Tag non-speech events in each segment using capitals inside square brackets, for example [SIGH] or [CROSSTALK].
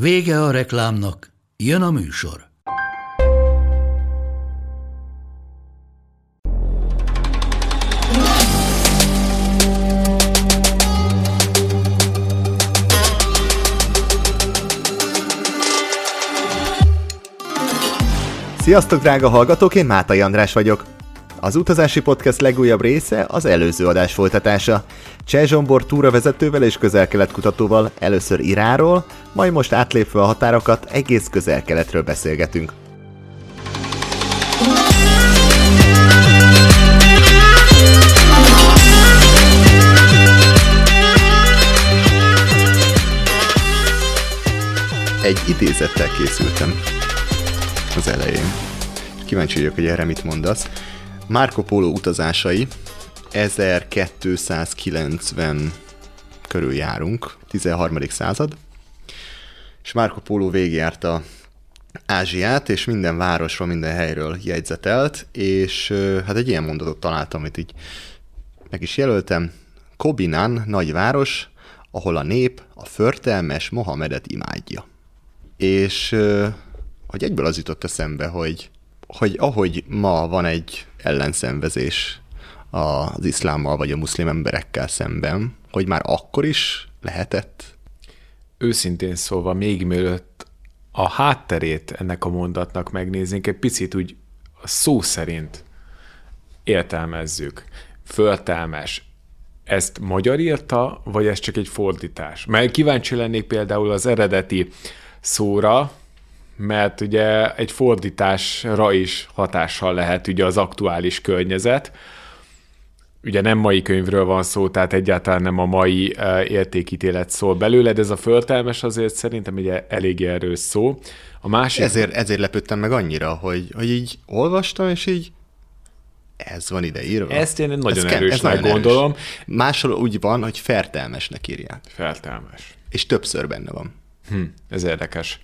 Vége a reklámnak, jön a műsor. Sziasztok, drága hallgatók, én Mátai András vagyok. Az utazási podcast legújabb része az előző adás folytatása. Cseh Zsombor túravezetővel és közel-kelet kutatóval először Iráról, majd most átlépve a határokat egész közel-keletről beszélgetünk. Egy idézettel készültem az elején. Kíváncsi vagyok, hogy erre mit mondasz. Marco Polo utazásai 1290 körül járunk, 13. század, és Marco Polo végigjárta Ázsiát, és minden városról, minden helyről jegyzetelt, és hát egy ilyen mondatot találtam, amit így meg is jelöltem. Kobinan, nagy város, ahol a nép a förtelmes Mohamedet imádja. És hogy egyből az jutott eszembe, hogy, hogy ahogy ma van egy ellenszenvezés az iszlámmal vagy a muszlim emberekkel szemben, hogy már akkor is lehetett? Őszintén szólva, még mielőtt a hátterét ennek a mondatnak megnéznénk, egy picit úgy szó szerint értelmezzük. Föltelmes. Ezt magyar írta, vagy ez csak egy fordítás? Mert kíváncsi lennék például az eredeti szóra, mert ugye egy fordításra is hatással lehet ugye az aktuális környezet. Ugye nem mai könyvről van szó, tehát egyáltalán nem a mai uh, értékítélet szól belőle, de ez a föltelmes azért szerintem ugye elég erős szó. A másik... Ezért, ezért lepődtem meg annyira, hogy, hogy így olvastam, és így ez van ide írva. Ezt én nagyon ez erősnek ez gondolom. Erős. Máshol úgy van, hogy fertelmesnek írják. Fertelmes. És többször benne van. Hm, ez érdekes.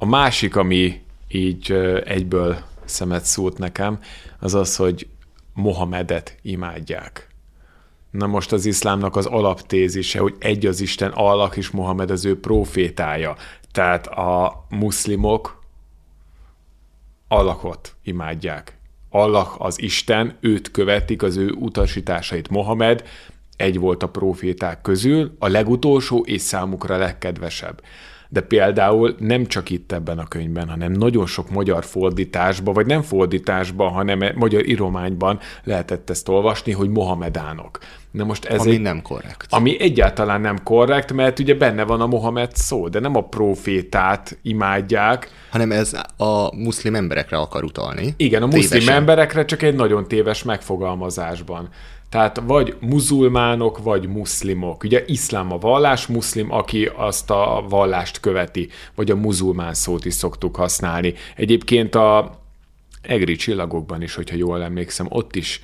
A másik, ami így egyből szemet szúrt nekem, az az, hogy Mohamedet imádják. Na most az iszlámnak az alaptézise, hogy egy az Isten, Allah és Mohamed az ő profétája. Tehát a muszlimok Allahot imádják. Allah az Isten, őt követik, az ő utasításait. Mohamed egy volt a proféták közül, a legutolsó és számukra legkedvesebb de például nem csak itt ebben a könyvben, hanem nagyon sok magyar fordításban, vagy nem fordításban, hanem magyar írományban lehetett ezt olvasni, hogy Mohamedánok. Na most ez ami egy, nem korrekt. Ami egyáltalán nem korrekt, mert ugye benne van a Mohamed szó, de nem a profétát imádják. Hanem ez a muszlim emberekre akar utalni. Igen, a muszlim Tévesen. emberekre csak egy nagyon téves megfogalmazásban. Tehát vagy muzulmánok, vagy muszlimok. Ugye iszlám a vallás, muszlim, aki azt a vallást követi, vagy a muzulmán szót is szoktuk használni. Egyébként a egri csillagokban is, hogyha jól emlékszem, ott is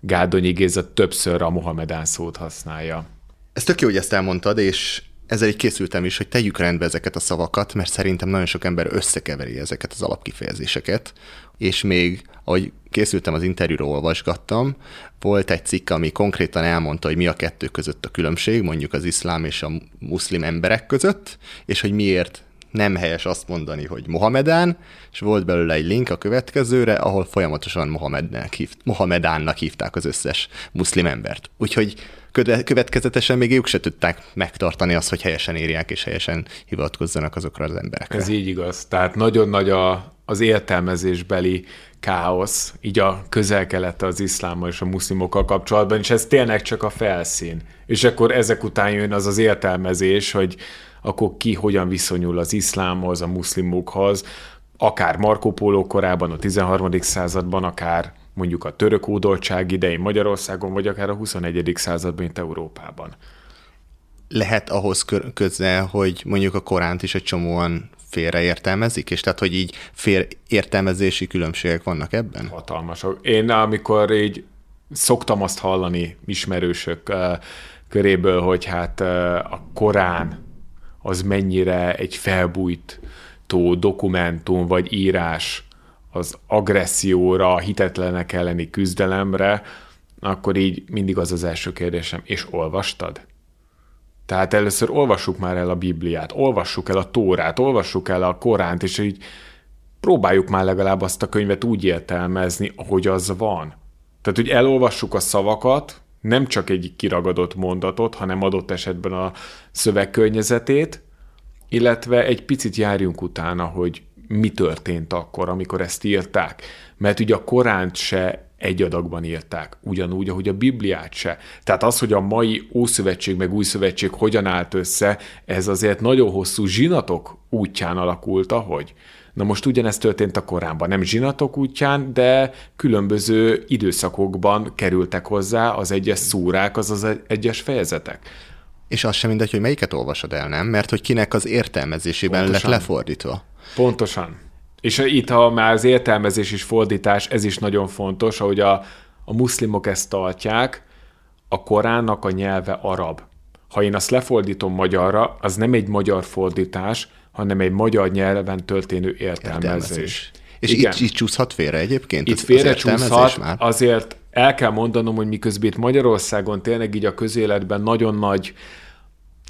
Gádonyi Géza többször a Mohamedán szót használja. Ez tök jó, hogy ezt elmondtad, és ezzel így készültem is, hogy tegyük rendbe ezeket a szavakat, mert szerintem nagyon sok ember összekeveri ezeket az alapkifejezéseket, és még, ahogy készültem az interjúról, olvasgattam, volt egy cikk, ami konkrétan elmondta, hogy mi a kettő között a különbség, mondjuk az iszlám és a muszlim emberek között, és hogy miért nem helyes azt mondani, hogy Mohamedán, és volt belőle egy link a következőre, ahol folyamatosan Mohamednek hív, Mohamedánnak hívták az összes muszlim embert. Úgyhogy következetesen még ők se tudták megtartani azt, hogy helyesen írják és helyesen hivatkozzanak azokra az emberekre. Ez így igaz. Tehát nagyon nagy a, az értelmezésbeli káosz, így a közel-kelet az iszlámmal és a muszlimokkal kapcsolatban, és ez tényleg csak a felszín. És akkor ezek után jön az az értelmezés, hogy akkor ki hogyan viszonyul az iszlámhoz, a muszlimokhoz, akár Marco Polo korában, a 13. században, akár mondjuk a török hódoltság idején Magyarországon, vagy akár a 21. században, itt Európában. lehet ahhoz köze, hogy mondjuk a Koránt is egy csomóan félreértelmezik, és tehát, hogy így félértelmezési különbségek vannak ebben? Hatalmasok. Én amikor így szoktam azt hallani ismerősök köréből, hogy hát a Korán az mennyire egy felbújtó dokumentum vagy írás az agresszióra, a hitetlenek elleni küzdelemre, akkor így mindig az az első kérdésem, és olvastad? Tehát először olvassuk már el a Bibliát, olvassuk el a Tórát, olvassuk el a Koránt, és így próbáljuk már legalább azt a könyvet úgy értelmezni, ahogy az van. Tehát, hogy elolvassuk a szavakat, nem csak egy kiragadott mondatot, hanem adott esetben a szövegkörnyezetét, illetve egy picit járjunk utána, hogy mi történt akkor, amikor ezt írták. Mert ugye a Koránt se egy adagban írták, ugyanúgy, ahogy a Bibliát se. Tehát az, hogy a mai Ószövetség meg Új Szövetség hogyan állt össze, ez azért nagyon hosszú zsinatok útján alakult, ahogy. Na most ugyanezt történt a Koránban, nem zsinatok útján, de különböző időszakokban kerültek hozzá az egyes szúrák, az az egyes fejezetek. És az sem mindegy, hogy melyiket olvasod el, nem? Mert hogy kinek az értelmezésében Pontosan. lett lefordítva. Pontosan. És itt, ha már az értelmezés és fordítás, ez is nagyon fontos, ahogy a, a muszlimok ezt tartják, a Koránnak a nyelve arab. Ha én azt lefordítom magyarra, az nem egy magyar fordítás, hanem egy magyar nyelven történő értelmezés. értelmezés. És Igen. itt, itt csúszhat félre egyébként? Itt félre csúszhat, már? azért el kell mondanom, hogy miközben itt Magyarországon tényleg így a közéletben nagyon nagy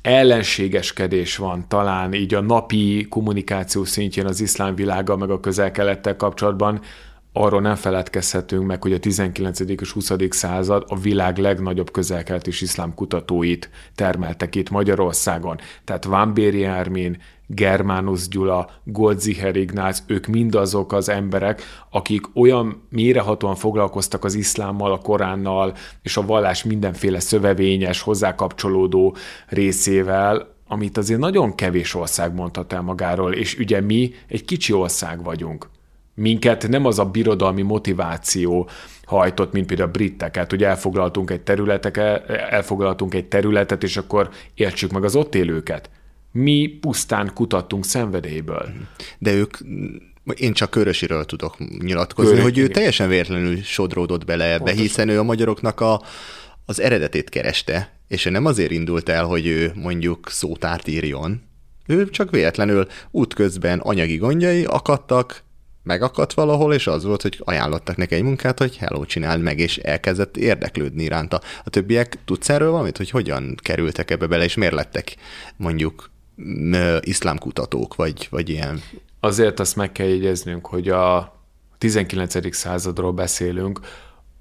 ellenségeskedés van talán így a napi kommunikáció szintjén az iszlám világa meg a közel-kelettel kapcsolatban, arról nem feledkezhetünk meg, hogy a 19. és 20. század a világ legnagyobb közel és iszlám kutatóit termeltek itt Magyarországon. Tehát Vámbéri Ármin, Germánus Gyula, Goldziher Ignác, ők mindazok az emberek, akik olyan mérehatóan foglalkoztak az iszlámmal, a Koránnal és a vallás mindenféle szövevényes, hozzákapcsolódó részével, amit azért nagyon kevés ország mondhat el magáról, és ugye mi egy kicsi ország vagyunk. Minket nem az a birodalmi motiváció hajtott, mint például a britteket, hogy elfoglaltunk egy, területeket, elfoglaltunk egy területet, és akkor értsük meg az ott élőket mi pusztán kutattunk szenvedélyből. De ők én csak Körösiről tudok nyilatkozni, Körös, hogy ő igen. teljesen véletlenül sodródott bele ebbe, Pontosan. hiszen ő a magyaroknak a, az eredetét kereste, és ő nem azért indult el, hogy ő mondjuk szótárt írjon, ő csak véletlenül útközben anyagi gondjai akadtak, megakadt valahol, és az volt, hogy ajánlottak neki egy munkát, hogy hello, csináld meg, és elkezdett érdeklődni iránta. A többiek tudsz erről valamit, hogy hogyan kerültek ebbe bele, és miért lettek mondjuk iszlámkutatók, vagy, vagy ilyen. Azért azt meg kell jegyeznünk, hogy a 19. századról beszélünk,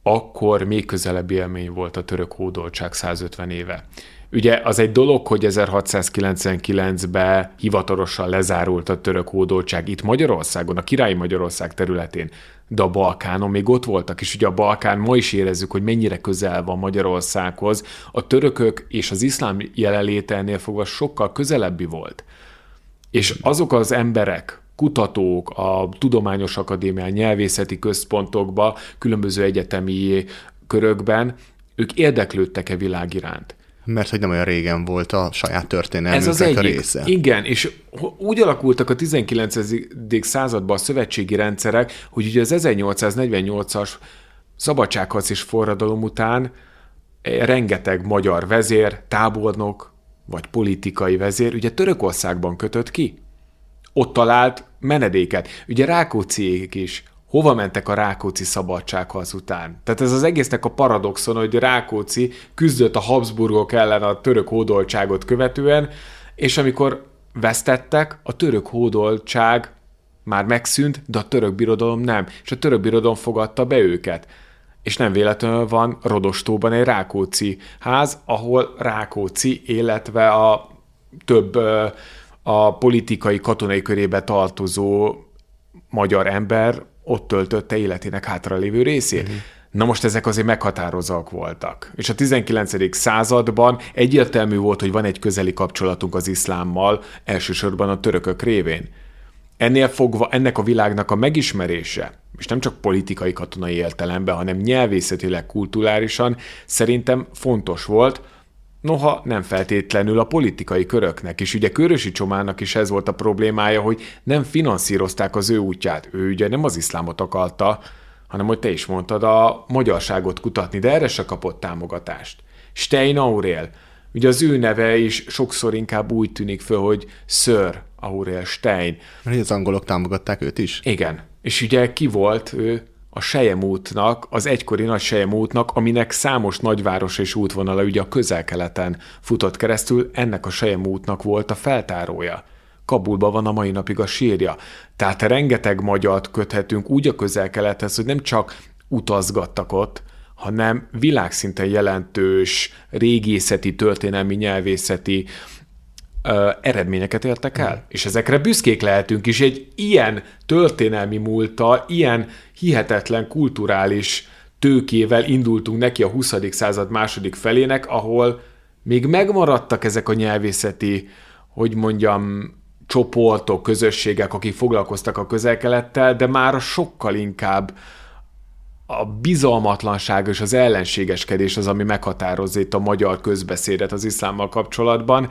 akkor még közelebb élmény volt a török hódoltság 150 éve. Ugye az egy dolog, hogy 1699-ben hivatalosan lezárult a török hódoltság itt Magyarországon, a királyi Magyarország területén, de a Balkánon még ott voltak, és ugye a Balkán ma is érezzük, hogy mennyire közel van Magyarországhoz. A törökök és az iszlám jelenléte ennél fogva sokkal közelebbi volt. És azok az emberek, kutatók a Tudományos Akadémia nyelvészeti központokba, különböző egyetemi körökben, ők érdeklődtek-e világ iránt mert hogy nem olyan régen volt a saját történelmünknek Ez az egyik. a része. Igen, és úgy alakultak a 19. században a szövetségi rendszerek, hogy ugye az 1848-as szabadságharc és forradalom után eh, rengeteg magyar vezér, tábornok, vagy politikai vezér ugye Törökországban kötött ki. Ott talált menedéket. Ugye Rákócziék is hova mentek a Rákóczi szabadságharc után. Tehát ez az egésznek a paradoxon, hogy Rákóczi küzdött a Habsburgok ellen a török hódoltságot követően, és amikor vesztettek, a török hódoltság már megszűnt, de a török birodalom nem, és a török birodalom fogadta be őket. És nem véletlenül van Rodostóban egy Rákóczi ház, ahol Rákóczi, illetve a több a politikai katonai körébe tartozó magyar ember ott töltötte életének hátralévő részét. Uh-huh. Na most ezek azért meghatározóak voltak. És a 19. században egyértelmű volt, hogy van egy közeli kapcsolatunk az iszlámmal, elsősorban a törökök révén. Ennél fogva ennek a világnak a megismerése, és nem csak politikai katonai értelemben, hanem nyelvészetileg, kulturálisan szerintem fontos volt, Noha nem feltétlenül a politikai köröknek is. Ugye Körösi Csomának is ez volt a problémája, hogy nem finanszírozták az ő útját. Ő ugye nem az iszlámot akarta, hanem hogy te is mondtad, a magyarságot kutatni, de erre se kapott támogatást. Stein Aurél, ugye az ő neve is sokszor inkább úgy tűnik föl, hogy Sir Aurel Stein. Mert az angolok támogatták őt is? Igen. És ugye ki volt ő? A Sejem útnak, az egykori nagy Sejem útnak, aminek számos nagyváros és útvonala ugye a közel-keleten futott keresztül, ennek a Sejem útnak volt a feltárója. Kabulban van a mai napig a sírja. Tehát rengeteg magyart köthetünk úgy a közel-kelethez, hogy nem csak utazgattak ott, hanem világszinten jelentős régészeti, történelmi, nyelvészeti ö, eredményeket értek el. Mm. És ezekre büszkék lehetünk is. Egy ilyen történelmi múlta, ilyen hihetetlen kulturális tőkével indultunk neki a 20. század második felének, ahol még megmaradtak ezek a nyelvészeti, hogy mondjam, csoportok, közösségek, akik foglalkoztak a közelkelettel, de már sokkal inkább a bizalmatlanság és az ellenségeskedés az, ami meghatározza itt a magyar közbeszédet az iszlámmal kapcsolatban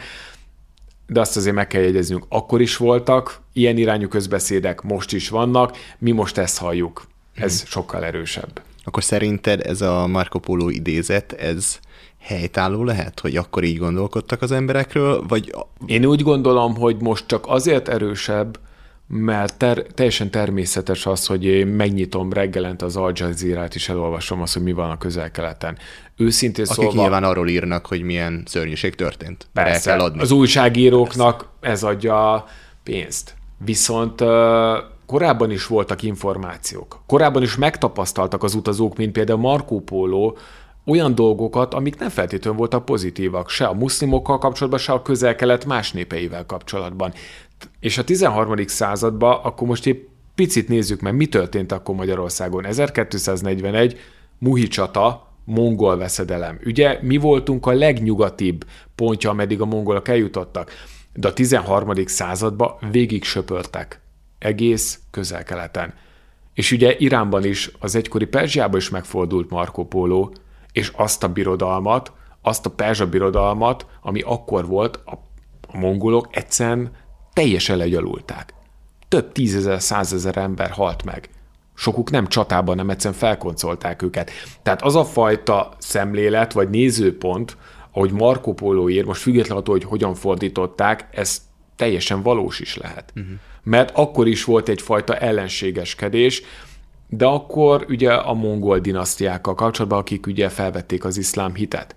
de azt azért meg kell jegyeznünk, akkor is voltak ilyen irányú közbeszédek, most is vannak, mi most ezt halljuk. Ez hmm. sokkal erősebb. Akkor szerinted ez a Marco Polo idézet, ez helytálló lehet, hogy akkor így gondolkodtak az emberekről, vagy... Én úgy gondolom, hogy most csak azért erősebb, mert ter- teljesen természetes az, hogy én megnyitom reggelente az Al Jazeera-t, és elolvasom azt, hogy mi van a közel-keleten. Őszintén Akik szólva... nyilván arról írnak, hogy milyen szörnyűség történt. Persze, el kell adni. az újságíróknak Persze. ez adja a pénzt. Viszont korábban is voltak információk. Korábban is megtapasztaltak az utazók, mint például Marco Polo, olyan dolgokat, amik nem feltétlenül voltak pozitívak, se a muszlimokkal kapcsolatban, se a közel-kelet más népeivel kapcsolatban. És a 13. században, akkor most egy picit nézzük meg, mi történt akkor Magyarországon. 1241, Muhi csata, mongol veszedelem. Ugye mi voltunk a legnyugatibb pontja, ameddig a mongolok eljutottak, de a 13. században végig söpörtek egész közel-keleten. És ugye Iránban is, az egykori Perzsiában is megfordult Marco Polo, és azt a birodalmat, azt a perzsa birodalmat, ami akkor volt, a, a mongolok egyszerűen teljesen legyalulták. Több tízezer, százezer ember halt meg. Sokuk nem csatában, nem egyszerűen felkoncolták őket. Tehát az a fajta szemlélet vagy nézőpont, ahogy Marco Polo ír, most függetlenül attól, hogy hogyan fordították, ez teljesen valós is lehet. Uh-huh. Mert akkor is volt egyfajta ellenségeskedés, de akkor ugye a mongol dinasztiákkal kapcsolatban, akik ugye felvették az iszlám hitet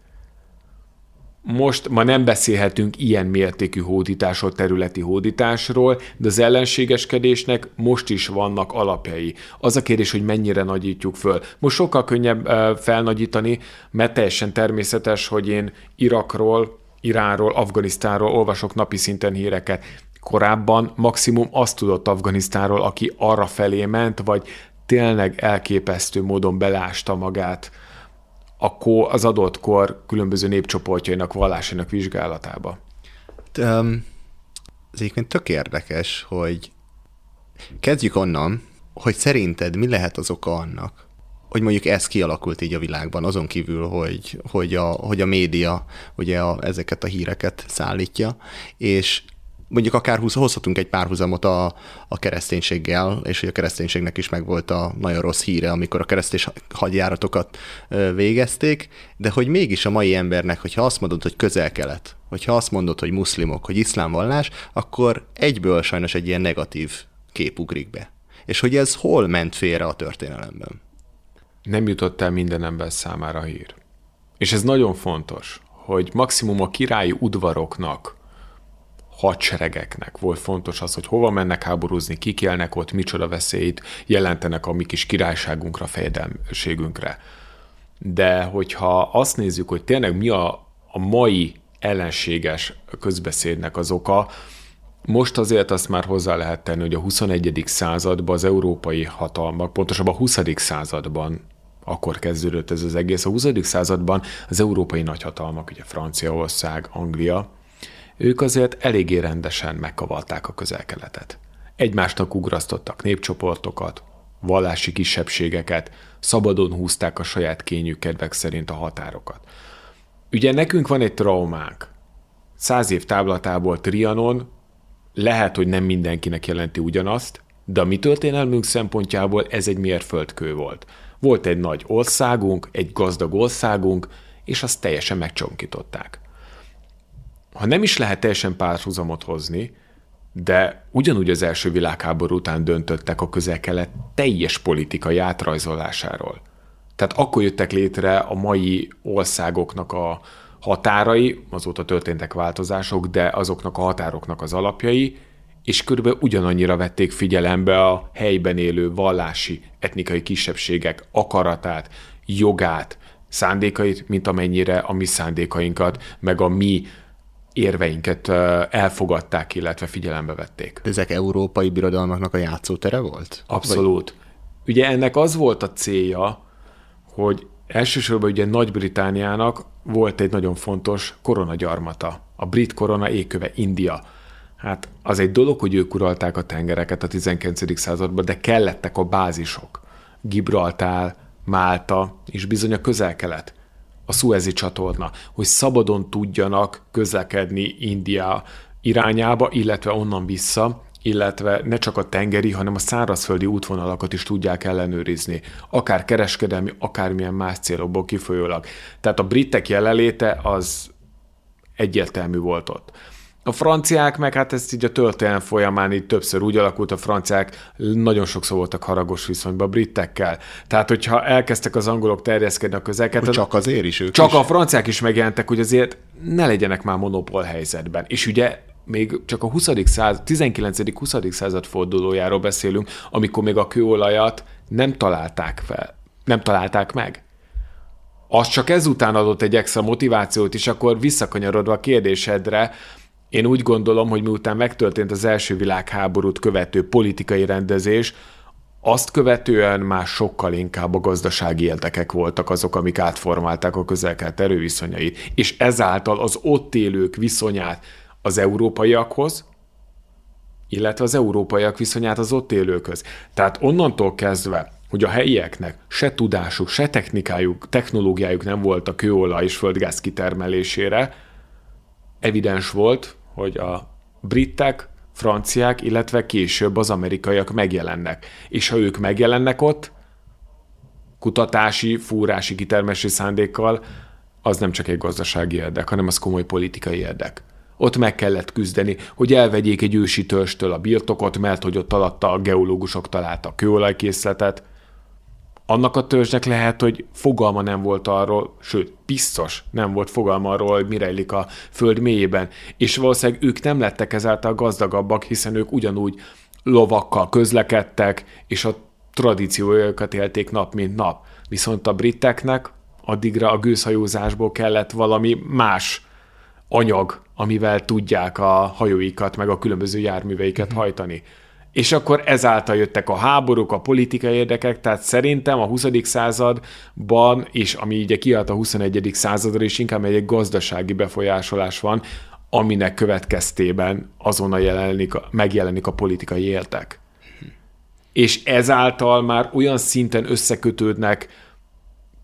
most ma nem beszélhetünk ilyen mértékű hódításról, területi hódításról, de az ellenségeskedésnek most is vannak alapjai. Az a kérdés, hogy mennyire nagyítjuk föl. Most sokkal könnyebb felnagyítani, mert teljesen természetes, hogy én Irakról, Iránról, Afganisztánról olvasok napi szinten híreket. Korábban maximum azt tudott Afganisztánról, aki arra felé ment, vagy tényleg elképesztő módon belásta magát akkor az adott kor különböző népcsoportjainak, vallásának vizsgálatába. Um, ez egyébként tök érdekes, hogy kezdjük onnan, hogy szerinted mi lehet az oka annak, hogy mondjuk ez kialakult így a világban, azon kívül, hogy, hogy, a, hogy a média ugye a, ezeket a híreket szállítja, és mondjuk akár hozhatunk egy párhuzamot a, a kereszténységgel, és hogy a kereszténységnek is megvolt a nagyon rossz híre, amikor a keresztény hadjáratokat végezték, de hogy mégis a mai embernek, hogyha azt mondod, hogy közel-kelet, hogyha azt mondod, hogy muszlimok, hogy iszlám vallás, akkor egyből sajnos egy ilyen negatív kép ugrik be. És hogy ez hol ment félre a történelemben? Nem jutott el minden ember számára hír. És ez nagyon fontos, hogy maximum a királyi udvaroknak hadseregeknek volt fontos az, hogy hova mennek háborúzni, kik élnek ott, micsoda veszélyt jelentenek a mi kis királyságunkra, fejedelmségünkre. De hogyha azt nézzük, hogy tényleg mi a, a mai ellenséges közbeszédnek az oka, most azért azt már hozzá lehet tenni, hogy a 21. században az európai hatalmak, pontosabban a 20. században akkor kezdődött ez az egész. A 20. században az európai nagyhatalmak, ugye Franciaország, Anglia, ők azért eléggé rendesen megkavalták a közelkeletet. Egymásnak ugrasztottak népcsoportokat, vallási kisebbségeket, szabadon húzták a saját kényük kedvek szerint a határokat. Ugye nekünk van egy traumánk. Száz év táblatából Trianon lehet, hogy nem mindenkinek jelenti ugyanazt, de a mi történelmünk szempontjából ez egy mérföldkő volt. Volt egy nagy országunk, egy gazdag országunk, és azt teljesen megcsonkították. Ha nem is lehet teljesen párhuzamot hozni, de ugyanúgy az első világháború után döntöttek a közel-kelet teljes politikai átrajzolásáról. Tehát akkor jöttek létre a mai országoknak a határai, azóta történtek változások, de azoknak a határoknak az alapjai, és körülbelül ugyanannyira vették figyelembe a helyben élő vallási, etnikai kisebbségek akaratát, jogát, szándékait, mint amennyire a mi szándékainkat, meg a mi érveinket elfogadták, illetve figyelembe vették. Ezek európai birodalmaknak a játszótere volt? Abszolút. Vagy... Ugye ennek az volt a célja, hogy elsősorban ugye Nagy-Britániának volt egy nagyon fontos koronagyarmata. A brit korona éköve India. Hát az egy dolog, hogy ők uralták a tengereket a 19. században, de kellettek a bázisok. Gibraltár, Málta és bizony a közel-kelet a Suezi csatorna, hogy szabadon tudjanak közlekedni India irányába, illetve onnan vissza, illetve ne csak a tengeri, hanem a szárazföldi útvonalakat is tudják ellenőrizni, akár kereskedelmi, akármilyen más célokból kifolyólag. Tehát a britek jelenléte az egyértelmű volt ott. A franciák meg hát ezt így a történelem folyamán így többször úgy alakult, a franciák nagyon sokszor voltak haragos viszonyban a britekkel. Tehát, hogyha elkezdtek az angolok terjeszkedni a közeket... Csak azért is ők Csak is. a franciák is megjelentek, hogy azért ne legyenek már monopól helyzetben. És ugye még csak a 20. Század, 19.-20. század fordulójáról beszélünk, amikor még a kőolajat nem találták fel, nem találták meg. Az csak ezután adott egy extra motivációt, és akkor visszakanyarodva a kérdésedre, én úgy gondolom, hogy miután megtörtént az első világháborút követő politikai rendezés, azt követően már sokkal inkább a gazdasági érdekek voltak azok, amik átformálták a közelkelt erőviszonyait, és ezáltal az ott élők viszonyát az európaiakhoz, illetve az európaiak viszonyát az ott élőkhöz. Tehát onnantól kezdve, hogy a helyieknek se tudásuk, se technikájuk, technológiájuk nem volt a kőolaj és földgáz kitermelésére, evidens volt, hogy a britek, franciák, illetve később az amerikaiak megjelennek. És ha ők megjelennek ott, kutatási, fúrási, kitermelési szándékkal, az nem csak egy gazdasági érdek, hanem az komoly politikai érdek. Ott meg kellett küzdeni, hogy elvegyék egy ősi törstől a birtokot, mert hogy ott alatta a geológusok találtak kőolajkészletet, annak a törzsnek lehet, hogy fogalma nem volt arról, sőt, biztos nem volt fogalma arról, hogy mi rejlik a föld mélyében. És valószínűleg ők nem lettek ezáltal gazdagabbak, hiszen ők ugyanúgy lovakkal közlekedtek, és a tradíciójukat élték nap, mint nap. Viszont a briteknek addigra a gőzhajózásból kellett valami más anyag, amivel tudják a hajóikat, meg a különböző járműveiket mm-hmm. És akkor ezáltal jöttek a háborúk, a politikai érdekek, tehát szerintem a 20. században, és ami ugye kiállt a 21. századra, is inkább egy gazdasági befolyásolás van, aminek következtében azonnal jelenik, megjelenik a politikai értek. És ezáltal már olyan szinten összekötődnek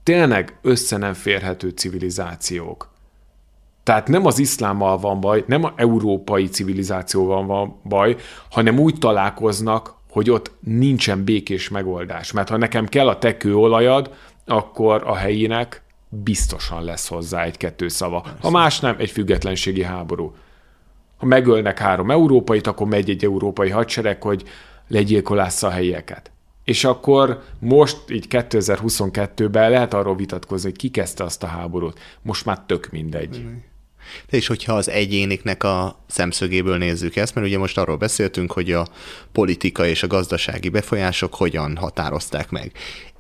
tényleg össze nem férhető civilizációk tehát nem az iszlámmal van baj, nem a európai civilizációval van baj, hanem úgy találkoznak, hogy ott nincsen békés megoldás. Mert ha nekem kell a te kőolajad, akkor a helyinek biztosan lesz hozzá egy-kettő szava. Ha más nem, egy függetlenségi háború. Ha megölnek három európait, akkor megy egy európai hadsereg, hogy legyilkolásza a helyieket. És akkor most, így 2022-ben lehet arról vitatkozni, hogy ki kezdte azt a háborút. Most már tök mindegy. Mm. És hogyha az egyéniknek a szemszögéből nézzük ezt, mert ugye most arról beszéltünk, hogy a politika és a gazdasági befolyások hogyan határozták meg.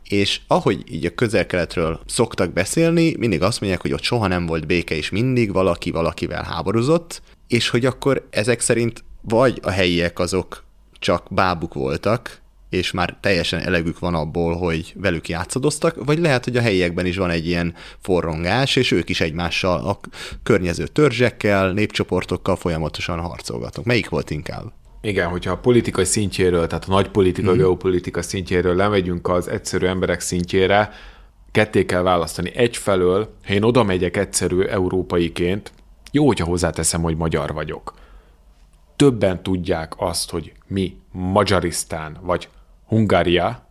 És ahogy így a közel-keletről szoktak beszélni, mindig azt mondják, hogy ott soha nem volt béke, és mindig valaki valakivel háborúzott, és hogy akkor ezek szerint vagy a helyiek azok csak bábuk voltak, és már teljesen elegük van abból, hogy velük játszadoztak, vagy lehet, hogy a helyiekben is van egy ilyen forrongás, és ők is egymással, a környező törzsekkel, népcsoportokkal folyamatosan harcolgatnak. Melyik volt inkább? Igen, hogyha a politikai szintjéről, tehát a nagy politika, mm. geopolitika szintjéről lemegyünk az egyszerű emberek szintjére, ketté kell választani. Egyfelől, ha én oda megyek egyszerű európaiként, jó, hogyha hozzáteszem, hogy magyar vagyok. Többen tudják azt, hogy mi Magyarisztán vagy Hungária,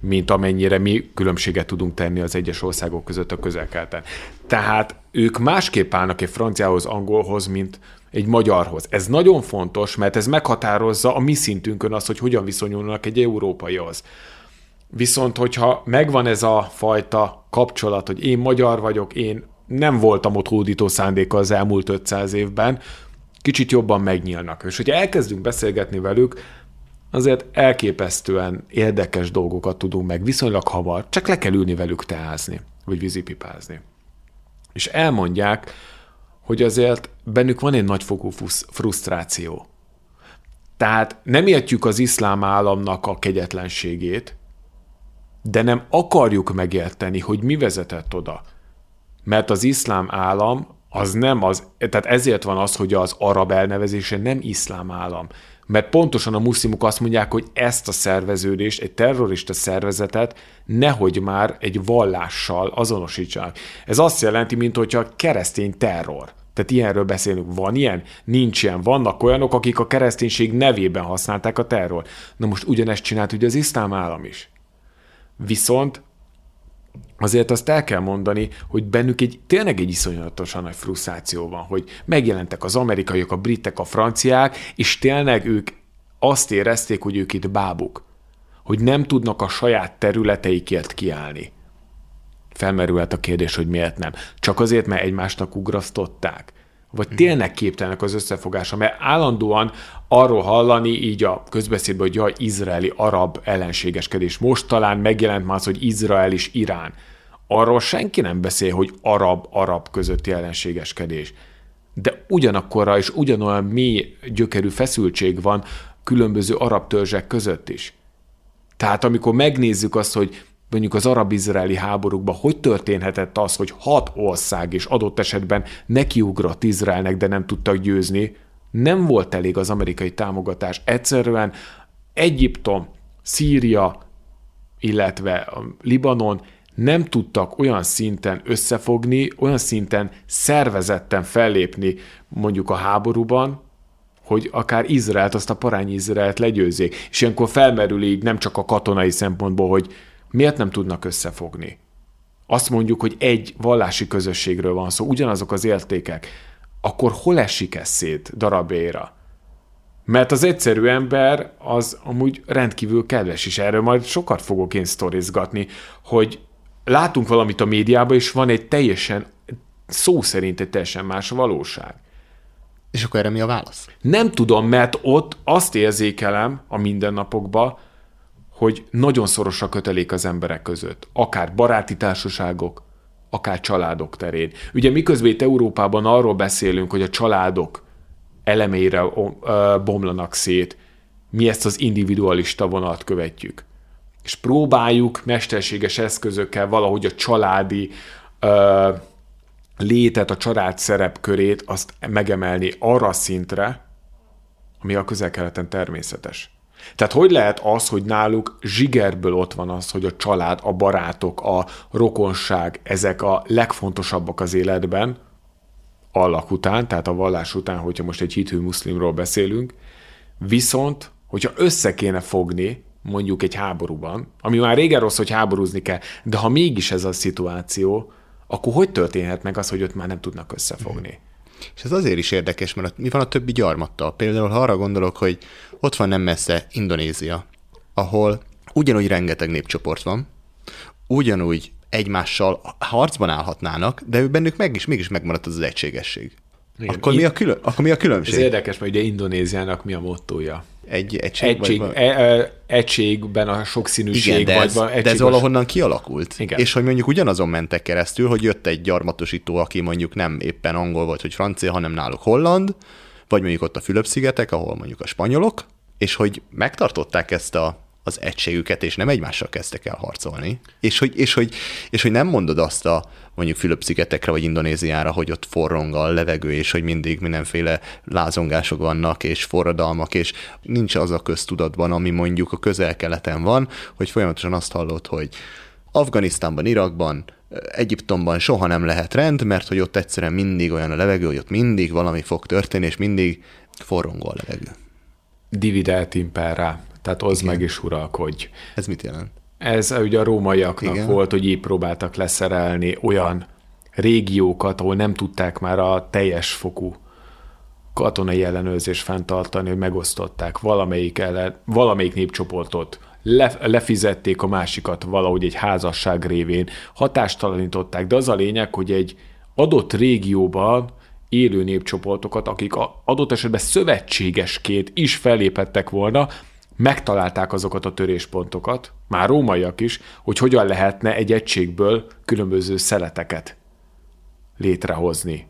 mint amennyire mi különbséget tudunk tenni az egyes országok között a közelkelten. Tehát ők másképp állnak egy franciához, angolhoz, mint egy magyarhoz. Ez nagyon fontos, mert ez meghatározza a mi szintünkön azt, hogy hogyan viszonyulnak egy európaihoz. Viszont, hogyha megvan ez a fajta kapcsolat, hogy én magyar vagyok, én nem voltam ott hódító szándéka az elmúlt 500 évben, kicsit jobban megnyílnak. És hogyha elkezdünk beszélgetni velük, azért elképesztően érdekes dolgokat tudunk meg viszonylag hamar, csak le kell ülni velük teázni, vagy vízipipázni. És elmondják, hogy azért bennük van egy nagyfokú frusztráció. Tehát nem értjük az iszlám államnak a kegyetlenségét, de nem akarjuk megérteni, hogy mi vezetett oda. Mert az iszlám állam az nem az, tehát ezért van az, hogy az arab elnevezése nem iszlám állam. Mert pontosan a muszlimok azt mondják, hogy ezt a szerveződést, egy terrorista szervezetet nehogy már egy vallással azonosítsák. Ez azt jelenti, mint hogyha keresztény terror. Tehát ilyenről beszélünk. Van ilyen? Nincs ilyen. Vannak olyanok, akik a kereszténység nevében használták a terror. Na most ugyanezt csinált ugye az iszlám állam is. Viszont azért azt el kell mondani, hogy bennük egy tényleg egy iszonyatosan nagy frusztráció van, hogy megjelentek az amerikaiak, a britek, a franciák, és tényleg ők azt érezték, hogy ők itt bábuk, hogy nem tudnak a saját területeikért kiállni. Felmerülhet a kérdés, hogy miért nem. Csak azért, mert egymásnak ugrasztották? Vagy tényleg képtelenek az összefogása? Mert állandóan arról hallani így a közbeszédben, hogy jaj, izraeli-arab ellenségeskedés. Most talán megjelent már az, hogy Izrael és Irán. Arról senki nem beszél, hogy arab-arab közötti ellenségeskedés. De ugyanakkorra és ugyanolyan mély gyökerű feszültség van különböző arab törzsek között is. Tehát amikor megnézzük azt, hogy mondjuk az arab-izraeli háborúkban hogy történhetett az, hogy hat ország és adott esetben nekiugrott Izraelnek, de nem tudtak győzni, nem volt elég az amerikai támogatás. Egyszerűen Egyiptom, Szíria, illetve a Libanon nem tudtak olyan szinten összefogni, olyan szinten szervezetten fellépni mondjuk a háborúban, hogy akár Izraelt, azt a parány Izraelt legyőzzék. És ilyenkor felmerül így nem csak a katonai szempontból, hogy miért nem tudnak összefogni. Azt mondjuk, hogy egy vallási közösségről van szó, ugyanazok az értékek, akkor hol esik ez szét darabéra? Mert az egyszerű ember az amúgy rendkívül kedves, és erről majd sokat fogok én sztorizgatni, hogy látunk valamit a médiában, és van egy teljesen, szó szerint egy teljesen más valóság. És akkor erre mi a válasz? Nem tudom, mert ott azt érzékelem a mindennapokban, hogy nagyon szoros a kötelék az emberek között. Akár baráti társaságok, akár családok terén. Ugye miközben itt Európában arról beszélünk, hogy a családok elemeire bomlanak szét, mi ezt az individualista vonalat követjük. És próbáljuk mesterséges eszközökkel valahogy a családi ö, létet, a család szerepkörét azt megemelni arra szintre, ami a közel-keleten természetes. Tehát hogy lehet az, hogy náluk zsigerből ott van az, hogy a család, a barátok, a rokonság, ezek a legfontosabbak az életben, allak után, tehát a vallás után, hogyha most egy hithű muszlimról beszélünk, viszont, hogyha össze kéne fogni, mondjuk egy háborúban, ami már régen rossz, hogy háborúzni kell, de ha mégis ez a szituáció, akkor hogy történhet meg az, hogy ott már nem tudnak összefogni? És ez azért is érdekes, mert mi van a többi gyarmattal? Például ha arra gondolok, hogy ott van nem messze Indonézia, ahol ugyanúgy rengeteg népcsoport van, ugyanúgy egymással harcban állhatnának, de bennük meg is, mégis megmaradt az, az egységesség. Igen. Akkor, mi a külön, akkor mi a különbség? Ez érdekes, mert ugye Indonéziának mi a mottoja? Egy egység, egység, vagy, e, e, egységben a sokszínűség. Igen, de ez, vagy, de ez valahonnan kialakult. Igen. És hogy mondjuk ugyanazon mentek keresztül, hogy jött egy gyarmatosító, aki mondjuk nem éppen angol volt, vagy francia, hanem náluk holland, vagy mondjuk ott a Fülöp-szigetek, ahol mondjuk a spanyolok, és hogy megtartották ezt a az egységüket, és nem egymással kezdtek el harcolni. És hogy, és hogy, és hogy nem mondod azt a mondjuk Fülöp-szigetekre vagy Indonéziára, hogy ott forrong a levegő, és hogy mindig mindenféle lázongások vannak, és forradalmak, és nincs az a köztudatban, ami mondjuk a közel-keleten van, hogy folyamatosan azt hallod, hogy Afganisztánban, Irakban, Egyiptomban soha nem lehet rend, mert hogy ott egyszerűen mindig olyan a levegő, hogy ott mindig valami fog történni, és mindig forrongó a levegő. Dividelt imperrá, tehát az meg is uralkodj. Ez mit jelent? Ez ugye a rómaiaknak Igen. volt, hogy így próbáltak leszerelni olyan régiókat, ahol nem tudták már a teljes fokú katonai ellenőrzést fenntartani, hogy megosztották valamelyik, ellen, valamelyik népcsoportot, le, lefizették a másikat valahogy egy házasság révén, hatástalanították, de az a lényeg, hogy egy adott régióban élő népcsoportokat, akik adott esetben szövetségesként is felléphettek volna, megtalálták azokat a töréspontokat, már rómaiak is, hogy hogyan lehetne egy egységből különböző szeleteket létrehozni.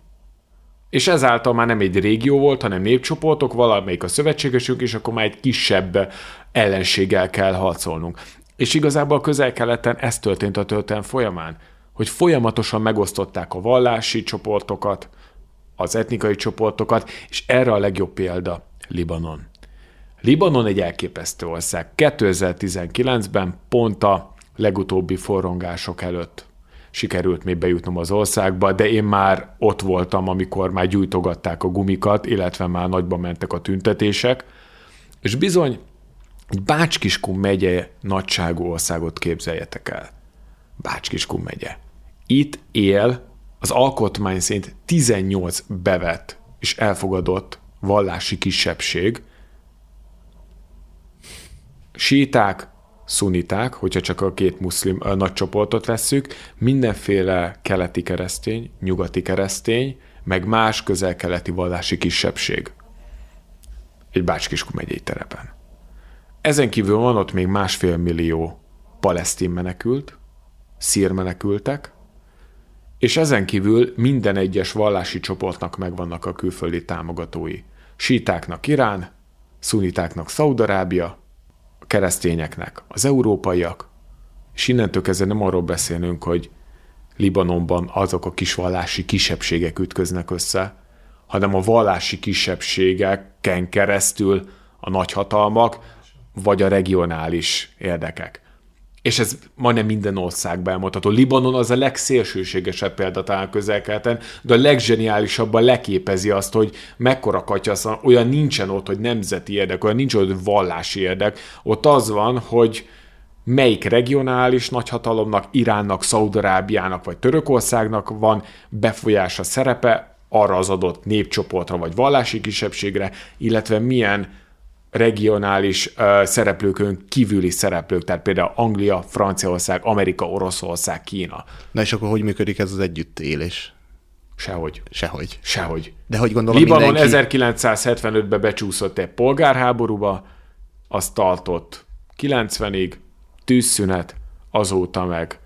És ezáltal már nem egy régió volt, hanem népcsoportok, valamelyik a szövetségesünk, és akkor már egy kisebb ellenséggel kell harcolnunk. És igazából a közel-keleten ez történt a történelem folyamán, hogy folyamatosan megosztották a vallási csoportokat, az etnikai csoportokat, és erre a legjobb példa Libanon. Libanon egy elképesztő ország. 2019-ben pont a legutóbbi forrongások előtt sikerült még bejutnom az országba, de én már ott voltam, amikor már gyújtogatták a gumikat, illetve már nagyba mentek a tüntetések, és bizony egy Bácskiskun megye nagyságú országot képzeljetek el. Bácskiskun megye. Itt él az alkotmány szerint 18 bevett és elfogadott vallási kisebbség, síták, szuniták, hogyha csak a két muszlim a nagy csoportot vesszük, mindenféle keleti keresztény, nyugati keresztény, meg más közel-keleti vallási kisebbség. Egy Bácskiskun megyei terepen. Ezen kívül van ott még másfél millió palesztin menekült, szír menekültek, és ezen kívül minden egyes vallási csoportnak megvannak a külföldi támogatói. Sítáknak Irán, szunitáknak Szaudarábia, keresztényeknek az európaiak, és innentől kezdve nem arról beszélünk, hogy Libanonban azok a kisvallási kisebbségek ütköznek össze, hanem a vallási kisebbségeken keresztül a nagyhatalmak, vagy a regionális érdekek. És ez majdnem minden országban elmondható. Libanon az a legszélsőségesebb példa talán közelkelten, de a legzseniálisabban leképezi azt, hogy mekkora katyasz, olyan nincsen ott, hogy nemzeti érdek, olyan nincs ott, hogy vallási érdek. Ott az van, hogy melyik regionális nagyhatalomnak, Iránnak, Szaudarábiának vagy Törökországnak van befolyása szerepe arra az adott népcsoportra vagy vallási kisebbségre, illetve milyen regionális uh, szereplőkön kívüli szereplők, tehát például Anglia, Franciaország, Amerika, Oroszország, Kína. Na és akkor hogy működik ez az együttélés? Sehogy. Sehogy. Sehogy. De hogy gondolom Libanon mindenki... 1975-ben becsúszott egy polgárháborúba, azt tartott 90-ig, tűzszünet, azóta meg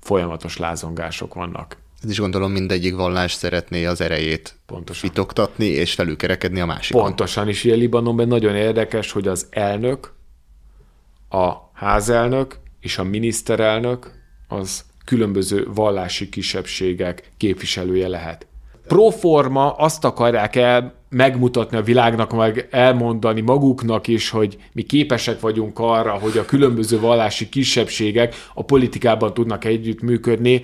folyamatos lázongások vannak. Is gondolom mindegyik vallás szeretné az erejét Pontosan. fitoktatni és felülkerekedni a másikon. Pontosan, és ilyen Libanonban nagyon érdekes, hogy az elnök, a házelnök és a miniszterelnök az különböző vallási kisebbségek képviselője lehet. Proforma azt akarják el megmutatni a világnak, meg elmondani maguknak is, hogy mi képesek vagyunk arra, hogy a különböző vallási kisebbségek a politikában tudnak együttműködni,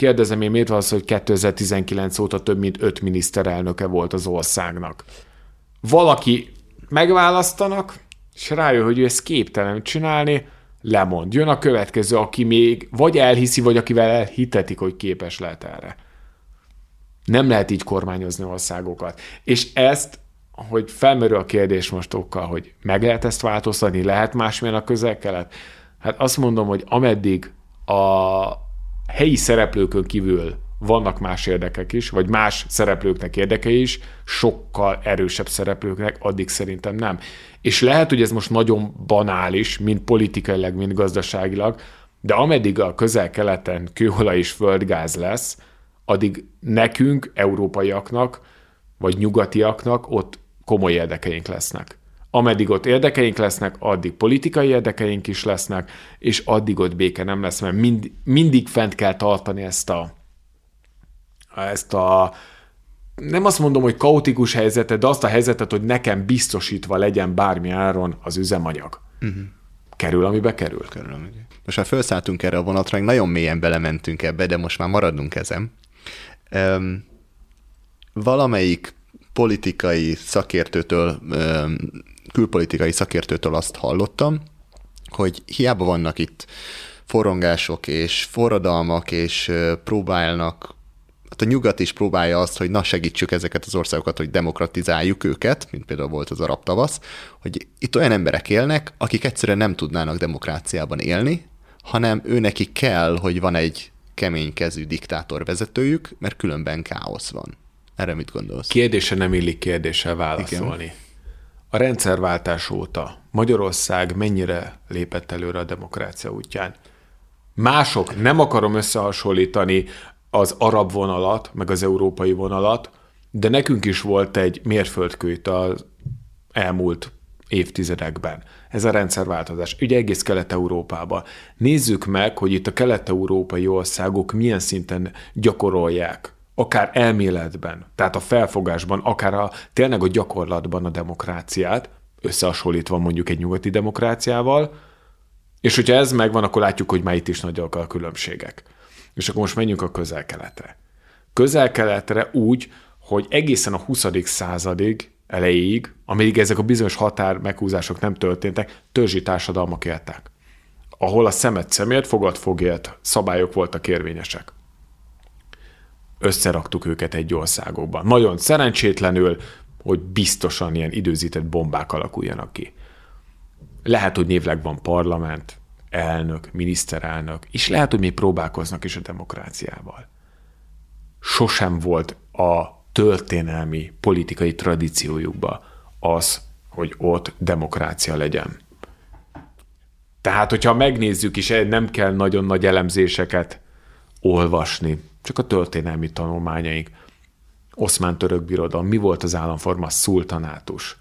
Kérdezem én, miért van az, hogy 2019 óta több mint öt miniszterelnöke volt az országnak? Valaki megválasztanak, és rájön, hogy ő ezt képtelen csinálni, lemond. Jön a következő, aki még vagy elhiszi, vagy akivel elhitetik, hogy képes lehet erre. Nem lehet így kormányozni országokat. És ezt, hogy felmerül a kérdés most okkal, hogy meg lehet ezt változtatni, lehet másmilyen a közel-kelet? Hát azt mondom, hogy ameddig a, helyi szereplőkön kívül vannak más érdekek is, vagy más szereplőknek érdekei is, sokkal erősebb szereplőknek, addig szerintem nem. És lehet, hogy ez most nagyon banális, mind politikailag, mind gazdaságilag, de ameddig a közel-keleten kőolaj és földgáz lesz, addig nekünk, európaiaknak, vagy nyugatiaknak ott komoly érdekeink lesznek ameddig ott érdekeink lesznek, addig politikai érdekeink is lesznek, és addig ott béke nem lesz, mert mind, mindig fent kell tartani ezt a, ezt a nem azt mondom, hogy kaotikus helyzetet, de azt a helyzetet, hogy nekem biztosítva legyen bármi áron az üzemanyag. Uh-huh. kerül, amibe kerül. Kerül, amibe. Most már felszálltunk erre a vonatra, nagyon mélyen belementünk ebbe, de most már maradunk ezen. Um, valamelyik politikai szakértőtől, um, külpolitikai szakértőtől azt hallottam, hogy hiába vannak itt forrongások és forradalmak, és próbálnak hát a nyugat is próbálja azt, hogy na segítsük ezeket az országokat, hogy demokratizáljuk őket, mint például volt az arab tavasz, hogy itt olyan emberek élnek, akik egyszerűen nem tudnának demokráciában élni, hanem ő neki kell, hogy van egy kemény kezű diktátor vezetőjük, mert különben káosz van. Erre mit gondolsz? Kérdése nem illik kérdéssel válaszolni. Igen. A rendszerváltás óta Magyarország mennyire lépett előre a demokrácia útján? Mások, nem akarom összehasonlítani az arab vonalat, meg az európai vonalat, de nekünk is volt egy mérföldkő itt az elmúlt évtizedekben. Ez a rendszerváltozás. Ugye egész Kelet-Európában. Nézzük meg, hogy itt a kelet-európai országok milyen szinten gyakorolják akár elméletben, tehát a felfogásban, akár a, tényleg a gyakorlatban a demokráciát, összehasonlítva mondjuk egy nyugati demokráciával, és hogyha ez megvan, akkor látjuk, hogy már itt is nagyok a különbségek. És akkor most menjünk a közel-keletre. Közel-keletre úgy, hogy egészen a 20. századig elejéig, amíg ezek a bizonyos határ meghúzások nem történtek, törzsi társadalmak éltek, ahol a szemet szemért, fogad fogért szabályok voltak érvényesek. Összeraktuk őket egy országokban. Nagyon szerencsétlenül, hogy biztosan ilyen időzített bombák alakuljanak ki. Lehet, hogy névleg van parlament, elnök, miniszterelnök, és lehet, hogy még próbálkoznak is a demokráciával. Sosem volt a történelmi politikai tradíciójukba az, hogy ott demokrácia legyen. Tehát, hogyha megnézzük is, nem kell nagyon nagy elemzéseket olvasni, csak a történelmi tanulmányaink. Oszmán török birodalom, mi volt az államforma? Szultanátus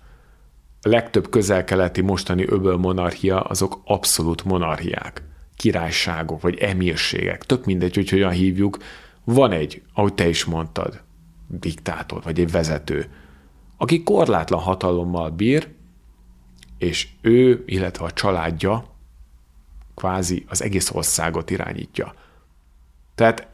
a legtöbb közel-keleti mostani öböl monarchia azok abszolút monarchiák, királyságok vagy emírségek, tök mindegy, hogy hogyan hívjuk, van egy, ahogy te is mondtad, diktátor vagy egy vezető, aki korlátlan hatalommal bír, és ő, illetve a családja kvázi az egész országot irányítja. Tehát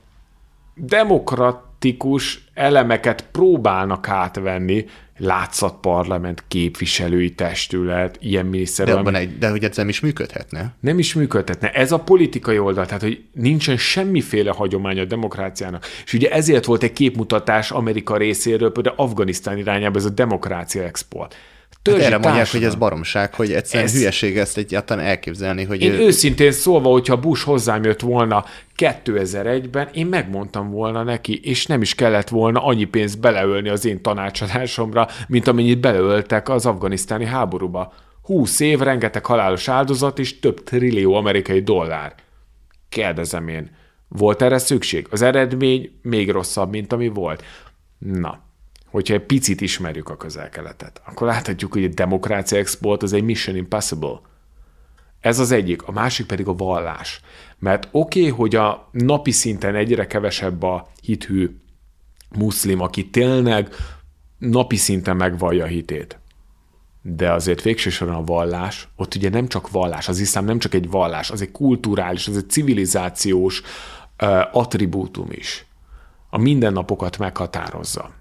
demokratikus elemeket próbálnak átvenni, látszatparlament, képviselői testület, ilyen miniszter. De, egy, de hogy ez nem is működhetne? Nem is működhetne. Ez a politikai oldal, tehát hogy nincsen semmiféle hagyomány a demokráciának. És ugye ezért volt egy képmutatás Amerika részéről, például Afganisztán irányába ez a demokrácia export törzsi hát erre mondják, hogy ez baromság, hogy egyszerűen ez... hülyeség ezt egyáltalán elképzelni. Hogy én ő... őszintén szólva, hogyha Bush hozzám jött volna 2001-ben, én megmondtam volna neki, és nem is kellett volna annyi pénzt beleölni az én tanácsadásomra, mint amennyit beleöltek az afganisztáni háborúba. 20 év, rengeteg halálos áldozat és több trillió amerikai dollár. Kérdezem én, volt erre szükség? Az eredmény még rosszabb, mint ami volt. Na, hogyha egy picit ismerjük a közel-keletet, akkor láthatjuk, hogy a demokrácia export az egy mission impossible. Ez az egyik. A másik pedig a vallás. Mert oké, okay, hogy a napi szinten egyre kevesebb a hithű muszlim, aki tényleg napi szinten megvallja a hitét. De azért végsősorban a vallás, ott ugye nem csak vallás, az iszlám nem csak egy vallás, az egy kulturális, az egy civilizációs uh, attribútum is. A mindennapokat meghatározza.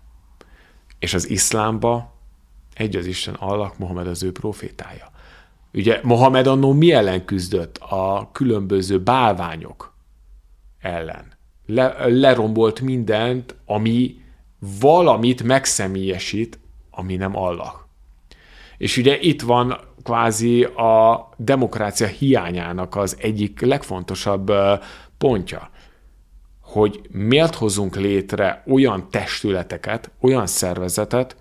És az iszlámba egy az Isten Allah, Mohamed az ő profétája. Ugye Mohamed annó mi ellen küzdött? A különböző bálványok ellen. Le, lerombolt mindent, ami valamit megszemélyesít, ami nem Allah. És ugye itt van kvázi a demokrácia hiányának az egyik legfontosabb pontja hogy miért hozunk létre olyan testületeket, olyan szervezetet,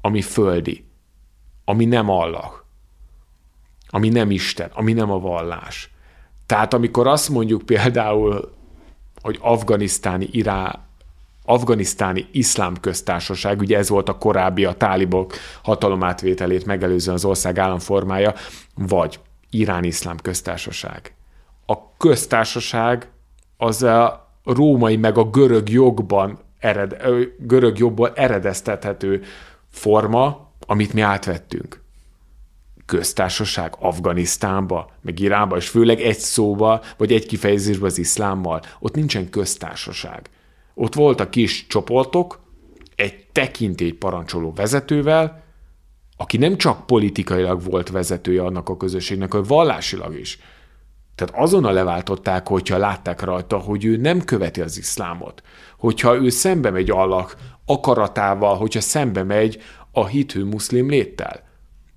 ami földi, ami nem Allah, ami nem Isten, ami nem a vallás. Tehát amikor azt mondjuk például, hogy afganisztáni irá, afganisztáni iszlám köztársaság, ugye ez volt a korábbi a tálibok hatalomátvételét megelőzően az ország államformája, vagy Irán iszlám köztársaság. A köztársaság az a római meg a görög jogban ered, görög jogból eredeztethető forma, amit mi átvettünk. köztársaság Afganisztánba, meg Iránba, és főleg egy szóba, vagy egy kifejezésbe az iszlámmal. Ott nincsen köztársaság. Ott voltak kis csoportok, egy tekintély parancsoló vezetővel, aki nem csak politikailag volt vezetője annak a közösségnek, hanem vallásilag is. Tehát azonnal leváltották, hogyha látták rajta, hogy ő nem követi az iszlámot. Hogyha ő szembe megy Allah akaratával, hogyha szembe megy a hithű muszlim léttel.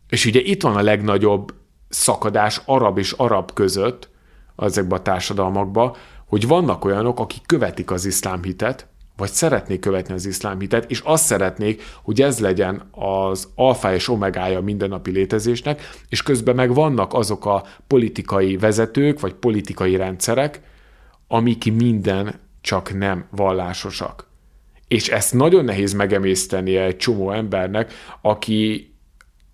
És ugye itt van a legnagyobb szakadás arab és arab között ezekben a társadalmakban, hogy vannak olyanok, akik követik az iszlám hitet, vagy szeretnék követni az iszlám hitet, és azt szeretnék, hogy ez legyen az alfa és omegája mindennapi létezésnek, és közben meg vannak azok a politikai vezetők, vagy politikai rendszerek, amik minden csak nem vallásosak. És ezt nagyon nehéz megemészteni egy csomó embernek, aki,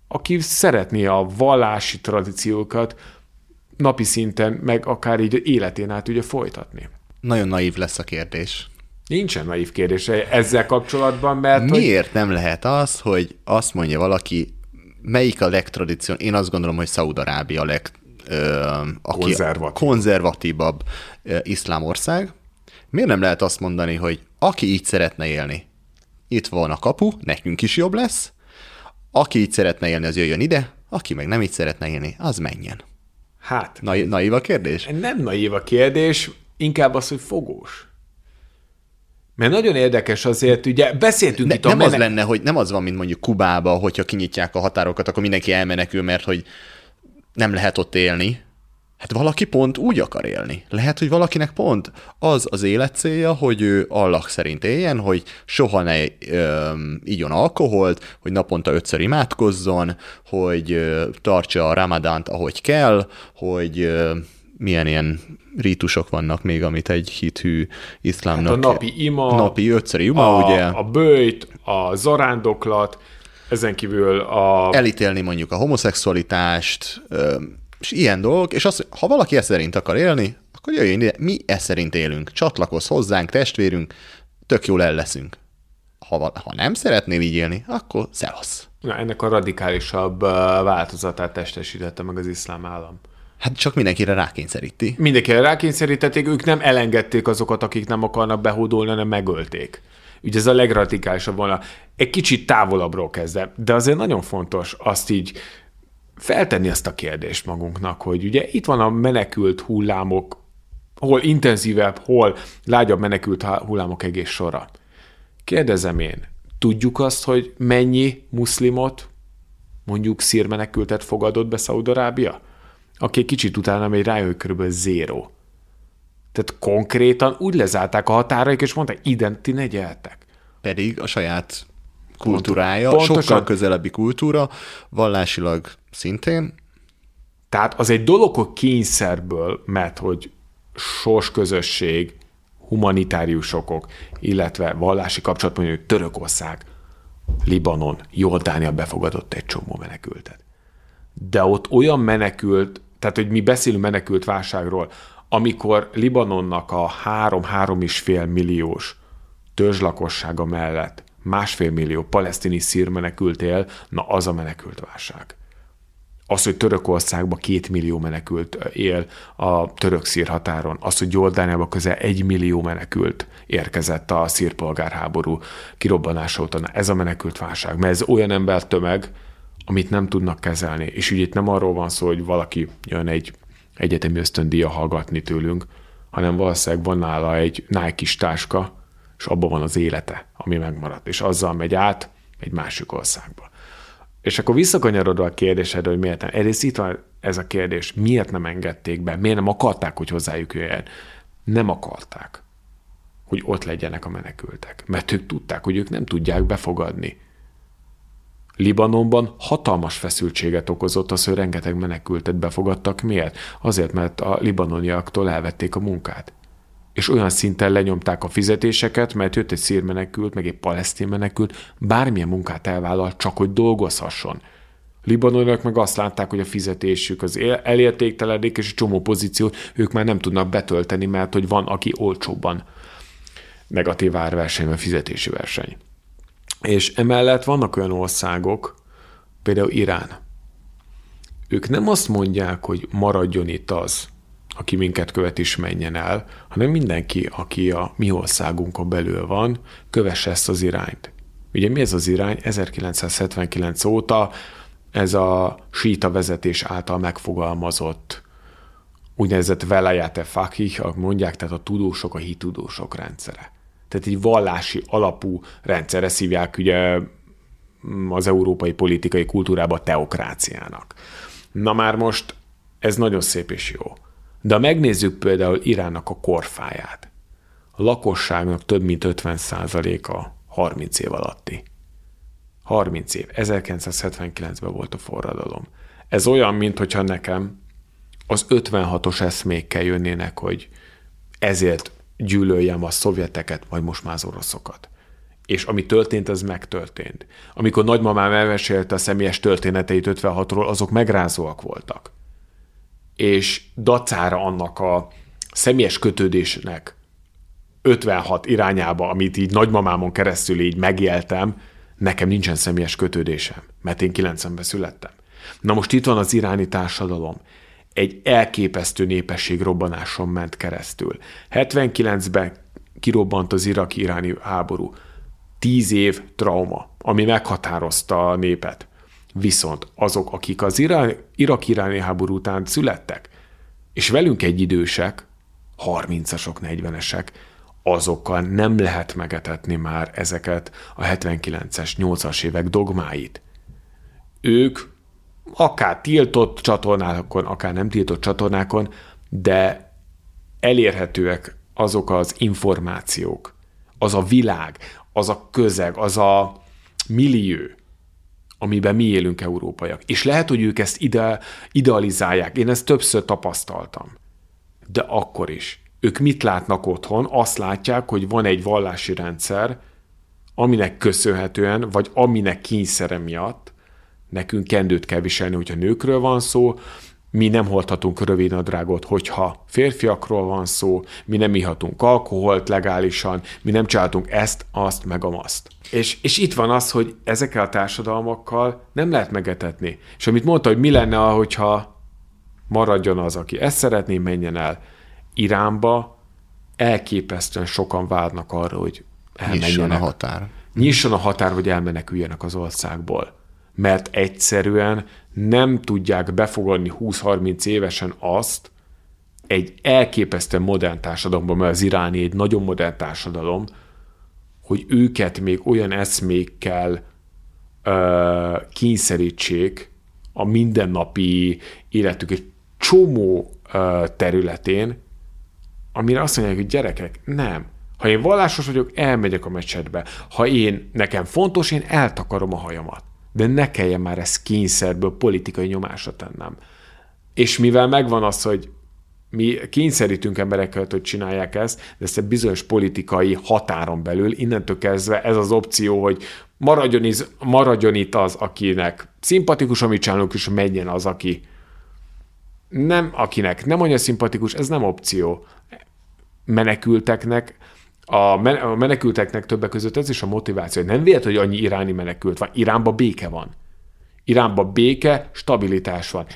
aki szeretné a vallási tradíciókat napi szinten, meg akár így életén át ugye folytatni. Nagyon naív lesz a kérdés. Nincsen naív kérdése ezzel kapcsolatban, mert... Miért hogy... nem lehet az, hogy azt mondja valaki, melyik a legtradíció? Én azt gondolom, hogy Szaúd-Arábia a leg ö, aki Konzervatív. konzervatívabb ö, iszlám ország. Miért nem lehet azt mondani, hogy aki így szeretne élni, itt van a kapu, nekünk is jobb lesz, aki így szeretne élni, az jöjjön ide, aki meg nem így szeretne élni, az menjen. Hát. Na, naív a kérdés? Nem naív a kérdés, inkább az, hogy fogós. Mert nagyon érdekes azért, ugye beszéltünk ne, itt Nem a menek... az lenne, hogy nem az van, mint mondjuk Kubába, hogyha kinyitják a határokat, akkor mindenki elmenekül, mert hogy nem lehet ott élni. Hát valaki pont úgy akar élni. Lehet, hogy valakinek pont az az élet célja, hogy ő Allah szerint éljen, hogy soha ne ö, igyon alkoholt, hogy naponta ötször imádkozzon, hogy ö, tartsa a ramadánt, ahogy kell, hogy ö, milyen ilyen rítusok vannak még, amit egy hithű iszlámnak... Hát a napi ima, napi ötszöri ima, a, ugye? A bőjt, a zarándoklat, ezen kívül a... Elítélni mondjuk a homoszexualitást, és ilyen dolgok, és az, ha valaki ezt szerint akar élni, akkor jöjjön ide, mi ezt szerint élünk, csatlakozz hozzánk, testvérünk, tök jól el leszünk. Ha, ha nem szeretnél így élni, akkor szevasz. Na, ennek a radikálisabb változatát testesítette meg az iszlám állam. Hát csak mindenkire rákényszeríti. Mindenkire rákényszerítették, ők nem elengedték azokat, akik nem akarnak behódolni, hanem megölték. Ugye ez a legradikálisabb volna. Egy kicsit távolabbról kezdve, de azért nagyon fontos azt így feltenni ezt a kérdést magunknak, hogy ugye itt van a menekült hullámok, hol intenzívebb, hol lágyabb menekült hullámok egész sora. Kérdezem én, tudjuk azt, hogy mennyi muszlimot, mondjuk szírmenekültet fogadott be Szaudarábia? Aki egy kicsit utána megy rájön, hogy körülbelül zéro. Tehát konkrétan úgy lezárták a határaik, és mondták, ide ti ne gyertek. Pedig a saját kultúrája, Pontosan. sokkal közelebbi kultúra, vallásilag szintén. Tehát az egy dolog, hogy kényszerből, mert hogy sorsközösség, humanitáriusokok, illetve vallási kapcsolat, mondjuk Törökország, Libanon, Jordánia befogadott egy csomó menekültet. De ott olyan menekült tehát hogy mi beszélünk menekült válságról, amikor Libanonnak a 3-3 és fél milliós törzslakossága mellett másfél millió palesztini szír menekült él, na az a menekült válság. Az, hogy Törökországban két millió menekült él a török-szír határon, az, hogy Jordániában közel egy millió menekült érkezett a szírpolgárháború kirobbanása után, ez a menekült válság, mert ez olyan embertömeg, amit nem tudnak kezelni. És ugye itt nem arról van szó, hogy valaki jön egy egyetemi ösztöndíja hallgatni tőlünk, hanem valószínűleg van nála egy nike táska, és abban van az élete, ami megmaradt, és azzal megy át egy másik országba. És akkor visszakanyarodva a kérdésedre, hogy miért nem. Egyrészt itt van ez a kérdés, miért nem engedték be, miért nem akarták, hogy hozzájuk jöjjön. Nem akarták, hogy ott legyenek a menekültek, mert ők tudták, hogy ők nem tudják befogadni Libanonban hatalmas feszültséget okozott az, hogy rengeteg menekültet befogadtak. Miért? Azért, mert a libanoniaktól elvették a munkát. És olyan szinten lenyomták a fizetéseket, mert jött egy szír menekült, meg egy palesztin menekült, bármilyen munkát elvállal, csak hogy dolgozhasson. Libanoniak meg azt látták, hogy a fizetésük az elértéktelenik, és egy csomó pozíciót ők már nem tudnak betölteni, mert hogy van, aki olcsóbban negatív árverseny, vagy fizetési verseny. És emellett vannak olyan országok, például Irán. ők nem azt mondják, hogy maradjon itt az, aki minket követ is menjen el, hanem mindenki, aki a mi országunkon belül van, kövesse ezt az irányt. Ugye mi ez az irány? 1979 óta ez a síta vezetés által megfogalmazott úgynevezett velejete fakih, mondják, tehát a tudósok, a hitudósok rendszere. Tehát egy vallási alapú rendszere szívják ugye az európai politikai kultúrába teokráciának. Na már most ez nagyon szép és jó. De megnézzük például Iránnak a korfáját, a lakosságnak több mint 50%-a 30 év alatti. 30 év. 1979-ben volt a forradalom. Ez olyan, mintha nekem az 56-os eszmékkel jönnének, hogy ezért gyűlöljem a szovjeteket, vagy most már az oroszokat. És ami történt, az megtörtént. Amikor nagymamám elmesélte a személyes történeteit 56-ról, azok megrázóak voltak. És dacára annak a személyes kötődésnek 56 irányába, amit így nagymamámon keresztül így megéltem, nekem nincsen személyes kötődésem, mert én 90-ben születtem. Na most itt van az iráni társadalom. Egy elképesztő népességrobbanáson ment keresztül. 79-ben kirobbant az iraki-iráni háború. Tíz év trauma, ami meghatározta a népet. Viszont azok, akik az irak-iráni háború után születtek, és velünk egy idősek, 30-asok, 40-esek, azokkal nem lehet megetetni már ezeket a 79-es, 80-as évek dogmáit. Ők akár tiltott csatornákon, akár nem tiltott csatornákon, de elérhetőek azok az információk, az a világ, az a közeg, az a millió, amiben mi élünk európaiak. És lehet, hogy ők ezt ide, idealizálják. Én ezt többször tapasztaltam. De akkor is. Ők mit látnak otthon? Azt látják, hogy van egy vallási rendszer, aminek köszönhetően, vagy aminek kényszere miatt nekünk kendőt kell viselni, hogyha nőkről van szó, mi nem hordhatunk rövidnadrágot, hogyha férfiakról van szó, mi nem ihatunk alkoholt legálisan, mi nem csináltunk ezt, azt, meg a maszt. És, és itt van az, hogy ezekkel a társadalmakkal nem lehet megetetni. És amit mondta, hogy mi lenne, hogyha maradjon az, aki ezt szeretné, menjen el. Iránba elképesztően sokan várnak arra, hogy elmenjenek. Nyisson a határ. Nyisson a határ, hogy elmeneküljenek az országból. Mert egyszerűen nem tudják befogadni 20-30 évesen azt, egy elképesztően modern társadalomban, mert az iráni egy nagyon modern társadalom, hogy őket még olyan eszmékkel ö, kényszerítsék a mindennapi életük egy csomó ö, területén, amire azt mondják, hogy gyerekek, nem. Ha én vallásos vagyok, elmegyek a mecsetbe. Ha én, nekem fontos, én eltakarom a hajamat. De ne kelljen már ezt kényszerből politikai nyomásra tennem. És mivel megvan az, hogy mi kényszerítünk embereket, hogy csinálják ezt, de ezt egy bizonyos politikai határon belül, innentől kezdve ez az opció, hogy maradjon, iz, maradjon itt az, akinek szimpatikus, amit csinálunk, és menjen az, aki nem, akinek nem olyan szimpatikus, ez nem opció menekülteknek, a, menekülteknek többek között ez is a motiváció, hogy nem véletlen, hogy annyi iráni menekült van. Iránban béke van. Iránban béke, stabilitás van.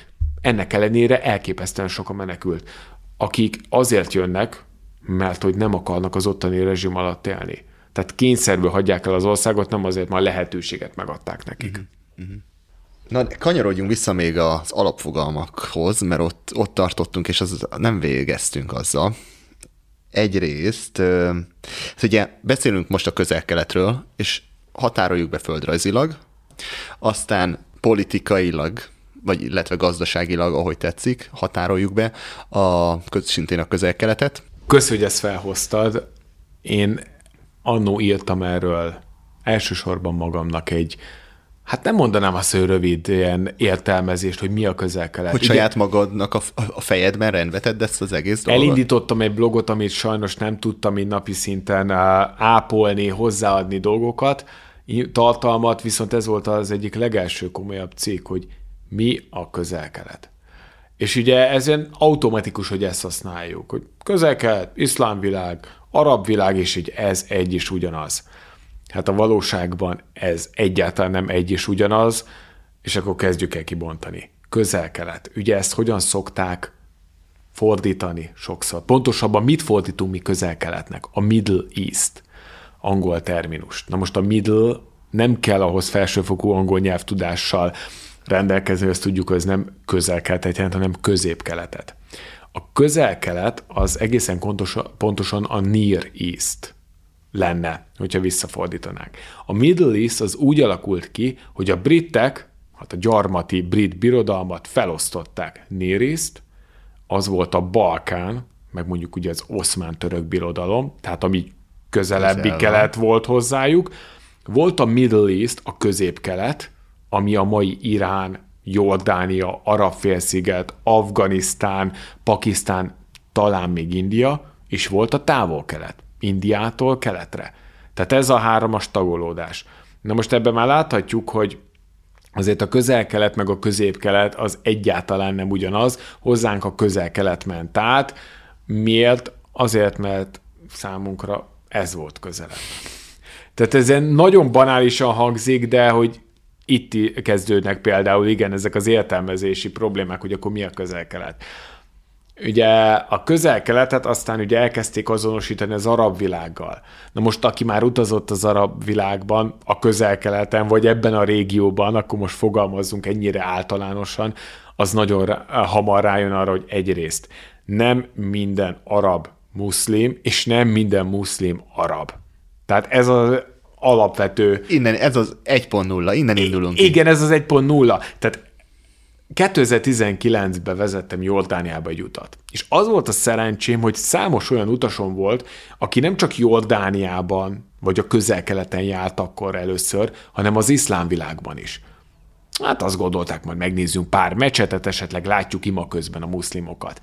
Ennek ellenére elképesztően sok a menekült, akik azért jönnek, mert hogy nem akarnak az ottani rezsim alatt élni. Tehát kényszerből hagyják el az országot, nem azért, mert lehetőséget megadták nekik. Uh-huh. Uh-huh. Na, kanyarodjunk vissza még az alapfogalmakhoz, mert ott, ott tartottunk, és az nem végeztünk azzal, egyrészt, ugye beszélünk most a közel-keletről, és határoljuk be földrajzilag, aztán politikailag, vagy illetve gazdaságilag, ahogy tetszik, határoljuk be a, szintén a közel-keletet. Kösz, hogy ezt felhoztad. Én annó írtam erről elsősorban magamnak egy Hát nem mondanám azt, hogy rövid ilyen értelmezést, hogy mi a közel-kelet. Hogy saját magadnak a, a fejedben rendbe tedd ezt az egész dolgot? Elindítottam egy blogot, amit sajnos nem tudtam így napi szinten ápolni, hozzáadni dolgokat, tartalmat, viszont ez volt az egyik legelső komolyabb cég, hogy mi a közel-kelet. És ugye ez ilyen automatikus, hogy ezt használjuk, hogy közel-kelet, iszlámvilág, arab világ, és így ez egy is ugyanaz. Hát a valóságban ez egyáltalán nem egy és ugyanaz, és akkor kezdjük el kibontani. közel-kelet. Ugye ezt hogyan szokták fordítani sokszor? Pontosabban mit fordítunk mi közel-keletnek? A Middle East, angol terminus. Na most a Middle nem kell ahhoz felsőfokú angol nyelvtudással rendelkezni, ezt tudjuk, hogy ez nem közel-keletet jelent, hanem közép-keletet. A közel-kelet az egészen pontosan a Near East lenne, hogyha visszafordítanák. A Middle East az úgy alakult ki, hogy a britek, hát a gyarmati brit birodalmat felosztották. East, az volt a Balkán, meg mondjuk ugye az oszmán-török birodalom, tehát ami közelebbi Közel kelet volt hozzájuk. Volt a Middle East, a közép-kelet, ami a mai Irán, Jordánia, Arab-félsziget, Afganisztán, Pakisztán, talán még India, és volt a távol-kelet, Indiától keletre. Tehát ez a háromas tagolódás. Na most ebben már láthatjuk, hogy azért a közel-kelet meg a közép-kelet az egyáltalán nem ugyanaz, hozzánk a közel-kelet ment át. Miért? Azért, mert számunkra ez volt közelebb. Tehát ez nagyon banálisan hangzik, de hogy itt kezdődnek például, igen, ezek az értelmezési problémák, hogy akkor mi a közel-kelet. Ugye a közel-keletet aztán ugye elkezdték azonosítani az arab világgal. Na most, aki már utazott az arab világban, a közel-keleten, vagy ebben a régióban, akkor most fogalmazzunk ennyire általánosan, az nagyon hamar rájön arra, hogy egyrészt nem minden arab muszlim, és nem minden muszlim arab. Tehát ez az alapvető... Innen, ez az 1.0, innen indulunk. Igen, ez az 1.0. Tehát 2019-ben vezettem Jordániába egy utat. És az volt a szerencsém, hogy számos olyan utasom volt, aki nem csak Jordániában, vagy a közel-keleten járt akkor először, hanem az iszlám világban is. Hát azt gondolták, majd megnézzünk pár mecsetet, esetleg látjuk ima közben a muszlimokat.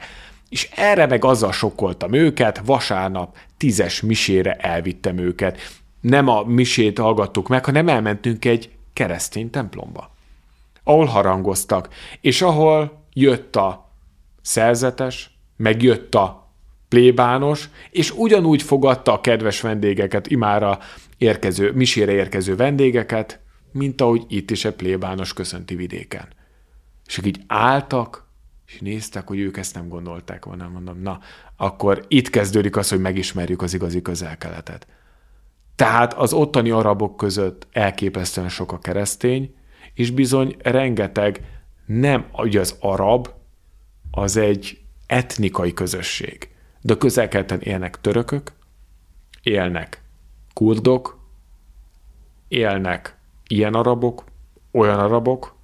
És erre meg azzal sokkoltam őket, vasárnap tízes misére elvittem őket. Nem a misét hallgattuk meg, hanem elmentünk egy keresztény templomba ahol harangoztak, és ahol jött a szerzetes, meg jött a plébános, és ugyanúgy fogadta a kedves vendégeket, imára érkező, misére érkező vendégeket, mint ahogy itt is egy plébános köszönti vidéken. És így álltak, és néztek, hogy ők ezt nem gondolták volna. Mondom, na, akkor itt kezdődik az, hogy megismerjük az igazi közel-keletet. Tehát az ottani arabok között elképesztően sok a keresztény, és bizony rengeteg nem, ugye az arab, az egy etnikai közösség. De közel élnek törökök, élnek kurdok, élnek ilyen arabok, olyan arabok,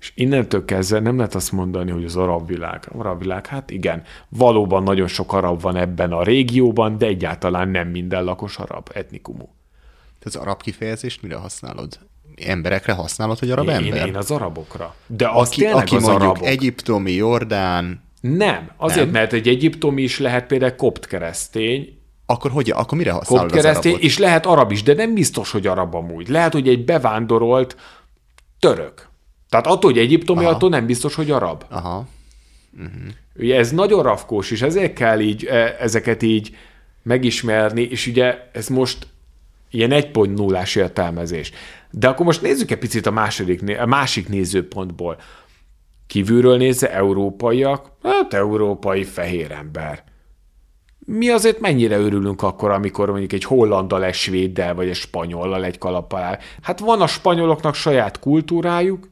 és innentől kezdve nem lehet azt mondani, hogy az arab világ. Arab világ, hát igen, valóban nagyon sok arab van ebben a régióban, de egyáltalán nem minden lakos arab etnikumú. Te az arab kifejezést mire használod? Emberekre használod, hogy arab én, ember? Én az arabokra. De az aki, aki az mondjuk arabok. egyiptomi, jordán... Nem, azért, nem? mert egy egyiptomi is lehet például kopt keresztény, akkor hogy, akkor mire használod kopt keresztény, az és lehet arab is, de nem biztos, hogy arab amúgy. Lehet, hogy egy bevándorolt török. Tehát attól, hogy egyiptomi, Aha. attól nem biztos, hogy arab. Aha. Uh-huh. Ugye ez nagyon rafkós, és ezért kell így e, ezeket így megismerni, és ugye ez most ilyen 1.0-ás értelmezés. De akkor most nézzük egy picit a, második, a másik nézőpontból. Kívülről nézve európaiak, hát európai fehér ember. Mi azért mennyire örülünk akkor, amikor mondjuk egy hollandal, egy svéddel, vagy egy spanyollal egy kalap alá. Hát van a spanyoloknak saját kultúrájuk,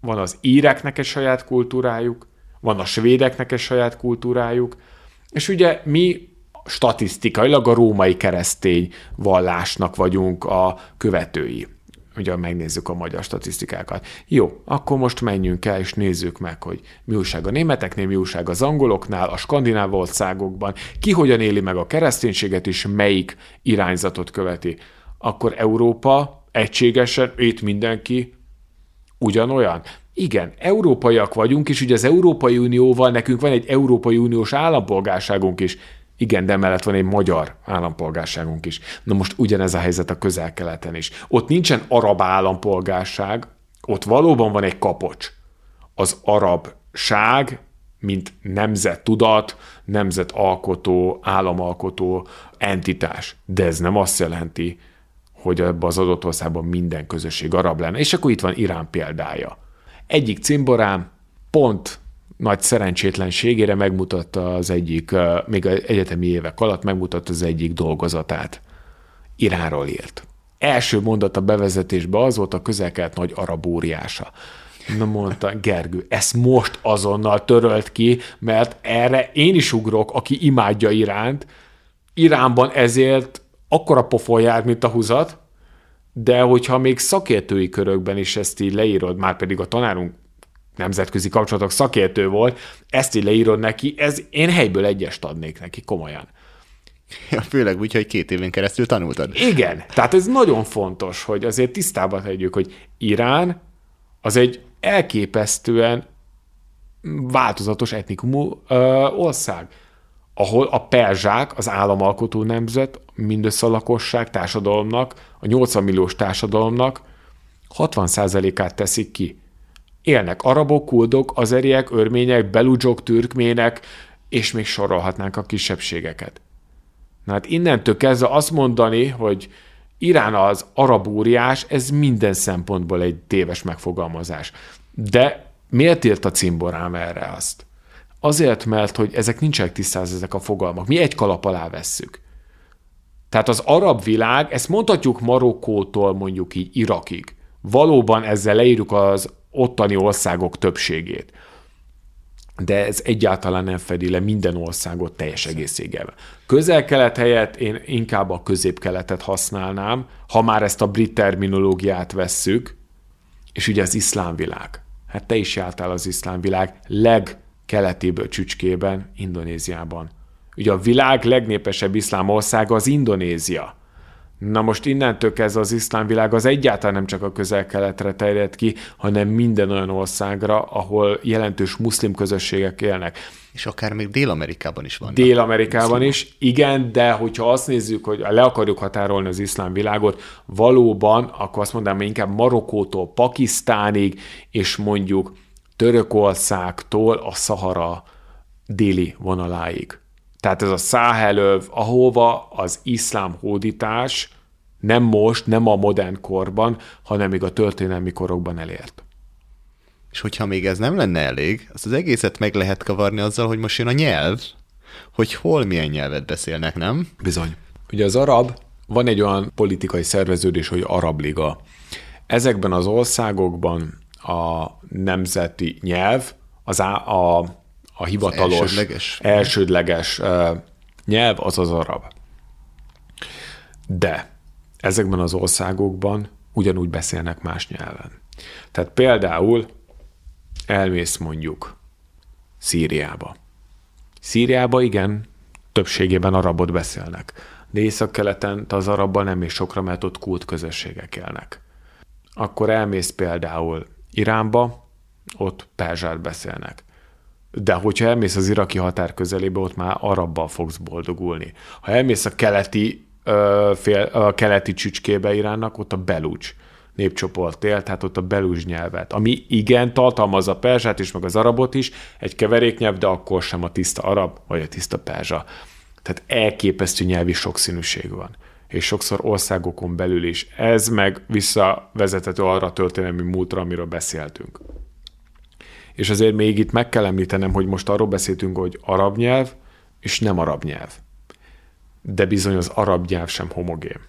van az íreknek egy saját kultúrájuk, van a svédeknek egy saját kultúrájuk, és ugye mi statisztikailag a római keresztény vallásnak vagyunk a követői ugye megnézzük a magyar statisztikákat. Jó, akkor most menjünk el, és nézzük meg, hogy mi újság a németeknél, mi újság az angoloknál, a skandináv országokban, ki hogyan éli meg a kereszténységet, és melyik irányzatot követi. Akkor Európa egységesen, itt mindenki ugyanolyan. Igen, európaiak vagyunk, és ugye az Európai Unióval nekünk van egy Európai Uniós állampolgárságunk is. Igen, de emellett van egy magyar állampolgárságunk is. Na most ugyanez a helyzet a közel-keleten is. Ott nincsen arab állampolgárság, ott valóban van egy kapocs. Az arabság, mint nemzettudat, nemzetalkotó, államalkotó entitás. De ez nem azt jelenti, hogy ebben az adott országban minden közösség arab lenne. És akkor itt van Irán példája. Egyik cimborám pont nagy szerencsétlenségére megmutatta az egyik, még az egyetemi évek alatt megmutatta az egyik dolgozatát. Iránról írt. Első mondat a bevezetésbe az volt a közelkelt nagy arab óriása. Na mondta, Gergő, ezt most azonnal törölt ki, mert erre én is ugrok, aki imádja Iránt. Iránban ezért akkora pofon jár, mint a húzat, de hogyha még szakértői körökben is ezt így leírod, már pedig a tanárunk nemzetközi kapcsolatok szakértő volt, ezt így leírod neki, ez én helyből egyest adnék neki, komolyan. Ja, főleg úgy, hogy két évén keresztül tanultad. Igen, tehát ez nagyon fontos, hogy azért tisztában tegyük, hogy Irán az egy elképesztően változatos etnikumú ö, ország, ahol a perzsák, az államalkotó nemzet, mindössze a lakosság társadalomnak, a 80 milliós társadalomnak 60%-át teszik ki. Élnek arabok, kuldok, azeriek, örmények, beludzsok, türkmének, és még sorolhatnánk a kisebbségeket. Na hát innentől kezdve azt mondani, hogy Irán az arab óriás, ez minden szempontból egy téves megfogalmazás. De miért írt a cimborám erre azt? Azért, mert hogy ezek nincsenek tisztáz ezek a fogalmak. Mi egy kalap alá vesszük. Tehát az arab világ, ezt mondhatjuk Marokkótól mondjuk így Irakig. Valóban ezzel leírjuk az ottani országok többségét. De ez egyáltalán nem fedi le minden országot teljes egészében. Közel-kelet helyett én inkább a közép-keletet használnám, ha már ezt a brit terminológiát vesszük, és ugye az iszlám világ. Hát te is jártál az iszlám világ legkeletéből csücskében, Indonéziában. Ugye a világ legnépesebb iszlám országa az Indonézia. Na most innentől kezdve az iszlám világ az egyáltalán nem csak a közel-keletre terjed ki, hanem minden olyan országra, ahol jelentős muszlim közösségek élnek. És akár még Dél-Amerikában is van. Dél-Amerikában is, igen, de hogyha azt nézzük, hogy le akarjuk határolni az iszlám világot, valóban, akkor azt mondanám, hogy inkább Marokkótól Pakisztánig, és mondjuk Törökországtól a Szahara déli vonaláig. Tehát ez a Száhelöv, ahova az iszlám hódítás nem most, nem a modern korban, hanem még a történelmi korokban elért. És hogyha még ez nem lenne elég, azt az egészet meg lehet kavarni azzal, hogy most jön a nyelv, hogy hol milyen nyelvet beszélnek, nem? Bizony. Ugye az arab, van egy olyan politikai szerveződés, hogy Arab Liga. Ezekben az országokban a nemzeti nyelv, az a, a, a hivatalos, Az elsődleges. elsődleges uh, nyelv az az arab. De ezekben az országokban ugyanúgy beszélnek más nyelven. Tehát például elmész mondjuk Szíriába. Szíriába igen, többségében arabot beszélnek. De északkeleten az arabbal nem is sokra, mert ott kult közösségek élnek. Akkor elmész például Iránba, ott perzsát beszélnek. De hogyha elmész az iraki határ közelébe, ott már arabbal fogsz boldogulni. Ha elmész a keleti, ö, fél, a keleti csücskébe Iránnak, ott a belucs népcsoport él, tehát ott a belúzs nyelvet, ami igen, tartalmazza a perzsát is, meg az arabot is, egy keveréknyelv, de akkor sem a tiszta arab, vagy a tiszta perzsa. Tehát elképesztő nyelvi sokszínűség van és sokszor országokon belül is. Ez meg visszavezethető arra a történelmi múltra, amiről beszéltünk. És azért még itt meg kell említenem, hogy most arról beszéltünk, hogy arab nyelv, és nem arab nyelv. De bizony az arab nyelv sem homogén.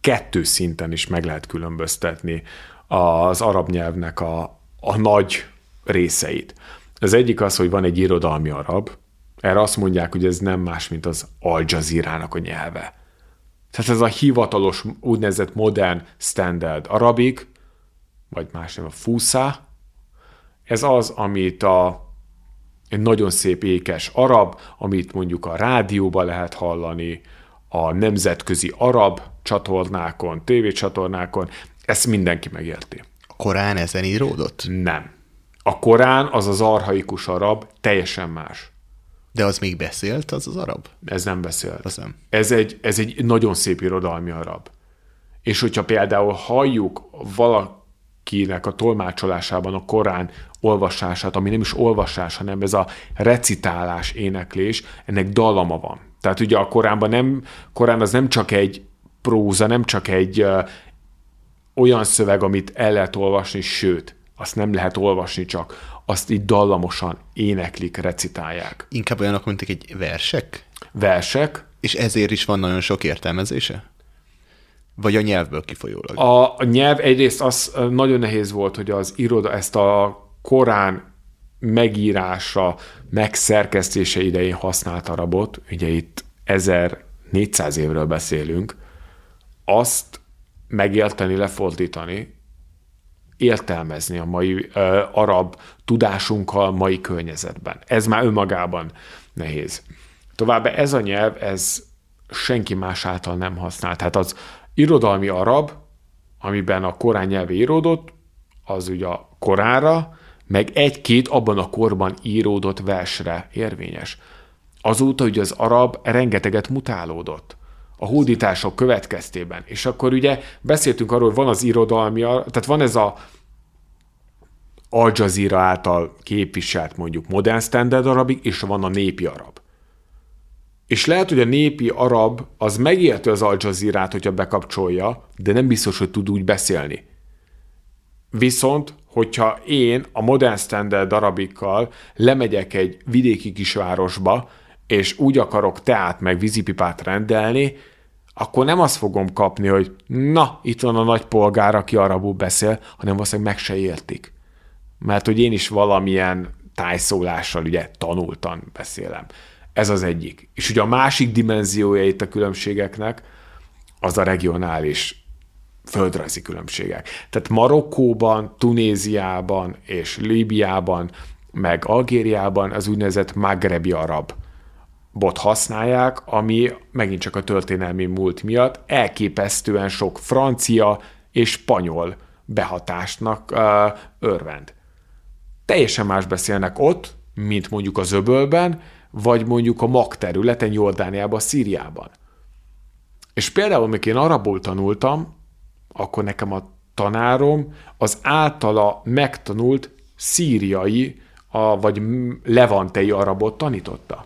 Kettő szinten is meg lehet különböztetni az arab nyelvnek a, a nagy részeit. Az egyik az, hogy van egy irodalmi arab, erre azt mondják, hogy ez nem más, mint az Al Jazeera-nak a nyelve. Tehát ez a hivatalos, úgynevezett modern standard arabik, vagy más nem a fusa, ez az, amit a egy nagyon szép ékes arab, amit mondjuk a rádióban lehet hallani, a nemzetközi arab csatornákon, tévécsatornákon, ezt mindenki megérti. A Korán ezen íródott? Nem. A Korán az az arhaikus arab, teljesen más. De az még beszélt, az az arab? Ez nem beszélt. Az nem. Ez egy, ez egy nagyon szép irodalmi arab. És hogyha például halljuk valakinek a tolmácsolásában a Korán olvasását, ami nem is olvasás, hanem ez a recitálás, éneklés, ennek dallama van. Tehát ugye a Koránban nem, Korán az nem csak egy próza, nem csak egy ö, olyan szöveg, amit el lehet olvasni, sőt, azt nem lehet olvasni csak, azt így dallamosan éneklik, recitálják. Inkább olyanok, mint egy versek? Versek. És ezért is van nagyon sok értelmezése? Vagy a nyelvből kifolyólag? A, a nyelv egyrészt az nagyon nehéz volt, hogy az iroda ezt a Korán megírása, megszerkesztése idején használt arabot, ugye itt 1400 évről beszélünk, azt megérteni, lefordítani, értelmezni a mai uh, arab tudásunkkal, mai környezetben. Ez már önmagában nehéz. Továbbá ez a nyelv, ez senki más által nem használt. Tehát az irodalmi arab, amiben a korán nyelve íródott, az ugye a korára, meg egy-két abban a korban íródott versre érvényes. Azóta ugye az arab rengeteget mutálódott a hódítások következtében. És akkor ugye beszéltünk arról, hogy van az irodalmi, tehát van ez a Al Jazeera által képviselt mondjuk modern standard arabik, és van a népi arab. És lehet, hogy a népi arab az megérti az Al Jazeera-t, hogyha bekapcsolja, de nem biztos, hogy tud úgy beszélni. Viszont, hogyha én a modern standard arabikkal lemegyek egy vidéki kisvárosba, és úgy akarok teát meg vízipipát rendelni, akkor nem azt fogom kapni, hogy na, itt van a nagy polgár, aki arabul beszél, hanem valószínűleg meg se értik. Mert hogy én is valamilyen tájszólással ugye tanultan beszélem. Ez az egyik. És ugye a másik dimenziója itt a különbségeknek az a regionális földrajzi különbségek. Tehát Marokkóban, Tunéziában és Líbiában, meg Algériában az úgynevezett magrebi arab bot használják, ami megint csak a történelmi múlt miatt elképesztően sok francia és spanyol behatásnak uh, örvend. Teljesen más beszélnek ott, mint mondjuk az öbölben, vagy mondjuk a mag területen, Jordániában, Szíriában. És például, amikor én arabul tanultam, akkor nekem a tanárom az általa megtanult szíriai, a, vagy levantei arabot tanította.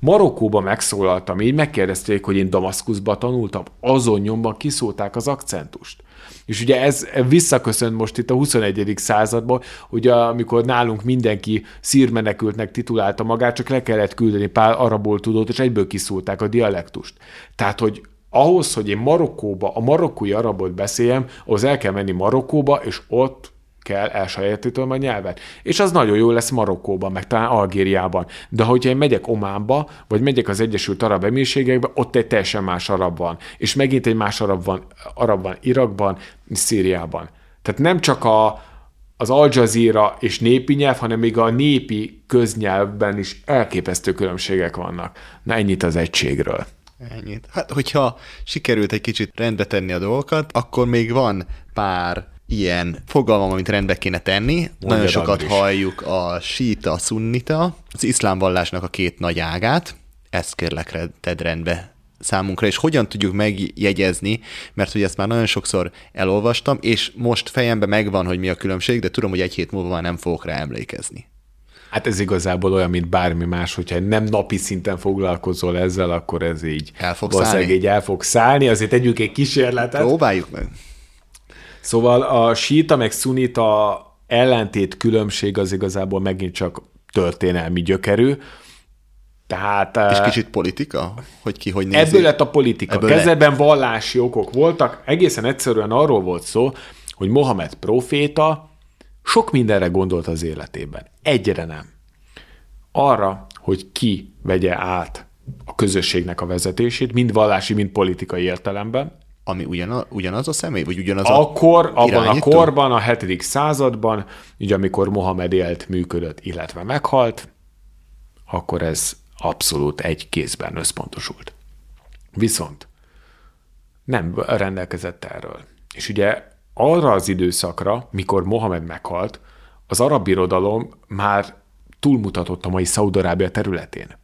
Marokkóba megszólaltam, így megkérdezték, hogy én Damaszkuszba tanultam, azon nyomban kiszólták az akcentust. És ugye ez visszaköszönt most itt a 21. században, ugye amikor nálunk mindenki szírmenekültnek titulálta magát, csak le kellett küldeni pár arabból tudott, és egyből kiszólták a dialektust. Tehát, hogy ahhoz, hogy én Marokkóba a marokkói arabot beszéljem, ahhoz el kell menni Marokkóba, és ott kell elsajátítanom a nyelvet. És az nagyon jó lesz Marokkóban, meg talán Algériában. De hogyha én megyek Ománba, vagy megyek az Egyesült Arab Emírségekbe, ott egy teljesen más arab van. És megint egy más arab van, arab van Irakban, Szíriában. Tehát nem csak a, az Al Jazeera és népi nyelv, hanem még a népi köznyelvben is elképesztő különbségek vannak. Na ennyit az egységről. Ennyit. Hát, hogyha sikerült egy kicsit rendbe tenni a dolgokat, akkor még van pár ilyen fogalmam, amit rendbe kéne tenni. Mondja Nagyon sokat is. halljuk a síta, a szunnita, az iszlám vallásnak a két nagy ágát. Ezt kérlek, tedd rendbe számunkra, és hogyan tudjuk megjegyezni, mert hogy ezt már nagyon sokszor elolvastam, és most fejemben megvan, hogy mi a különbség, de tudom, hogy egy hét múlva már nem fogok rá emlékezni. Hát ez igazából olyan, mint bármi más, hogyha nem napi szinten foglalkozol ezzel, akkor ez így el fog szállni. így el fog szállni. Azért tegyük egy kísérletet. Próbáljuk meg. Szóval a síta meg szunita ellentét különbség az igazából megint csak történelmi gyökerű. Tehát, És eh, kicsit politika? Hogy ki hogy nézi? Ebből lett a politika. Ebből Kezdetben vallási okok voltak. Egészen egyszerűen arról volt szó, hogy Mohamed proféta sok mindenre gondolt az életében. Egyre nem. Arra, hogy ki vegye át a közösségnek a vezetését, mind vallási, mind politikai értelemben, ami ugyanaz, ugyanaz a személy, vagy ugyanaz Akkor, a abban irányító? a korban, a 7. században, ugye amikor Mohamed élt, működött, illetve meghalt, akkor ez abszolút egy kézben összpontosult. Viszont nem rendelkezett erről. És ugye arra az időszakra, mikor Mohamed meghalt, az arab birodalom már túlmutatott a mai Szaudarábia területén.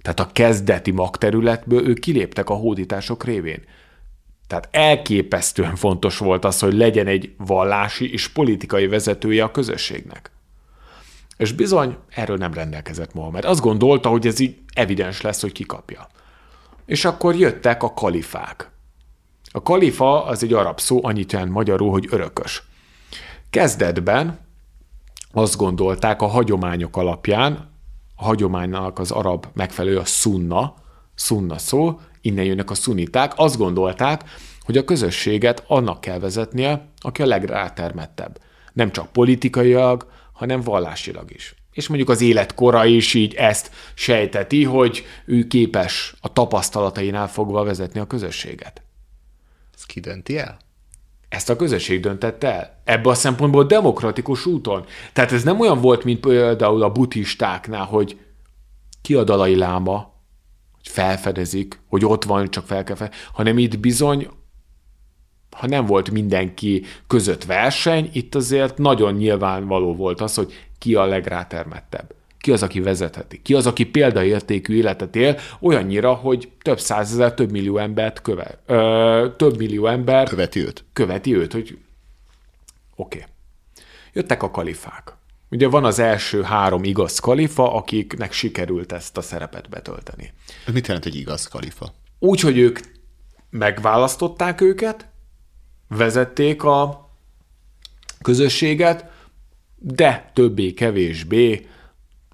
Tehát a kezdeti magterületből ők kiléptek a hódítások révén. Tehát elképesztően fontos volt az, hogy legyen egy vallási és politikai vezetője a közösségnek. És bizony, erről nem rendelkezett Mohamed. Azt gondolta, hogy ez így evidens lesz, hogy kikapja. És akkor jöttek a kalifák. A kalifa az egy arab szó, annyit jelent magyarul, hogy örökös. Kezdetben azt gondolták a hagyományok alapján, a hagyománynak az arab megfelelő a szunna, szunna szó, innen jönnek a szuniták, azt gondolták, hogy a közösséget annak kell vezetnie, aki a legrátermettebb. Nem csak politikailag, hanem vallásilag is. És mondjuk az életkora is így ezt sejteti, hogy ő képes a tapasztalatainál fogva vezetni a közösséget. Ez ki dönti el? Ezt a közösség döntette el. Ebbe a szempontból demokratikus úton. Tehát ez nem olyan volt, mint például a buddhistáknál, hogy ki a dalai láma, hogy felfedezik, hogy ott van, csak fel kell fel, hanem itt bizony ha nem volt mindenki között verseny, itt azért nagyon nyilvánvaló volt az, hogy ki a legrátermettebb. Ki az, aki vezetheti? Ki az, aki példaértékű életet él, olyannyira, hogy több százezer, több millió embert köve, ö, több millió ember Követi őt. követi őt, hogy oké. Okay. Jöttek a kalifák. Ugye van az első három igaz kalifa, akiknek sikerült ezt a szerepet betölteni. Ez mit jelent egy igaz kalifa? Úgy, hogy ők megválasztották őket, vezették a közösséget, de többé-kevésbé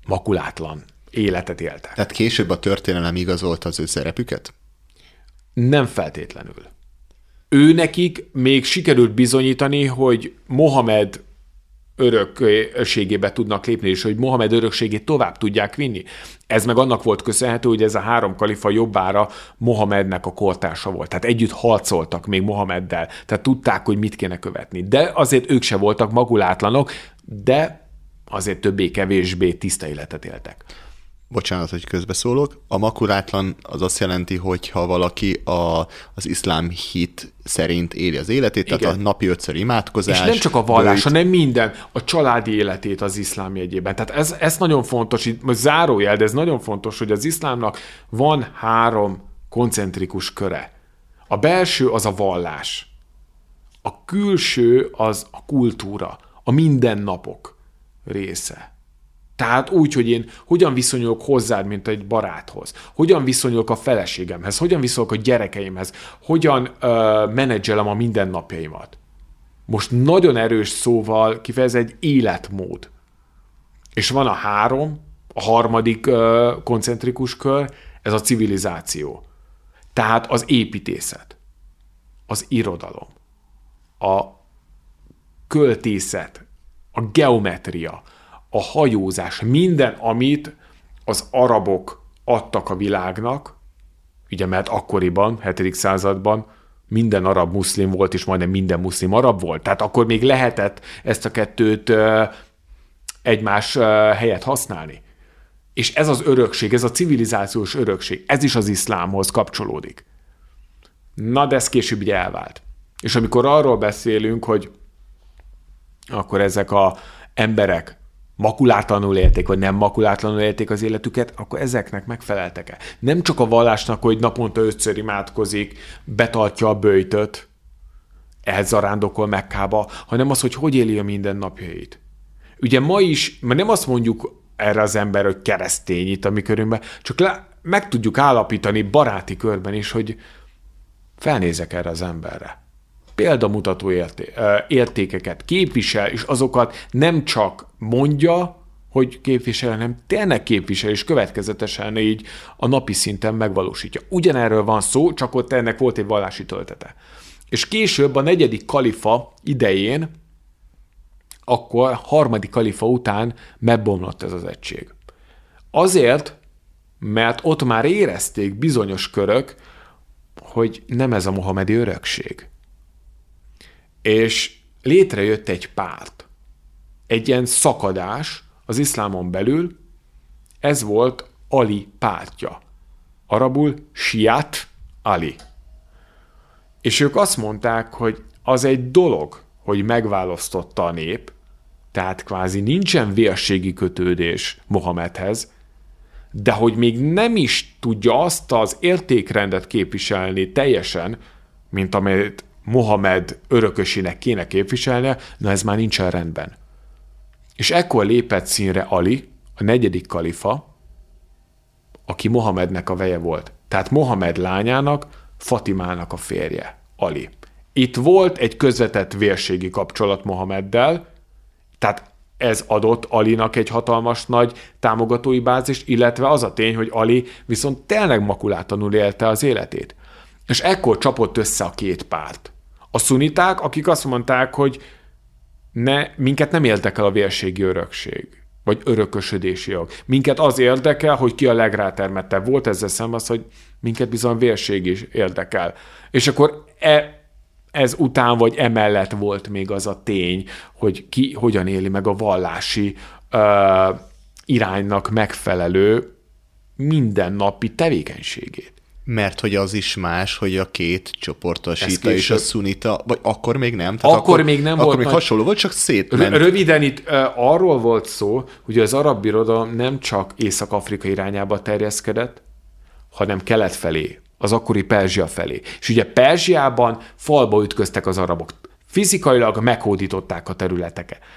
makulátlan életet éltek. Tehát később a történelem igazolta az ő szerepüket? Nem feltétlenül. Ő nekik még sikerült bizonyítani, hogy Mohamed örökségébe tudnak lépni, és hogy Mohamed örökségét tovább tudják vinni. Ez meg annak volt köszönhető, hogy ez a három kalifa jobbára Mohamednek a kortársa volt. Tehát együtt harcoltak még Mohameddel, tehát tudták, hogy mit kéne követni. De azért ők se voltak magulátlanok, de azért többé-kevésbé tiszta életet éltek. Bocsánat, hogy közbeszólok. A makulátlan az azt jelenti, hogy ha valaki a, az iszlám hit szerint éli az életét, Igen. tehát a napi ötször imádkozás. És nem csak a vallás, hanem minden, a családi életét az iszlám jegyében. Tehát ez, ez nagyon fontos, itt most zárójel, de ez nagyon fontos, hogy az iszlámnak van három koncentrikus köre. A belső az a vallás. A külső az a kultúra, a mindennapok része. Tehát úgy, hogy én hogyan viszonyulok hozzád, mint egy baráthoz, hogyan viszonyulok a feleségemhez, hogyan viszonyulok a gyerekeimhez, hogyan uh, menedzselem a mindennapjaimat. Most nagyon erős szóval kifejez egy életmód. És van a három, a harmadik uh, koncentrikus kör, ez a civilizáció. Tehát az építészet, az irodalom, a költészet, a geometria, a hajózás, minden, amit az arabok adtak a világnak, ugye mert akkoriban, 7. században minden arab muszlim volt, és majdnem minden muszlim arab volt. Tehát akkor még lehetett ezt a kettőt egymás helyet használni. És ez az örökség, ez a civilizációs örökség, ez is az iszlámhoz kapcsolódik. Na, de ez később így elvált. És amikor arról beszélünk, hogy akkor ezek a emberek makulátlanul élték, vagy nem makulátlanul élték az életüket, akkor ezeknek megfeleltek-e? Nem csak a vallásnak, hogy naponta ötször imádkozik, betartja a bőjtöt, ehhez zarándokol Mekkába, hanem az, hogy hogy éli a mindennapjait. Ugye ma is, mert nem azt mondjuk erre az ember, hogy keresztény itt a mi körünkben, csak le, meg tudjuk állapítani baráti körben is, hogy felnézek erre az emberre példamutató érté- értékeket képvisel, és azokat nem csak mondja, hogy képvisel, hanem tényleg képvisel, és következetesen így a napi szinten megvalósítja. Ugyanerről van szó, csak ott ennek volt egy vallási töltete. És később a negyedik kalifa idején, akkor harmadik kalifa után megbomlott ez az egység. Azért, mert ott már érezték bizonyos körök, hogy nem ez a mohamedi örökség és létrejött egy párt, egy ilyen szakadás az iszlámon belül, ez volt Ali pártja. Arabul Siat Ali. És ők azt mondták, hogy az egy dolog, hogy megválasztotta a nép, tehát kvázi nincsen vérségi kötődés Mohamedhez, de hogy még nem is tudja azt az értékrendet képviselni teljesen, mint amit Mohamed örökösének kéne képviselnie, na ez már nincsen rendben. És ekkor lépett színre Ali, a negyedik kalifa, aki Mohamednek a veje volt. Tehát Mohamed lányának, Fatimának a férje, Ali. Itt volt egy közvetett vérségi kapcsolat Mohameddel, tehát ez adott Alinak egy hatalmas nagy támogatói bázist, illetve az a tény, hogy Ali viszont tényleg makulátlanul élte az életét. És ekkor csapott össze a két párt. A szuniták, akik azt mondták, hogy ne, minket nem érdekel a vérségi örökség, vagy örökösödési jog. Minket az érdekel, hogy ki a legrátermettebb. Volt ezzel szemben az, hogy minket bizony vérség is érdekel. És akkor e, ez után vagy emellett volt még az a tény, hogy ki hogyan éli meg a vallási ö, iránynak megfelelő mindennapi tevékenységét. Mert hogy az is más, hogy a két csoport, a síta és a szunita, vagy akkor még nem? Tehát akkor, akkor még nem akkor volt. még nagy... hasonló volt, csak szétment. Röviden itt uh, arról volt szó, hogy az arab birodalom nem csak Észak-Afrika irányába terjeszkedett, hanem kelet felé, az akkori Perzsia felé. És ugye Perzsiában falba ütköztek az arabok. Fizikailag meghódították a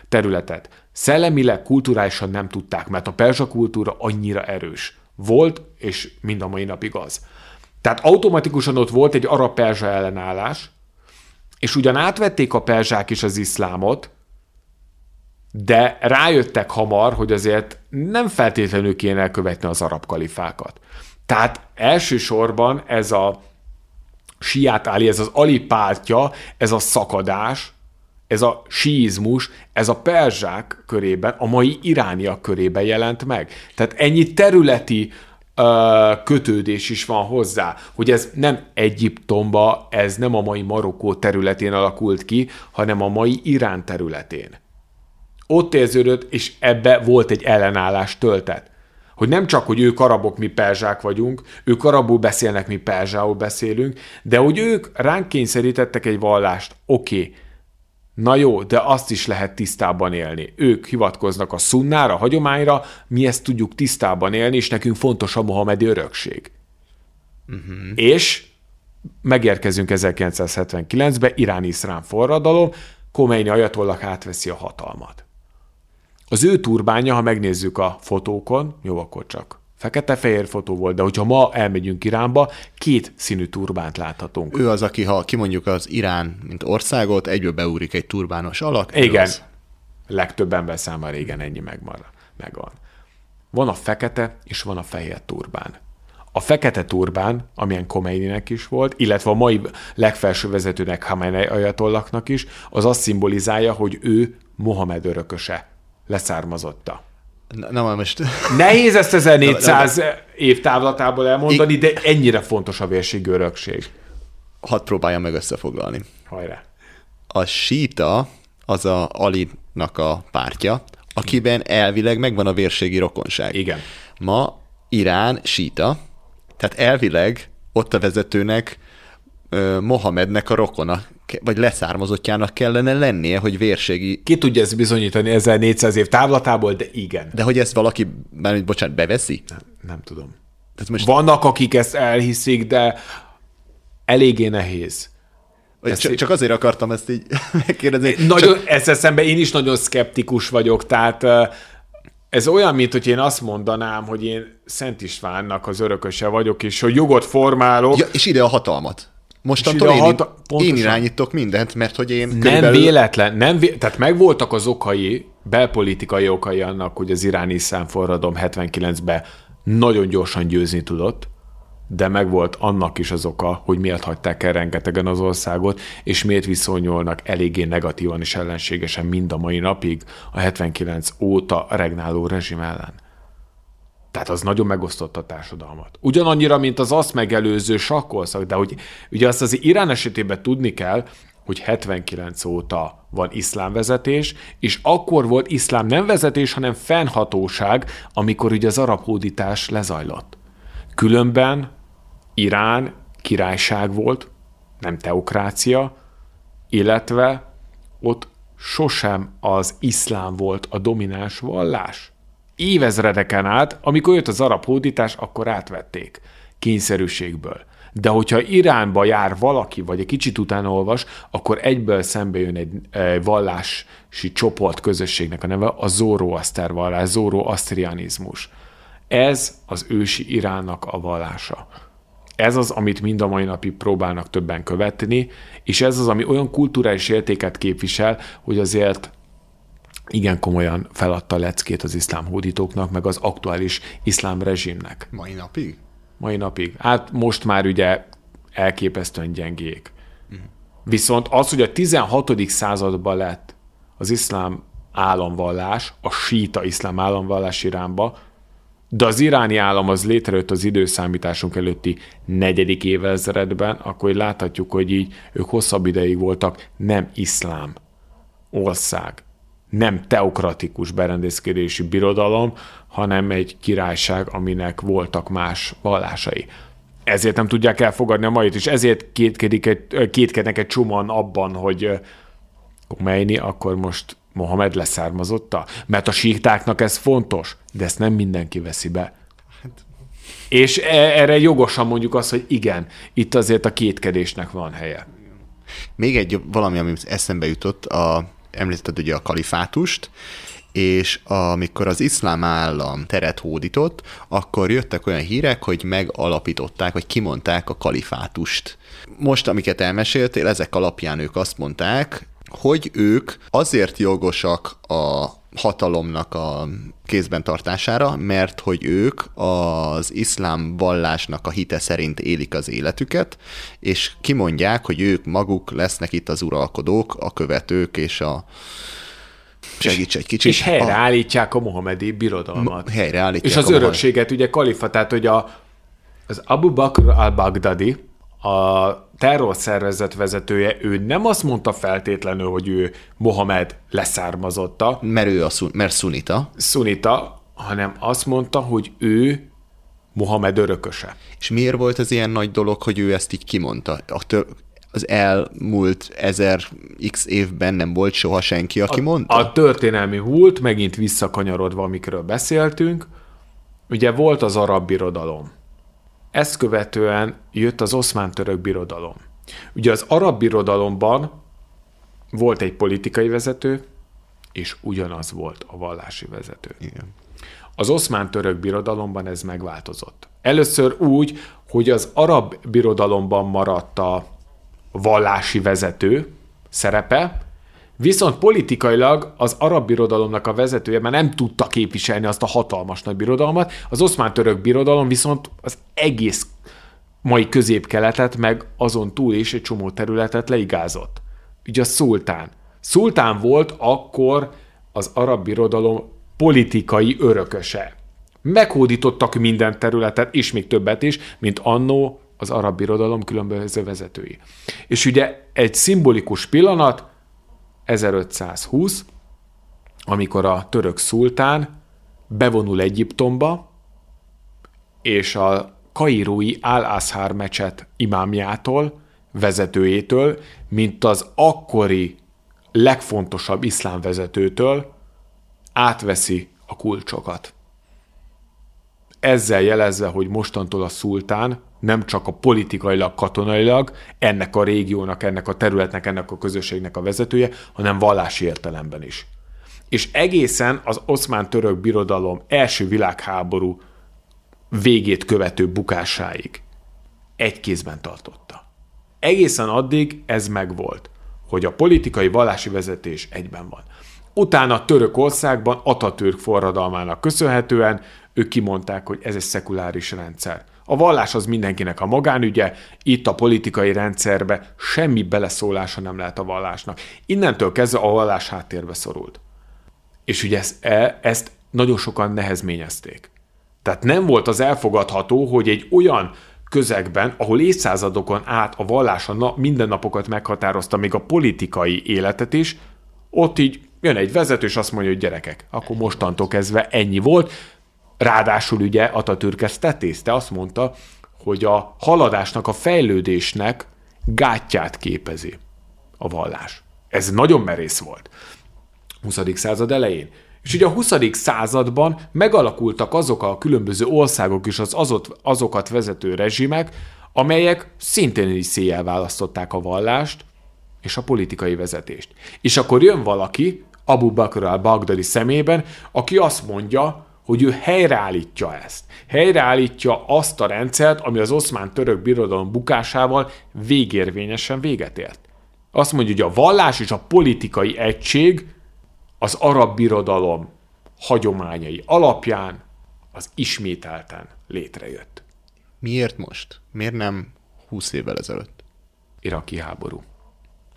területet. Szellemileg, kulturálisan nem tudták, mert a perzsa kultúra annyira erős. Volt, és mind a mai napig az. Tehát automatikusan ott volt egy arab-perzsa ellenállás, és ugyan átvették a perzsák is az iszlámot, de rájöttek hamar, hogy azért nem feltétlenül kéne elkövetni az arab kalifákat. Tehát elsősorban ez a siát Ali, ez az Ali pártja, ez a szakadás, ez a síizmus, ez a perzsák körében, a mai irániak körében jelent meg. Tehát ennyi területi kötődés is van hozzá, hogy ez nem Egyiptomba, ez nem a mai Marokkó területén alakult ki, hanem a mai Irán területén. Ott érződött, és ebbe volt egy ellenállás töltet. Hogy nem csak, hogy ők arabok, mi perzsák vagyunk, ők arabul beszélnek, mi perzsául beszélünk, de hogy ők ránk kényszerítettek egy vallást, oké, okay, Na jó, de azt is lehet tisztában élni. Ők hivatkoznak a szunnára, a hagyományra, mi ezt tudjuk tisztában élni, és nekünk fontos a mohamedi örökség. Uh-huh. És megérkezünk 1979-be, Irán-Iszrán forradalom, Khomeini ajatollak átveszi a hatalmat. Az ő turbánya, ha megnézzük a fotókon, jó, akkor csak Fekete-fehér fotó volt, de hogyha ma elmegyünk Iránba, két színű turbánt láthatunk. Ő az, aki ha kimondjuk az Irán, mint országot, egyből beúrik egy turbános alak. Igen. Az... Legtöbb ember számára igen, ennyi megvan. megvan. Van a fekete és van a fehér turbán. A fekete turbán, amilyen Khomeininek is volt, illetve a mai legfelső vezetőnek Khamenei ajatollaknak is, az azt szimbolizálja, hogy ő Mohamed örököse, leszármazotta. Na, na most... Nehéz ezt 1400 na, na, év távlatából elmondani, de ennyire fontos a vérségi örökség. Hadd próbáljam meg összefoglalni. Hajrá. A síta az a Alinak a pártja, akiben elvileg megvan a vérségi rokonság. Igen. Ma Irán síta, tehát elvileg ott a vezetőnek Mohamednek a rokona, vagy leszármazottjának kellene lennie, hogy vérségi... Ki tudja ezt bizonyítani 1400 év távlatából, de igen. De hogy ezt valaki, már bocsánat, beveszi? Nem, nem tudom. Tehát most... Vannak, akik ezt elhiszik, de eléggé nehéz. csak, csak azért akartam ezt így [LAUGHS] megkérdezni. Nagyon, csak... ezzel szemben én is nagyon szkeptikus vagyok, tehát ez olyan, mint hogy én azt mondanám, hogy én Szent Istvánnak az örököse vagyok, és hogy jogot formálok. Ja, és ide a hatalmat. Mostantól én, hata, én irányítok mindent, mert hogy én Nem körülbelül... véletlen, nem vé... tehát megvoltak az okai, belpolitikai okai annak, hogy az iráni forradom 79-ben nagyon gyorsan győzni tudott, de megvolt annak is az oka, hogy miért hagyták el rengetegen az országot, és miért viszonyolnak eléggé negatívan és ellenségesen mind a mai napig a 79 óta regnáló rezsim ellen. Tehát az nagyon megosztotta a társadalmat. Ugyanannyira, mint az azt megelőző sakkolszak, de hogy ugye azt az Irán esetében tudni kell, hogy 79 óta van iszlámvezetés, és akkor volt iszlám nem vezetés, hanem fennhatóság, amikor ugye az arab hódítás lezajlott. Különben Irán királyság volt, nem teokrácia, illetve ott sosem az iszlám volt a domináns vallás évezredeken át, amikor jött az arab hódítás, akkor átvették kényszerűségből. De hogyha Iránba jár valaki, vagy egy kicsit utána olvas, akkor egyből szembe jön egy, egy vallási csoport közösségnek a neve, a Zoroaster vallás, Zoroastrianizmus. Ez az ősi Iránnak a vallása. Ez az, amit mind a mai napig próbálnak többen követni, és ez az, ami olyan kulturális értéket képvisel, hogy azért igen komolyan feladta leckét az iszlám hódítóknak, meg az aktuális iszlám rezsimnek. Mai napig? Mai napig. Hát most már ugye elképesztően gyengék. Viszont az, hogy a 16. században lett az iszlám államvallás, a síta iszlám államvallás Iránba, de az iráni állam az létrejött az időszámításunk előtti negyedik évezredben, akkor láthatjuk, hogy így ők hosszabb ideig voltak nem iszlám ország, nem teokratikus berendezkedési birodalom, hanem egy királyság, aminek voltak más vallásai. Ezért nem tudják elfogadni a mait, és ezért kétkedik, kétkednek egy csomóan abban, hogy Khomeini akkor most Mohamed leszármazotta? Mert a síktáknak ez fontos, de ezt nem mindenki veszi be. És e- erre jogosan mondjuk azt, hogy igen, itt azért a kétkedésnek van helye. Még egy valami, ami eszembe jutott, a, említetted ugye a kalifátust, és amikor az iszlám állam teret hódított, akkor jöttek olyan hírek, hogy megalapították, vagy kimondták a kalifátust. Most, amiket elmeséltél, ezek alapján ők azt mondták, hogy ők azért jogosak a hatalomnak a kézben tartására, mert hogy ők az iszlám vallásnak a hite szerint élik az életüket, és kimondják, hogy ők maguk lesznek itt az uralkodók, a követők és a segíts egy kicsit. És helyreállítják a mohamedi birodalmat. Helyreállítják És az a örökséget, ugye kalifa, tehát hogy a, az Abu Bakr al-Baghdadi, a terrorszervezet vezetője, ő nem azt mondta feltétlenül, hogy ő Mohamed leszármazotta, Mert ő a szun, mert szunita, szunita, hanem azt mondta, hogy ő Mohamed örököse. és miért volt ez ilyen nagy dolog, hogy ő ezt így kimondta? A tör, az elmúlt ezer x évben nem volt soha senki, aki mondta? A történelmi hult, megint visszakanyarodva, amikről beszéltünk, ugye volt az arab birodalom. Ezt követően jött az oszmán-török birodalom. Ugye az arab birodalomban volt egy politikai vezető, és ugyanaz volt a vallási vezető. Igen. Az oszmán-török birodalomban ez megváltozott. Először úgy, hogy az arab birodalomban maradt a vallási vezető szerepe, viszont politikailag az arab birodalomnak a vezetője már nem tudta képviselni azt a hatalmas nagy birodalmat, az oszmán-török birodalom viszont az egész mai középkeletet, meg azon túl is egy csomó területet leigázott. Ugye a szultán. Szultán volt akkor az arab birodalom politikai örököse. Meghódítottak minden területet, és még többet is, mint annó az arab birodalom különböző vezetői. És ugye egy szimbolikus pillanat, 1520, amikor a török szultán bevonul Egyiptomba, és a kairói Al-Azhar mecset imámjától, vezetőjétől, mint az akkori legfontosabb iszlám vezetőtől átveszi a kulcsokat. Ezzel jelezve, hogy mostantól a szultán nem csak a politikailag, katonailag ennek a régiónak, ennek a területnek, ennek a közösségnek a vezetője, hanem vallási értelemben is. És egészen az oszmán-török birodalom első világháború végét követő bukásáig egy kézben tartotta. Egészen addig ez megvolt, hogy a politikai vallási vezetés egyben van. Utána Törökországban Atatürk forradalmának köszönhetően ők kimondták, hogy ez egy szekuláris rendszer. A vallás az mindenkinek a magánügye, itt a politikai rendszerbe semmi beleszólása nem lehet a vallásnak. Innentől kezdve a vallás háttérbe szorult. És ugye ezt, e, ezt nagyon sokan nehezményezték. Tehát nem volt az elfogadható, hogy egy olyan közegben, ahol évszázadokon át a vallás a na- mindennapokat meghatározta, még a politikai életet is, ott így jön egy vezető, és azt mondja, hogy gyerekek, akkor mostantól kezdve ennyi volt. Ráadásul ugye Atatürk ezt tetézte, azt mondta, hogy a haladásnak, a fejlődésnek gátját képezi a vallás. Ez nagyon merész volt. 20. század elején. És ugye a 20. században megalakultak azok a különböző országok és az azot, azokat vezető rezsimek, amelyek szintén is széjjel választották a vallást és a politikai vezetést. És akkor jön valaki, Abu Bakr al-Baghdadi szemében, aki azt mondja, hogy ő helyreállítja ezt. Helyreállítja azt a rendszert, ami az oszmán-török birodalom bukásával végérvényesen véget ért. Azt mondja, hogy a vallás és a politikai egység az arab birodalom hagyományai alapján az ismételten létrejött. Miért most? Miért nem 20 évvel ezelőtt? Iraki háború.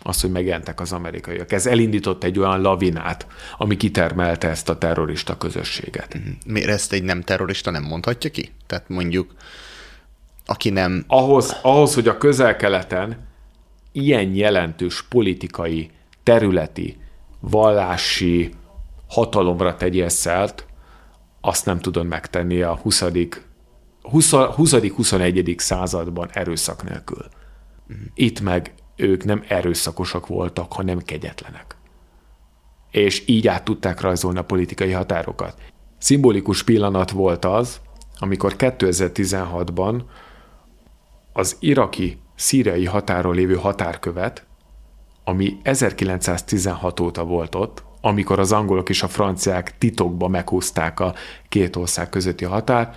Az, hogy megjelentek az amerikaiak. Ez elindított egy olyan lavinát, ami kitermelte ezt a terrorista közösséget. Mhm. Miért ezt egy nem terrorista nem mondhatja ki? Tehát mondjuk, aki nem... Ahhoz, ahhoz hogy a közel-keleten ilyen jelentős politikai, területi, vallási hatalomra tegyél szert, azt nem tudod megtenni a 20. 20.-21. században erőszak nélkül. Itt meg ők nem erőszakosak voltak, hanem kegyetlenek. És így át tudták rajzolni a politikai határokat. Szimbolikus pillanat volt az, amikor 2016-ban az iraki szíriai határon lévő határkövet, ami 1916 óta volt ott, amikor az angolok és a franciák titokba meghúzták a két ország közötti határt,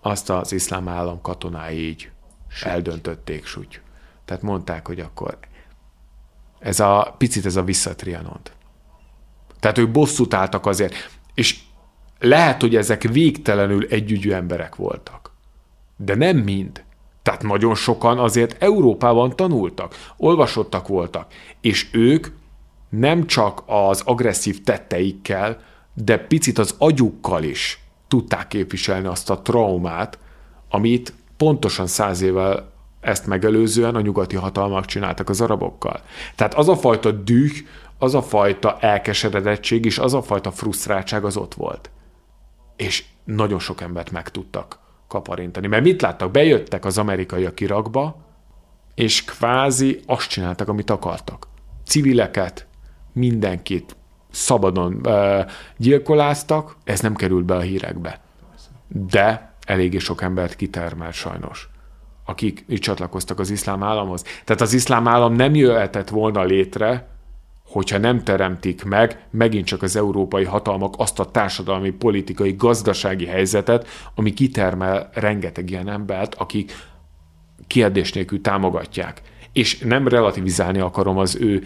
azt az iszlám állam katonái így Süt. eldöntötték súgy. Tehát mondták, hogy akkor ez a picit ez a visszatrianont. Tehát ők bosszút álltak azért, és lehet, hogy ezek végtelenül együgyű emberek voltak. De nem mind. Tehát nagyon sokan azért Európában tanultak, olvasottak voltak, és ők nem csak az agresszív tetteikkel, de picit az agyukkal is tudták képviselni azt a traumát, amit pontosan száz évvel ezt megelőzően a nyugati hatalmak csináltak az arabokkal. Tehát az a fajta düh, az a fajta elkeseredettség és az a fajta frusztráltság az ott volt. És nagyon sok embert meg tudtak kaparintani. Mert mit láttak? Bejöttek az amerikaiak Irakba, és kvázi azt csináltak, amit akartak. Civileket, mindenkit szabadon uh, gyilkoláztak, ez nem került be a hírekbe. De eléggé sok embert kitermelt sajnos akik így csatlakoztak az iszlám államhoz. Tehát az iszlám állam nem jöhetett volna létre, hogyha nem teremtik meg megint csak az európai hatalmak azt a társadalmi, politikai, gazdasági helyzetet, ami kitermel rengeteg ilyen embert, akik kérdés nélkül támogatják. És nem relativizálni akarom az ő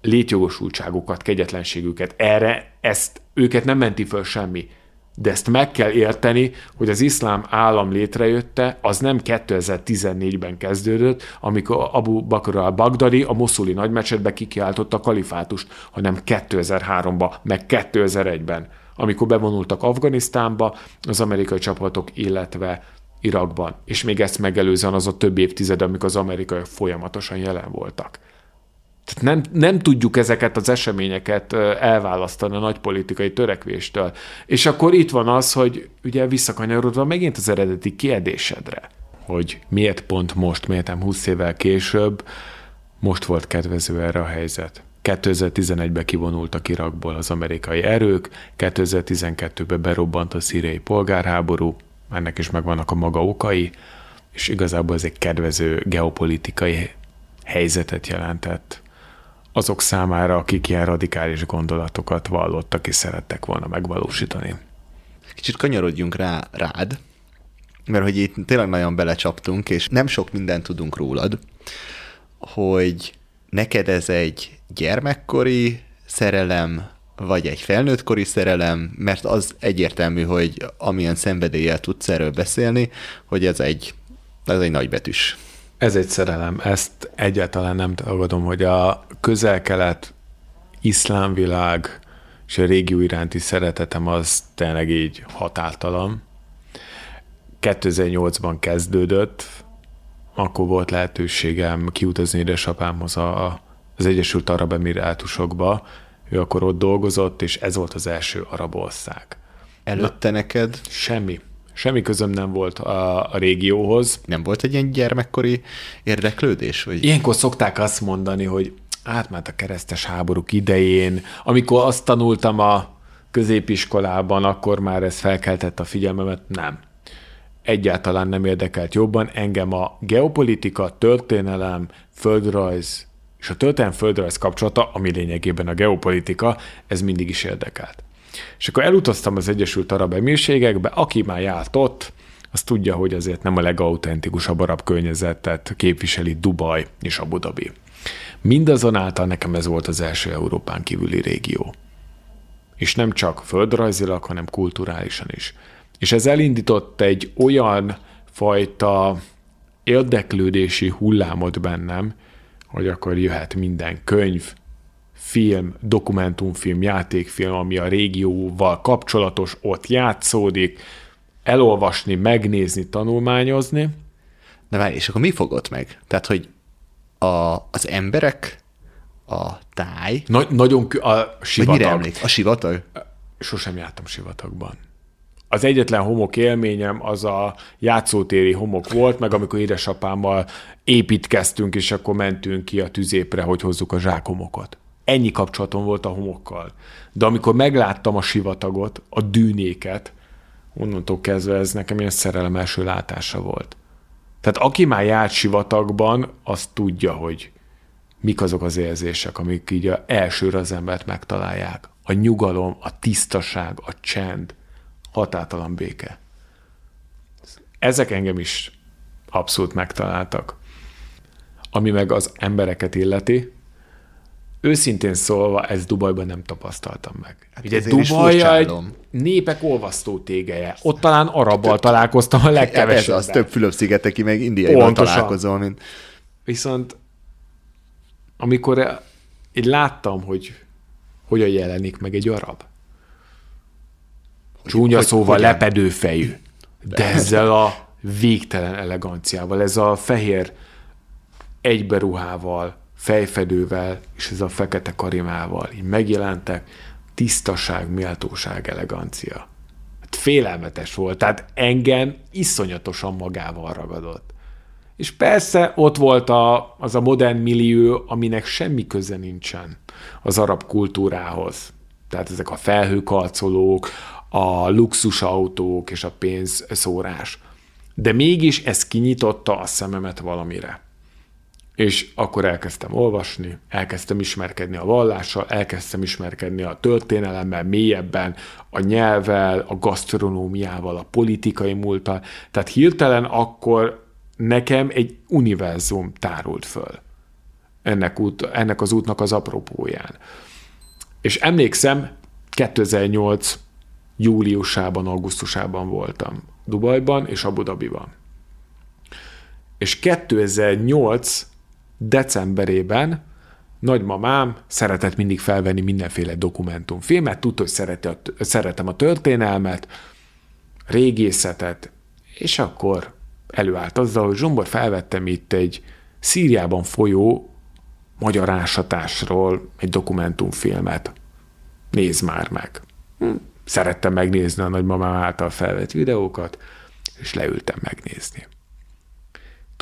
létjogosultságukat, kegyetlenségüket. Erre ezt őket nem menti föl semmi. De ezt meg kell érteni, hogy az iszlám állam létrejötte, az nem 2014-ben kezdődött, amikor Abu Bakr al-Baghdadi a moszuli nagymecsetbe kikiáltotta a kalifátust, hanem 2003-ban, meg 2001-ben, amikor bevonultak Afganisztánba az amerikai csapatok, illetve Irakban. És még ezt megelőzően az a több évtized, amikor az amerikaiak folyamatosan jelen voltak. Nem, nem tudjuk ezeket az eseményeket elválasztani a nagy politikai törekvéstől. És akkor itt van az, hogy ugye visszakanyarodva megint az eredeti kérdésedre, hogy miért pont most, miért nem 20 évvel később, most volt kedvező erre a helyzet. 2011-ben kivonultak Irakból az amerikai erők, 2012-ben berobbant a szíriai polgárháború, ennek is megvannak a maga okai, és igazából ez egy kedvező geopolitikai helyzetet jelentett azok számára, akik ilyen radikális gondolatokat vallottak és szerettek volna megvalósítani. Kicsit kanyarodjunk rá rád, mert hogy itt tényleg nagyon belecsaptunk, és nem sok mindent tudunk rólad, hogy neked ez egy gyermekkori szerelem, vagy egy felnőttkori szerelem, mert az egyértelmű, hogy amilyen szenvedéllyel tudsz erről beszélni, hogy ez egy, ez egy nagybetűs ez egy szerelem, ezt egyáltalán nem tagadom, hogy a közel-kelet, iszlámvilág és a régió iránti szeretetem az tényleg így hatáltalan. 2008-ban kezdődött, akkor volt lehetőségem kiutazni édesapámhoz a, az Egyesült Arab Emirátusokba, ő akkor ott dolgozott, és ez volt az első arab ország. Előtte Na, neked? Semmi. Semmi közöm nem volt a, a régióhoz. Nem volt egy ilyen gyermekkori érdeklődés? Vagy? Ilyenkor szokták azt mondani, hogy átment a keresztes háborúk idején, amikor azt tanultam a középiskolában, akkor már ez felkeltett a figyelmemet. Nem. Egyáltalán nem érdekelt jobban. Engem a geopolitika, történelem, földrajz és a történelem földrajz kapcsolata, ami lényegében a geopolitika, ez mindig is érdekelt. És akkor elutaztam az Egyesült Arab Emírségekbe, aki már járt ott, az tudja, hogy azért nem a legautentikusabb arab környezetet képviseli Dubaj és Abu Dhabi. Mindazonáltal nekem ez volt az első Európán kívüli régió. És nem csak földrajzilag, hanem kulturálisan is. És ez elindított egy olyan fajta érdeklődési hullámot bennem, hogy akkor jöhet minden könyv, film, dokumentumfilm, játékfilm, ami a régióval kapcsolatos, ott játszódik, elolvasni, megnézni, tanulmányozni. De várj, és akkor mi fogott meg? Tehát, hogy a, az emberek, a táj... Na, nagyon kü- a sivatag. mire emlék? A sivatag? Sosem jártam sivatagban. Az egyetlen homok élményem az a játszótéri homok volt, meg amikor édesapámmal építkeztünk, és akkor mentünk ki a tüzépre, hogy hozzuk a zsákhomokot. Ennyi kapcsolatom volt a homokkal. De amikor megláttam a sivatagot, a dűnéket, onnantól kezdve ez nekem ilyen szerelem első látása volt. Tehát aki már járt sivatagban, az tudja, hogy mik azok az érzések, amik így a elsőre az embert megtalálják. A nyugalom, a tisztaság, a csend, határtalan béke. Ezek engem is abszolút megtaláltak. Ami meg az embereket illeti, őszintén szólva, ez Dubajban nem tapasztaltam meg. Hát Ugye Dubaj egy népek olvasztó tégeje. Ott talán arabbal találkoztam a legkevesebben. Ez az, több Fülöp-szigeteki, meg indiaival találkozol, mint... Viszont amikor én láttam, hogy hogyan jelenik meg egy arab, csúnya hogy, szóval hogyan? lepedő fejű, de ezzel a végtelen eleganciával, ez a fehér egyberuhával, fejfedővel és ez a fekete karimával így megjelentek, tisztaság, méltóság, elegancia. Hát félelmetes volt, tehát engem iszonyatosan magával ragadott. És persze ott volt a, az a modern millió, aminek semmi köze nincsen az arab kultúrához. Tehát ezek a felhőkarcolók, a luxusautók és a pénzszórás. De mégis ez kinyitotta a szememet valamire. És akkor elkezdtem olvasni, elkezdtem ismerkedni a vallással, elkezdtem ismerkedni a történelemmel mélyebben, a nyelvvel, a gasztronómiával, a politikai múltal. Tehát hirtelen akkor nekem egy univerzum tárult föl ennek, út, ennek az útnak az apropóján. És emlékszem, 2008 júliusában, augusztusában voltam Dubajban és Abu Dhabiban. És 2008 decemberében nagymamám szeretett mindig felvenni mindenféle dokumentumfilmet, tudta, hogy szereti a, szeretem a történelmet, régészetet, és akkor előállt azzal, hogy Zsombor felvettem itt egy Szíriában folyó magyar ásatásról egy dokumentumfilmet. Nézd már meg. Hm szerettem megnézni a nagymamám által felvett videókat, és leültem megnézni.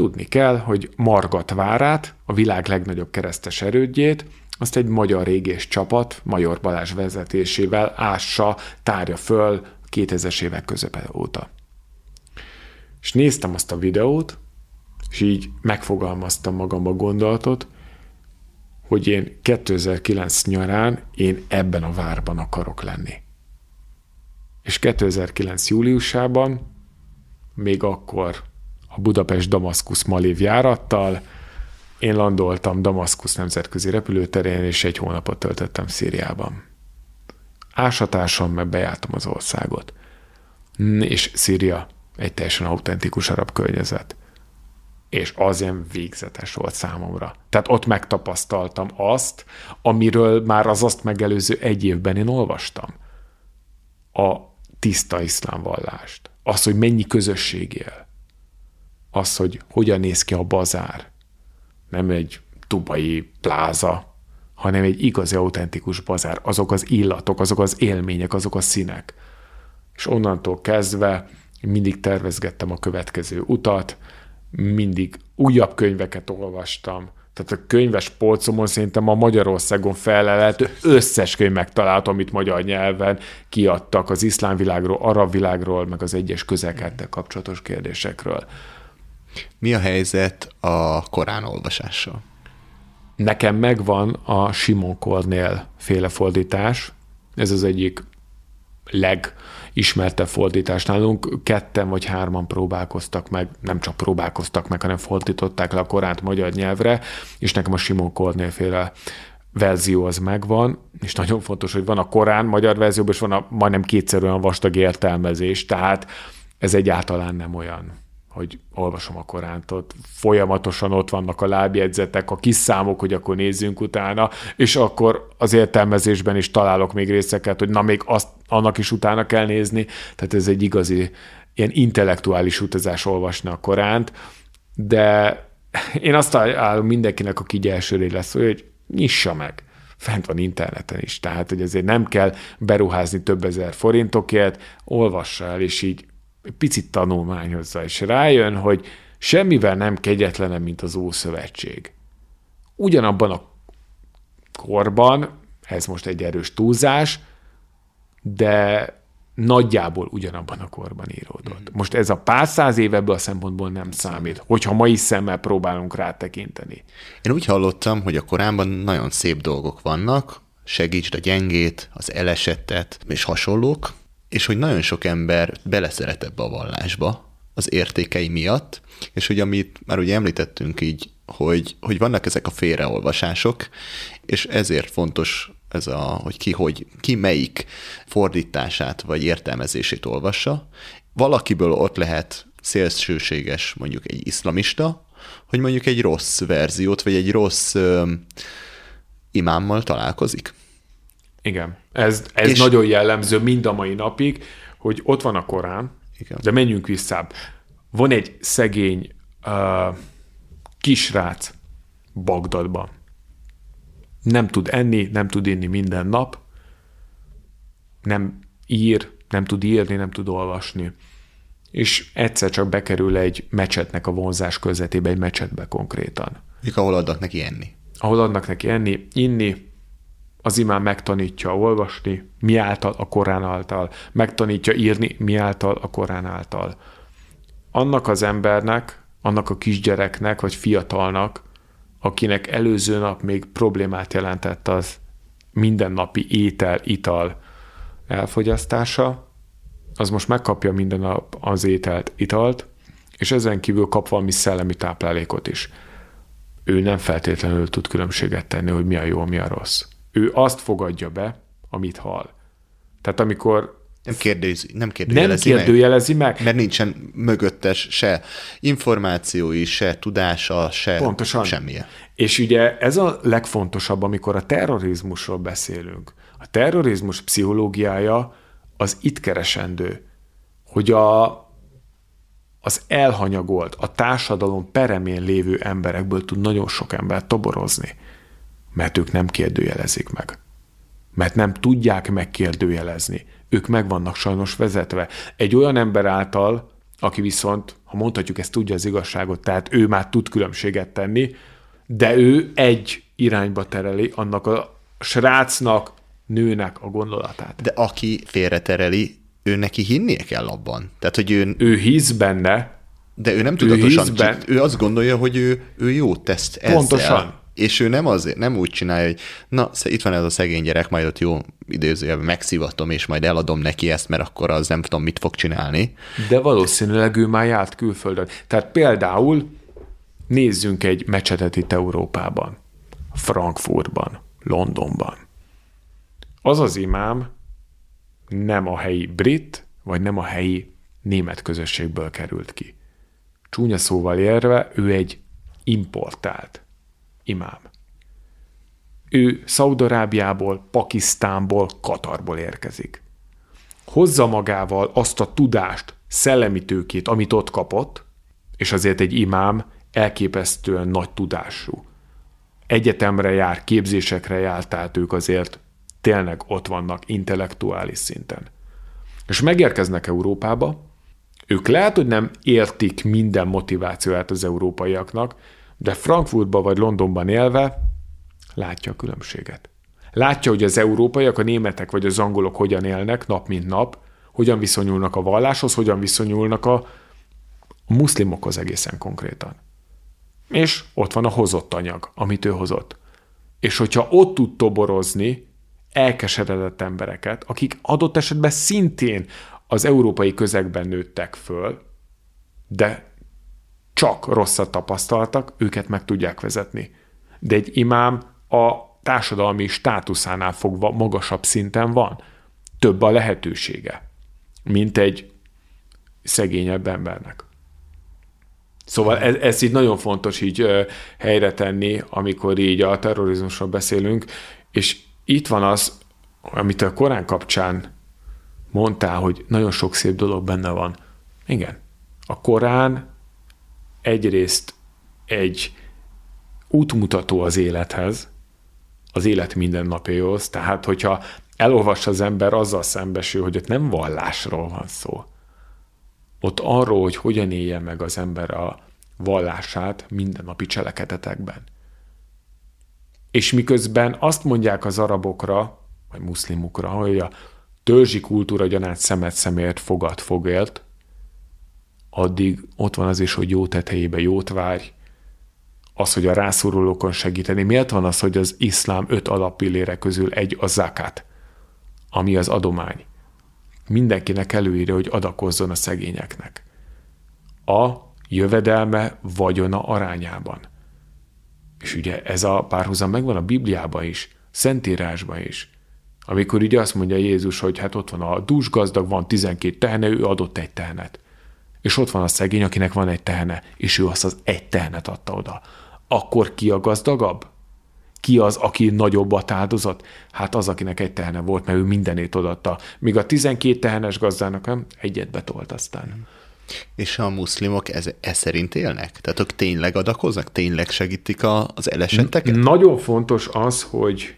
Tudni kell, hogy Margat várát, a világ legnagyobb keresztes erődjét, azt egy magyar régés csapat, Major Balázs vezetésével ássa, tárja föl 2000-es évek közepe óta. És néztem azt a videót, és így megfogalmaztam magam a gondolatot, hogy én 2009 nyarán én ebben a várban akarok lenni és 2009. júliusában, még akkor a Budapest-Damaszkusz Malév járattal, én landoltam Damaszkusz nemzetközi repülőterén, és egy hónapot töltöttem Szíriában. Ásatáson, mert bejártam az országot. És Szíria egy teljesen autentikus arab környezet. És az ilyen végzetes volt számomra. Tehát ott megtapasztaltam azt, amiről már az azt megelőző egy évben én olvastam. A tiszta iszlám vallást. Az, hogy mennyi közösség él. Az, hogy hogyan néz ki a bazár. Nem egy tubai pláza, hanem egy igazi, autentikus bazár. Azok az illatok, azok az élmények, azok a színek. És onnantól kezdve mindig tervezgettem a következő utat, mindig újabb könyveket olvastam, tehát a könyves polcomon szerintem a Magyarországon felelhető összes könyv megtalált, amit magyar nyelven kiadtak az iszlám világról, arab világról, meg az egyes közelkedtek kapcsolatos kérdésekről. Mi a helyzet a Korán olvasással? Nekem megvan a Simon Kornél féle fordítás, ez az egyik leg ismertebb fordítás nálunk. Ketten vagy hárman próbálkoztak meg, nem csak próbálkoztak meg, hanem fordították le a Koránt magyar nyelvre, és nekem a Simon Kornél féle verzió az megvan, és nagyon fontos, hogy van a Korán magyar verzióban, és van a majdnem kétszer olyan vastag értelmezés, tehát ez egyáltalán nem olyan hogy olvasom a Koránt, folyamatosan ott vannak a lábjegyzetek, a kis számok, hogy akkor nézzünk utána, és akkor az értelmezésben is találok még részeket, hogy na még azt, annak is utána kell nézni, tehát ez egy igazi ilyen intellektuális utazás olvasni a Koránt, de én azt állom mindenkinek, aki így elsőré lesz, hogy nyissa meg. Fent van interneten is, tehát hogy azért nem kell beruházni több ezer forintokért, olvassa el, és így picit tanulmányozza, és rájön, hogy semmivel nem kegyetlenem, mint az Ószövetség. Ugyanabban a korban, ez most egy erős túlzás, de nagyjából ugyanabban a korban íródott. Mhm. Most ez a pár száz év ebből a szempontból nem számít, hogyha mai szemmel próbálunk rá tekinteni. Én úgy hallottam, hogy a Koránban nagyon szép dolgok vannak, segítsd a gyengét, az elesettet és hasonlók, és hogy nagyon sok ember beleszeret ebbe a vallásba az értékei miatt, és hogy amit már ugye említettünk így, hogy, hogy vannak ezek a félreolvasások, és ezért fontos ez a, hogy ki, hogy ki melyik fordítását vagy értelmezését olvassa. Valakiből ott lehet szélsőséges mondjuk egy iszlamista, hogy mondjuk egy rossz verziót, vagy egy rossz ö, imámmal találkozik. Igen, ez, ez és... nagyon jellemző mind a mai napig, hogy ott van a Korán, Igen. de menjünk vissza. Van egy szegény uh, kisrác Bagdadban. Nem tud enni, nem tud inni minden nap, nem ír, nem tud írni, nem tud olvasni. És egyszer csak bekerül egy mecsetnek a vonzás közvetébe, egy mecsetbe konkrétan. Mik, ahol adnak neki enni. Ahol adnak neki enni, inni, az imám megtanítja olvasni, mi által a Korán által, megtanítja írni, mi által a Korán által. Annak az embernek, annak a kisgyereknek, vagy fiatalnak, akinek előző nap még problémát jelentett az mindennapi étel, ital elfogyasztása, az most megkapja minden nap az ételt, italt, és ezen kívül kap valami szellemi táplálékot is. Ő nem feltétlenül tud különbséget tenni, hogy mi a jó, mi a rossz ő azt fogadja be, amit hall. Tehát amikor nem, kérdezi, nem kérdőjelezi, nem kérdőjelezi meg, meg. Mert nincsen mögöttes se információi, se tudása, se Pontosan. semmilyen. És ugye ez a legfontosabb, amikor a terrorizmusról beszélünk. A terrorizmus pszichológiája az itt keresendő, hogy a, az elhanyagolt, a társadalom peremén lévő emberekből tud nagyon sok embert toborozni mert ők nem kérdőjelezik meg. Mert nem tudják megkérdőjelezni. Ők meg vannak sajnos vezetve. Egy olyan ember által, aki viszont, ha mondhatjuk, ezt tudja az igazságot, tehát ő már tud különbséget tenni, de ő egy irányba tereli annak a srácnak, nőnek a gondolatát. De aki félretereli, ő neki hinnie kell abban. Tehát, hogy ő... Ő hisz benne, de ő nem tudatosan, ő, ben... ő azt gondolja, hogy ő, ő jót tesz ezzel. Pontosan és ő nem azért, nem úgy csinálja, hogy na, itt van ez a szegény gyerek, majd ott jó idézőjelben megszivatom, és majd eladom neki ezt, mert akkor az nem tudom, mit fog csinálni. De valószínűleg ő már járt külföldön. Tehát például nézzünk egy mecsetet itt Európában, Frankfurtban, Londonban. Az az imám nem a helyi brit, vagy nem a helyi német közösségből került ki. Csúnya szóval érve, ő egy importált imám. Ő Szaudarábiából, Pakisztánból, Katarból érkezik. Hozza magával azt a tudást, szellemi tőkét, amit ott kapott, és azért egy imám elképesztően nagy tudású. Egyetemre jár, képzésekre jár, tehát ők azért tényleg ott vannak intellektuális szinten. És megérkeznek Európába, ők lehet, hogy nem értik minden motivációját az európaiaknak, de Frankfurtban vagy Londonban élve látja a különbséget. Látja, hogy az európaiak, a németek vagy az angolok hogyan élnek nap mint nap, hogyan viszonyulnak a valláshoz, hogyan viszonyulnak a muszlimokhoz egészen konkrétan. És ott van a hozott anyag, amit ő hozott. És hogyha ott tud toborozni elkeseredett embereket, akik adott esetben szintén az európai közegben nőttek föl, de csak rosszat tapasztaltak, őket meg tudják vezetni. De egy imám a társadalmi státuszánál fogva magasabb szinten van. Több a lehetősége, mint egy szegényebb embernek. Szóval ez, ez így nagyon fontos így helyre tenni, amikor így a terrorizmusról beszélünk, és itt van az, amit a Korán kapcsán mondtál, hogy nagyon sok szép dolog benne van. Igen. A Korán egyrészt egy útmutató az élethez, az élet mindennapjaihoz, tehát hogyha elolvassa az ember, azzal szembesül, hogy ott nem vallásról van szó. Ott arról, hogy hogyan élje meg az ember a vallását mindennapi cselekedetekben. És miközben azt mondják az arabokra, vagy muszlimukra, hogy a törzsi kultúra gyanát szemet szemért fogad fogélt, addig ott van az is, hogy jó tetejébe jót várj, az, hogy a rászorulókon segíteni. Miért van az, hogy az iszlám öt alappillére közül egy a zakát, ami az adomány? Mindenkinek előírja, hogy adakozzon a szegényeknek. A jövedelme vagyona arányában. És ugye ez a párhuzam megvan a Bibliában is, Szentírásban is. Amikor ugye azt mondja Jézus, hogy hát ott van a dús gazdag, van 12 tehene, ő adott egy tehenet. És ott van a szegény, akinek van egy tehene, és ő azt az egy tehenet adta oda. Akkor ki a gazdagabb? Ki az, aki nagyobbat áldozott? Hát az, akinek egy tehene volt, mert ő mindenét odatta. Míg a 12 tehenes gazdának nem, egyet betolt aztán. És a muszlimok ez, ez szerint élnek? Tehát ők tényleg adakoznak? Tényleg segítik a, az elesetteket? Nagyon fontos az, hogy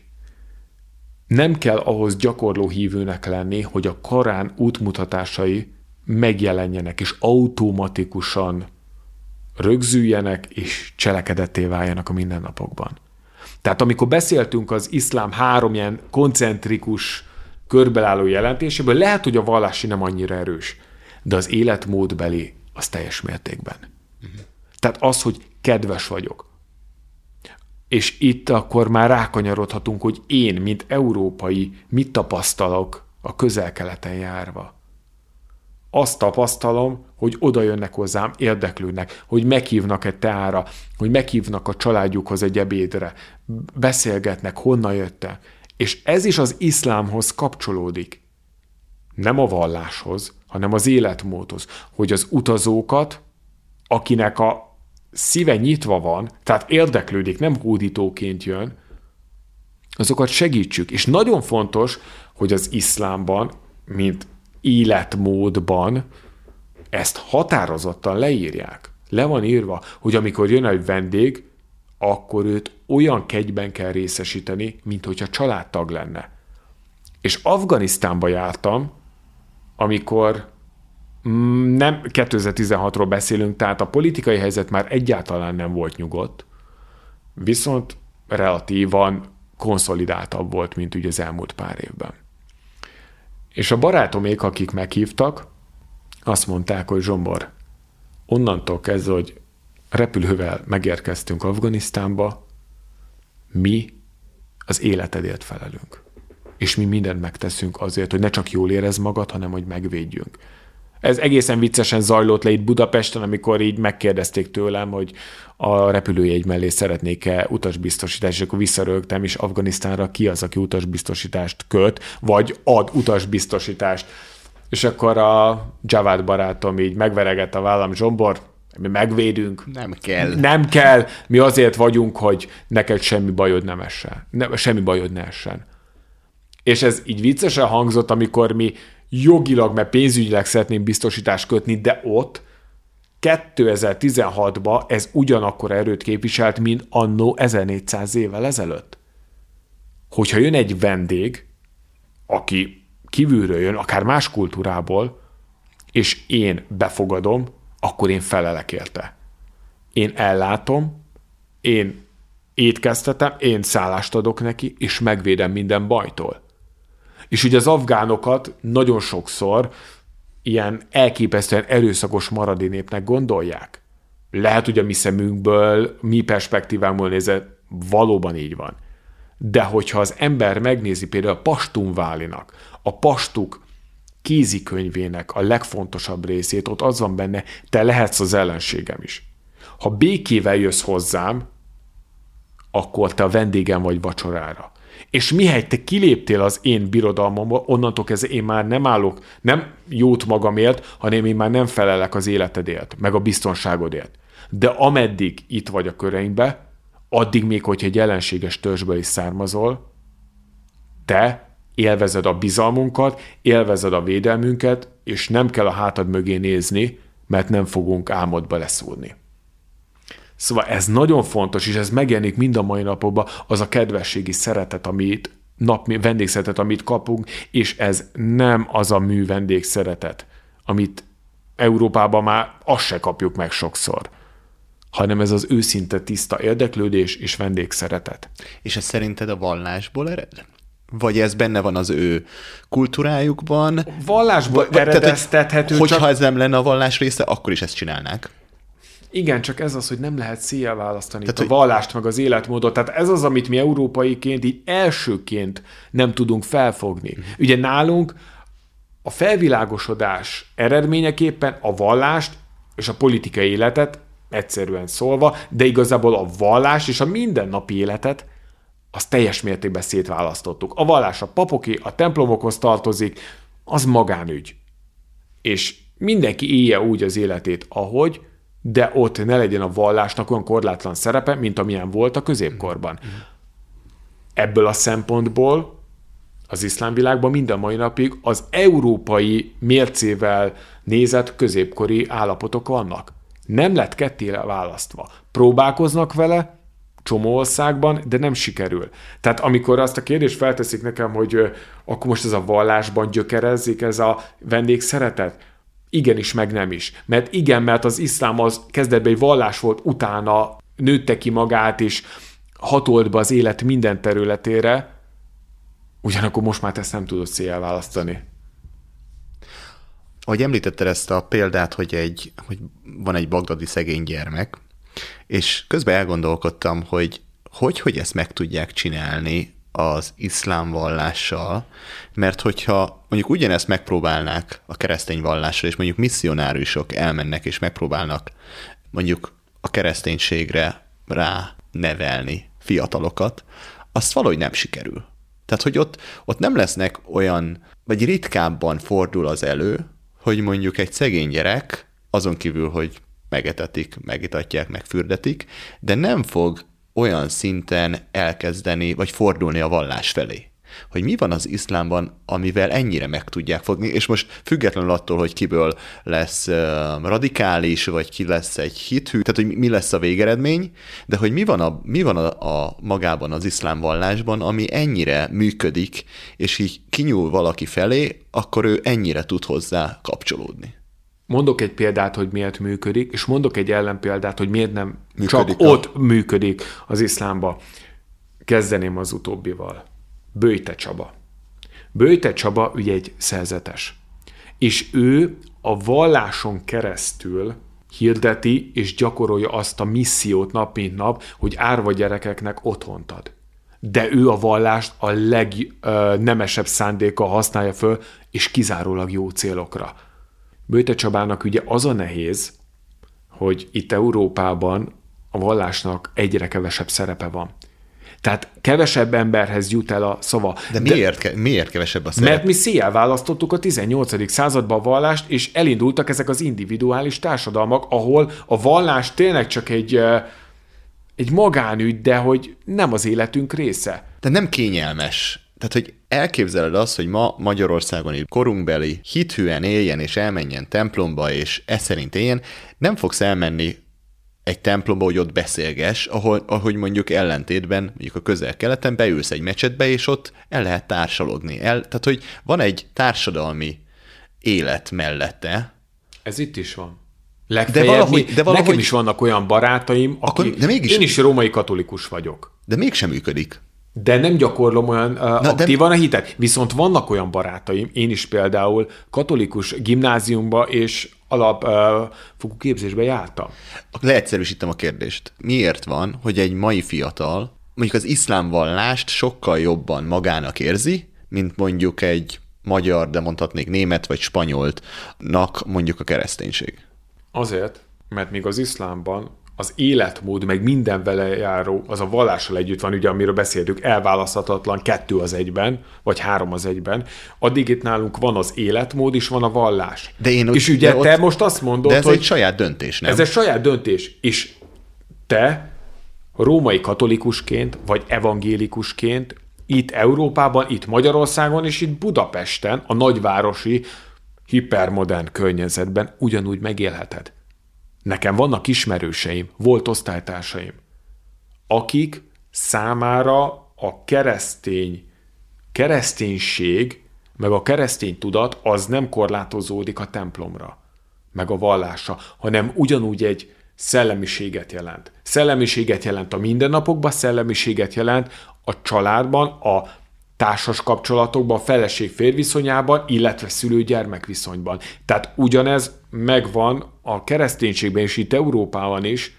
nem kell ahhoz gyakorló hívőnek lenni, hogy a Korán útmutatásai megjelenjenek, és automatikusan rögzüljenek, és cselekedetté váljanak a mindennapokban. Tehát amikor beszéltünk az iszlám három ilyen koncentrikus, körbelálló jelentéséből, lehet, hogy a vallási nem annyira erős, de az életmódbeli az teljes mértékben. Uh-huh. Tehát az, hogy kedves vagyok, és itt akkor már rákanyarodhatunk, hogy én, mint európai, mit tapasztalok a közel-keleten járva. Azt tapasztalom, hogy oda jönnek hozzám, érdeklődnek, hogy meghívnak egy teára, hogy meghívnak a családjukhoz egy ebédre, beszélgetnek, honnan jöttek. És ez is az iszlámhoz kapcsolódik. Nem a valláshoz, hanem az életmódhoz. Hogy az utazókat, akinek a szíve nyitva van, tehát érdeklődik, nem hódítóként jön, azokat segítsük. És nagyon fontos, hogy az iszlámban, mint életmódban ezt határozottan leírják. Le van írva, hogy amikor jön egy vendég, akkor őt olyan kegyben kell részesíteni, mint hogyha családtag lenne. És Afganisztánba jártam, amikor Mm, nem 2016-ról beszélünk, tehát a politikai helyzet már egyáltalán nem volt nyugodt, viszont relatívan konszolidáltabb volt, mint ugye az elmúlt pár évben. És a barátomék, akik meghívtak, azt mondták, hogy Zsombor, onnantól kezdve, hogy repülővel megérkeztünk Afganisztánba, mi az életedért felelünk. És mi mindent megteszünk azért, hogy ne csak jól érez magad, hanem hogy megvédjünk. Ez egészen viccesen zajlott le itt Budapesten, amikor így megkérdezték tőlem, hogy a repülőjegy mellé szeretnék-e utasbiztosítást, és akkor visszarögtem, és Afganisztánra ki az, aki utasbiztosítást köt, vagy ad utasbiztosítást. És akkor a Javad barátom így megveregett a vállam, Zsombor, mi megvédünk. Nem kell. Nem kell. Mi azért vagyunk, hogy neked semmi bajod nem essen. Ne, semmi bajod ne essen. És ez így viccesen hangzott, amikor mi jogilag, mert pénzügyileg szeretném biztosítást kötni, de ott 2016-ban ez ugyanakkor erőt képviselt, mint annó 1400 évvel ezelőtt. Hogyha jön egy vendég, aki kívülről jön, akár más kultúrából, és én befogadom, akkor én felelek érte. Én ellátom, én étkeztetem, én szállást adok neki, és megvédem minden bajtól. És ugye az afgánokat nagyon sokszor ilyen elképesztően erőszakos maradi népnek gondolják. Lehet, hogy a mi szemünkből, mi perspektívámból nézve valóban így van. De hogyha az ember megnézi például a Pastun Válinak, a pastuk kézikönyvének a legfontosabb részét, ott az van benne, te lehetsz az ellenségem is. Ha békével jössz hozzám, akkor te a vendégem vagy vacsorára. És mihelyt te kiléptél az én birodalmomba, onnantól kezdve én már nem állok, nem jót magamért, hanem én már nem felelek az életedért, meg a biztonságodért. De ameddig itt vagy a köreinkbe, addig még, hogyha egy ellenséges törzsből is származol, te élvezed a bizalmunkat, élvezed a védelmünket, és nem kell a hátad mögé nézni, mert nem fogunk álmodba leszúrni. Szóval ez nagyon fontos, és ez megjelenik mind a mai napokban, az a kedvességi szeretet, amit nap vendégszeretet, amit kapunk, és ez nem az a mű vendégszeretet, amit Európában már azt se kapjuk meg sokszor, hanem ez az őszinte tiszta érdeklődés és vendégszeretet. És ez szerinted a vallásból ered? Vagy ez benne van az ő kultúrájukban? Vallásból Vagy- eredeztethető, Hogyha csak- ez nem lenne a vallás része, akkor is ezt csinálnák. Igen, csak ez az, hogy nem lehet széjjel választani Tehát, a vallást meg az életmódot. Tehát ez az, amit mi európaiként így elsőként nem tudunk felfogni. Mhm. Ugye nálunk a felvilágosodás eredményeképpen a vallást és a politikai életet, egyszerűen szólva, de igazából a vallást és a mindennapi életet azt teljes mértékben szétválasztottuk. A vallás a papoké, a templomokhoz tartozik, az magánügy és mindenki élje úgy az életét, ahogy, de ott ne legyen a vallásnak olyan korlátlan szerepe, mint amilyen volt a középkorban. Ebből a szempontból az iszlám világban mind a mai napig az európai mércével nézett középkori állapotok vannak. Nem lett ketté választva. Próbálkoznak vele, csomó országban, de nem sikerül. Tehát amikor azt a kérdést felteszik nekem, hogy akkor most ez a vallásban gyökerezik, ez a vendégszeretet, igenis, meg nem is. Mert igen, mert az iszlám az kezdetben egy vallás volt, utána nőtte ki magát, és hatolt be az élet minden területére, ugyanakkor most már ezt nem tudod széjjel választani. Ahogy említetted ezt a példát, hogy, egy, hogy van egy bagdadi szegény gyermek, és közben elgondolkodtam, hogy hogy, hogy ezt meg tudják csinálni az iszlám vallással, mert hogyha mondjuk ugyanezt megpróbálnák a keresztény vallással, és mondjuk misszionárusok elmennek és megpróbálnak mondjuk a kereszténységre rá nevelni fiatalokat, azt valahogy nem sikerül. Tehát, hogy ott, ott nem lesznek olyan, vagy ritkábban fordul az elő, hogy mondjuk egy szegény gyerek, azon kívül, hogy megetetik, megitatják, megfürdetik, de nem fog olyan szinten elkezdeni, vagy fordulni a vallás felé. Hogy mi van az iszlámban, amivel ennyire meg tudják fogni, és most függetlenül attól, hogy kiből lesz radikális, vagy ki lesz egy hithű, tehát hogy mi lesz a végeredmény, de hogy mi van, a, mi van a, a magában az iszlám vallásban, ami ennyire működik, és így kinyúl valaki felé, akkor ő ennyire tud hozzá kapcsolódni. Mondok egy példát, hogy miért működik, és mondok egy ellenpéldát, hogy miért nem Működik csak a- ott működik az iszlámba. Kezdeném az utóbbival. Bőjte Csaba. Bőjte Csaba ugye egy szerzetes. És ő a valláson keresztül hirdeti és gyakorolja azt a missziót nap mint nap, hogy árva gyerekeknek otthont ad. De ő a vallást a legnemesebb szándéka használja föl, és kizárólag jó célokra. Bőte Csabának ugye az a nehéz, hogy itt Európában a vallásnak egyre kevesebb szerepe van. Tehát kevesebb emberhez jut el a szava. De miért, ke- miért kevesebb a szerep? Mert mi széjjel választottuk a 18. században a vallást, és elindultak ezek az individuális társadalmak, ahol a vallás tényleg csak egy, egy magánügy, de hogy nem az életünk része. De nem kényelmes. Tehát, hogy elképzeled azt, hogy ma Magyarországon így korunkbeli hithűen éljen és elmenjen templomba, és ez szerint éljen, nem fogsz elmenni egy templomba, hogy ott beszélges, ahol, ahogy mondjuk ellentétben, mondjuk a közel-keleten beülsz egy mecsetbe, és ott el lehet társalogni. El, tehát, hogy van egy társadalmi élet mellette, Ez itt is van. Legfeljebb, De de valahogy- de valahogy- Nekem is vannak olyan barátaim, Akkor- akik... de mégis- Én is római katolikus vagyok. de mégsem működik. De nem gyakorlom olyan uh, de- aktívan a hitet. Viszont vannak olyan barátaim, én is például katolikus gimnáziumba és alapfokú képzésbe jártam. Leegyszerűsítem a kérdést. Miért van, hogy egy mai fiatal mondjuk az iszlám vallást sokkal jobban magának érzi, mint mondjuk egy magyar, de mondhatnék német vagy spanyoltnak mondjuk a kereszténység? Azért, mert még az iszlámban az életmód, meg minden vele járó, az a vallással együtt van, ugye, amiről beszéltük, elválaszthatatlan kettő az egyben, vagy három az egyben, addig itt nálunk van az életmód, és van a vallás. De én és ugye de ott- te most azt mondod, De ez hogy egy saját döntés, nem? ez egy saját döntés, és te római katolikusként, vagy evangélikusként itt Európában, itt Magyarországon, és itt Budapesten, a nagyvárosi, hipermodern környezetben ugyanúgy megélheted. Nekem vannak ismerőseim, volt osztálytársaim, akik számára a keresztény, kereszténység, meg a keresztény tudat az nem korlátozódik a templomra, meg a vallásra, hanem ugyanúgy egy szellemiséget jelent. Szellemiséget jelent a mindennapokban, szellemiséget jelent a családban, a társas kapcsolatokban, a feleség viszonyában, illetve szülő-gyermek viszonyban. Tehát ugyanez megvan a kereszténységben és itt Európában is,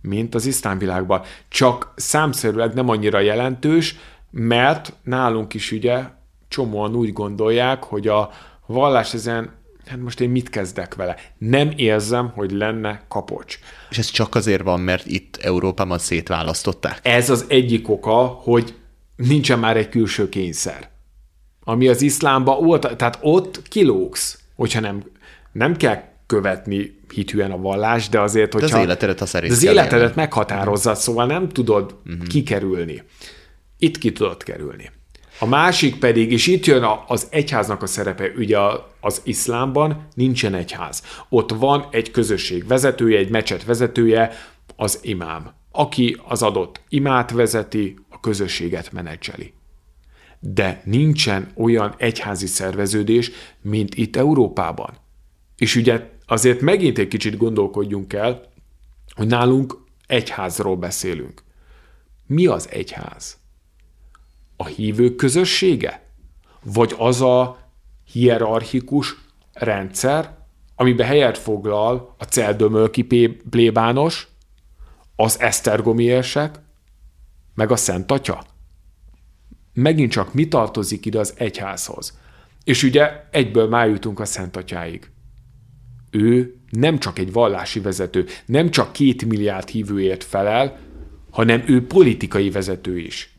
mint az iszlám világban. Csak számszerűleg nem annyira jelentős, mert nálunk is ugye csomóan úgy gondolják, hogy a vallás ezen, hát most én mit kezdek vele? Nem érzem, hogy lenne kapocs. És ez csak azért van, mert itt Európában szétválasztották. Ez az egyik oka, hogy nincsen már egy külső kényszer. Ami az iszlámban volt, tehát ott kilógsz, hogyha nem, nem kell követni hitűen a vallás, de azért, hogyha... az életedet a szerint de az életedet élni. meghatározza, szóval nem tudod uh-huh. kikerülni. Itt ki tudod kerülni. A másik pedig, és itt jön az egyháznak a szerepe, ugye az iszlámban nincsen egyház. Ott van egy közösség vezetője, egy mecset vezetője, az imám, aki az adott imát vezeti, közösséget menedzseli. De nincsen olyan egyházi szerveződés, mint itt Európában. És ugye azért megint egy kicsit gondolkodjunk el, hogy nálunk egyházról beszélünk. Mi az egyház? A hívők közössége? Vagy az a hierarchikus rendszer, amiben helyet foglal a celdömölki plébános, az esztergomi érsek, meg a Szent Atya? Megint csak mi tartozik ide az egyházhoz? És ugye egyből már jutunk a Szent Atyáig ő nem csak egy vallási vezető, nem csak két milliárd hívőért felel, hanem ő politikai vezető is.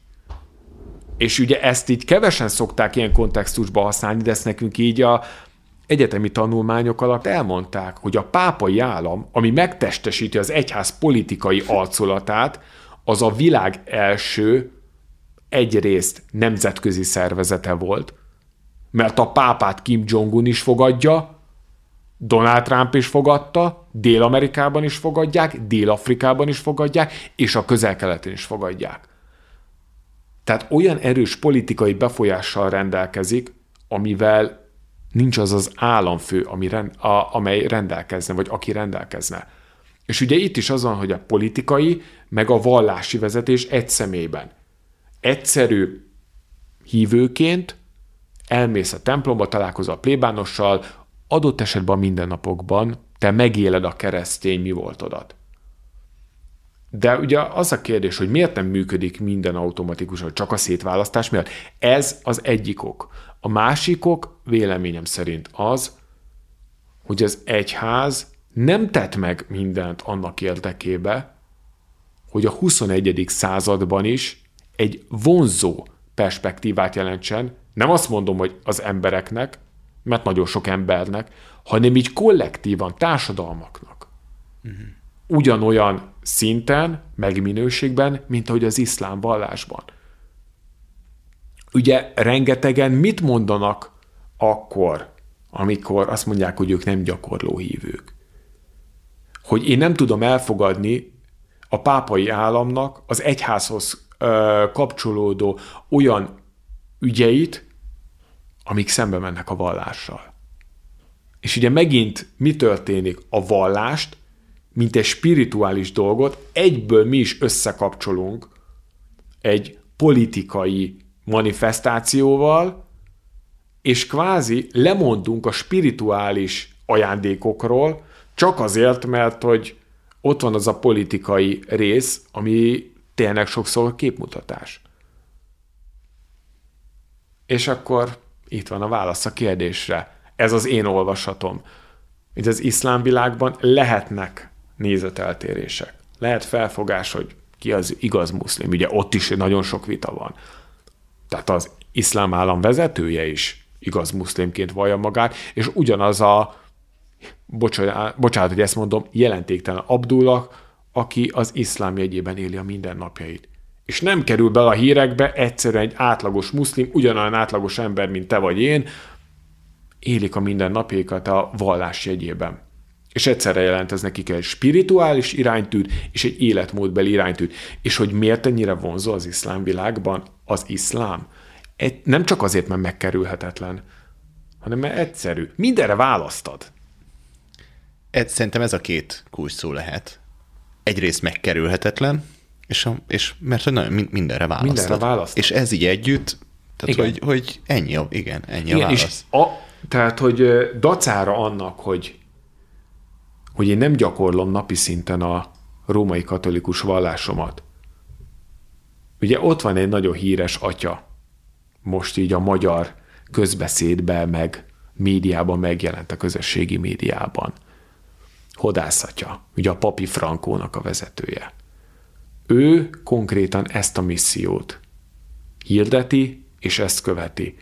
És ugye ezt így kevesen szokták ilyen kontextusban használni, de ezt nekünk így a egyetemi tanulmányok alatt elmondták, hogy a pápai állam, ami megtestesíti az egyház politikai arculatát, az a világ első egyrészt nemzetközi szervezete volt, mert a pápát Kim Jong-un is fogadja, Donald Trump is fogadta, Dél-Amerikában is fogadják, Dél-Afrikában is fogadják, és a közel-keleten is fogadják. Tehát olyan erős politikai befolyással rendelkezik, amivel nincs az az államfő, ami rend, a, amely rendelkezne, vagy aki rendelkezne. És ugye itt is az van, hogy a politikai, meg a vallási vezetés egy személyben. Egyszerű hívőként elmész a templomba, találkozol a plébánossal, adott esetben a mindennapokban te megéled a keresztény mi voltodat. De ugye az a kérdés, hogy miért nem működik minden automatikusan, csak a szétválasztás miatt. Ez az egyik ok. A másik ok véleményem szerint az, hogy az egyház nem tett meg mindent annak érdekébe, hogy a 21. században is egy vonzó perspektívát jelentsen. Nem azt mondom, hogy az embereknek, mert nagyon sok embernek, hanem így kollektívan, társadalmaknak. Uh-huh. Ugyanolyan szinten, meg minőségben, mint ahogy az iszlám vallásban. Ugye rengetegen mit mondanak akkor, amikor azt mondják, hogy ők nem gyakorló hívők? Hogy én nem tudom elfogadni a pápai államnak az egyházhoz kapcsolódó olyan ügyeit, amik szembe mennek a vallással. És ugye megint mi történik? A vallást, mint egy spirituális dolgot, egyből mi is összekapcsolunk egy politikai manifestációval, és kvázi lemondunk a spirituális ajándékokról, csak azért, mert hogy ott van az a politikai rész, ami tényleg sokszor képmutatás. És akkor itt van a válasz a kérdésre. Ez az én olvasatom. Hogy az iszlám világban lehetnek nézeteltérések. Lehet felfogás, hogy ki az igaz muszlim. Ugye ott is nagyon sok vita van. Tehát az iszlám állam vezetője is igaz muszlimként vallja magát, és ugyanaz a, bocsánat, bocsánat, hogy ezt mondom, jelentéktelen Abdullah, aki az iszlám jegyében éli a mindennapjait. És nem kerül bele a hírekbe egyszerűen egy átlagos muszlim, ugyanolyan átlagos ember, mint te vagy én, élik a mindennapjaikat a vallás jegyében. És egyszerre jelent ez nekik egy spirituális iránytűt és egy életmódbeli iránytűt. És hogy miért ennyire vonzó az iszlám világban az iszlám? Egy, nem csak azért, mert megkerülhetetlen, hanem mert egyszerű. Mindenre választad. Ez, szerintem ez a két kulcs szó lehet. Egyrészt megkerülhetetlen, és, a, és mert hogy nagyon mindenre választod. Mindenre választod. És ez így együtt, tehát Igen. hogy, hogy ennyi a, igen, ennyi Igen, a és válasz. a, tehát, hogy dacára annak, hogy, hogy én nem gyakorlom napi szinten a római katolikus vallásomat. Ugye ott van egy nagyon híres atya, most így a magyar közbeszédben, meg médiában megjelent a közösségi médiában. Hodászatja, ugye a papi Frankónak a vezetője. Ő konkrétan ezt a missziót hirdeti, és ezt követi,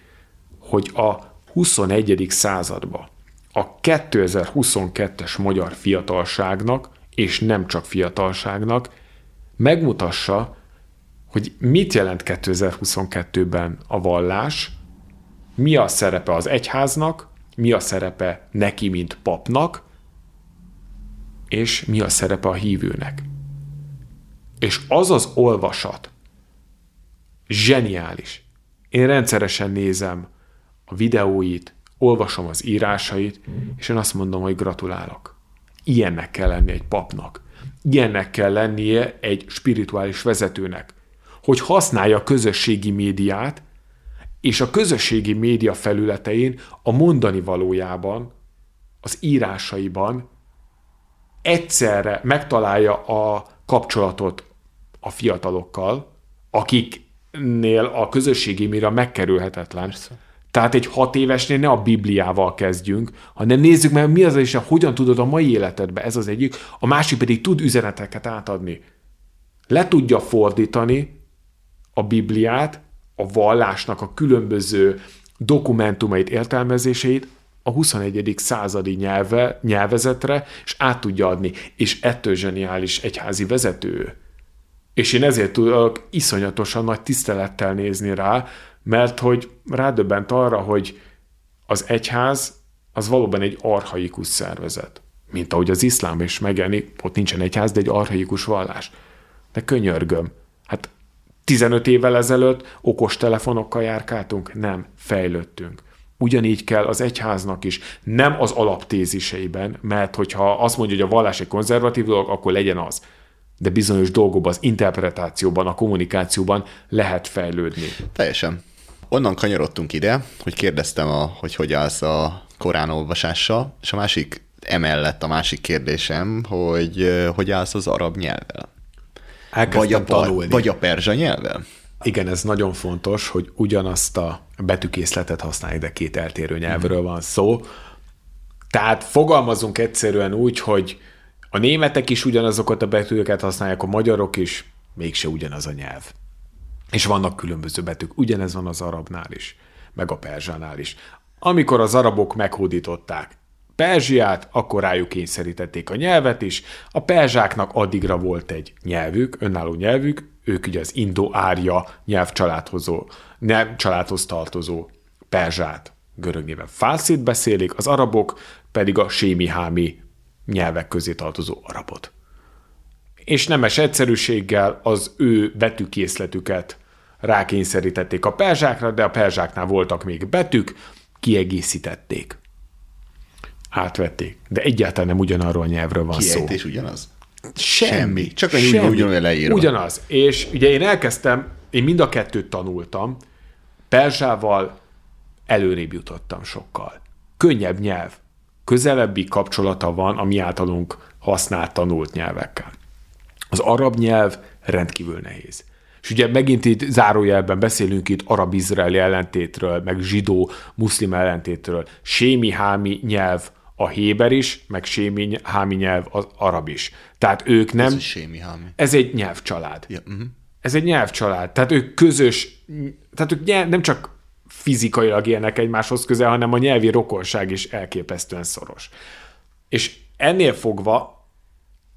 hogy a 21. századba a 2022-es magyar fiatalságnak, és nem csak fiatalságnak, megmutassa, hogy mit jelent 2022-ben a vallás, mi a szerepe az egyháznak, mi a szerepe neki, mint papnak, és mi a szerepe a hívőnek. És az az olvasat zseniális. Én rendszeresen nézem a videóit, olvasom az írásait, és én azt mondom, hogy gratulálok. Ilyennek kell lenni egy papnak. Ilyennek kell lennie egy spirituális vezetőnek. Hogy használja a közösségi médiát, és a közösségi média felületein a mondani valójában, az írásaiban egyszerre megtalálja a kapcsolatot a fiatalokkal, akiknél a közösségi média megkerülhetetlen. Tehát egy hat évesnél ne a Bibliával kezdjünk, hanem nézzük meg, mi az is, hogyan tudod a mai életedbe, ez az egyik, a másik pedig tud üzeneteket átadni. Le tudja fordítani a Bibliát, a vallásnak a különböző dokumentumait, értelmezéseit a 21. századi nyelve, nyelvezetre, és át tudja adni. És ettől zseniális egyházi vezető. És én ezért tudok iszonyatosan nagy tisztelettel nézni rá, mert hogy rádöbbent arra, hogy az egyház az valóban egy arhaikus szervezet. Mint ahogy az iszlám is megjelenik, ott nincsen egyház, de egy arhaikus vallás. De könyörgöm, hát 15 évvel ezelőtt okos telefonokkal járkáltunk? Nem, fejlődtünk. Ugyanígy kell az egyháznak is, nem az alaptéziseiben, mert hogyha azt mondja, hogy a vallás egy konzervatív dolog, akkor legyen az. De bizonyos dolgokban, az interpretációban, a kommunikációban lehet fejlődni. Teljesen. Onnan kanyarodtunk ide, hogy kérdeztem, a, hogy hogy állsz a Korán olvasással, és a másik, emellett a másik kérdésem, hogy ö, hogy állsz az arab nyelvvel. Elkezdtem Vagy a, tanulni. vagy a perzsa nyelvvel? Igen, ez nagyon fontos, hogy ugyanazt a betűkészletet használjuk, de két eltérő nyelvről van szó. Tehát fogalmazunk egyszerűen úgy, hogy a németek is ugyanazokat a betűket használják, a magyarok is, mégse ugyanaz a nyelv. És vannak különböző betűk. Ugyanez van az arabnál is, meg a perzsánál is. Amikor az arabok meghódították Perzsiát, akkor rájuk kényszerítették a nyelvet is. A perzsáknak addigra volt egy nyelvük, önálló nyelvük, ők ugye az indo-árja nyelvcsaládhozó, nem családhoz tartozó perzsát, görög néven fárszit beszélik, az arabok pedig a sémi-hámi nyelvek közé tartozó arabot. És nemes egyszerűséggel az ő betűkészletüket rákényszerítették a perzsákra, de a perzsáknál voltak még betűk, kiegészítették. Átvették. De egyáltalán nem ugyanarról a nyelvről van szó. Kiejtés ugyanaz? Semmi. Semmi. Csak annyi úgy- ugyanolyan leírva. Ugyanaz. És ugye én elkezdtem, én mind a kettőt tanultam, perzsával előrébb jutottam sokkal. Könnyebb nyelv. Közelebbi kapcsolata van a mi általunk használt, tanult nyelvekkel. Az arab nyelv rendkívül nehéz. És ugye megint itt zárójelben beszélünk itt arab-izraeli ellentétről, meg zsidó-muszlim ellentétről. Sémi-hámi nyelv a héber is, meg sémi, hámi nyelv az arab is. Tehát ők nem... Ez sémi hámi. Ez egy nyelvcsalád. Ja, uh-huh. Ez egy nyelvcsalád. Tehát ők közös, tehát ők nyelv, nem csak fizikailag élnek egymáshoz közel, hanem a nyelvi rokonság is elképesztően szoros. És ennél fogva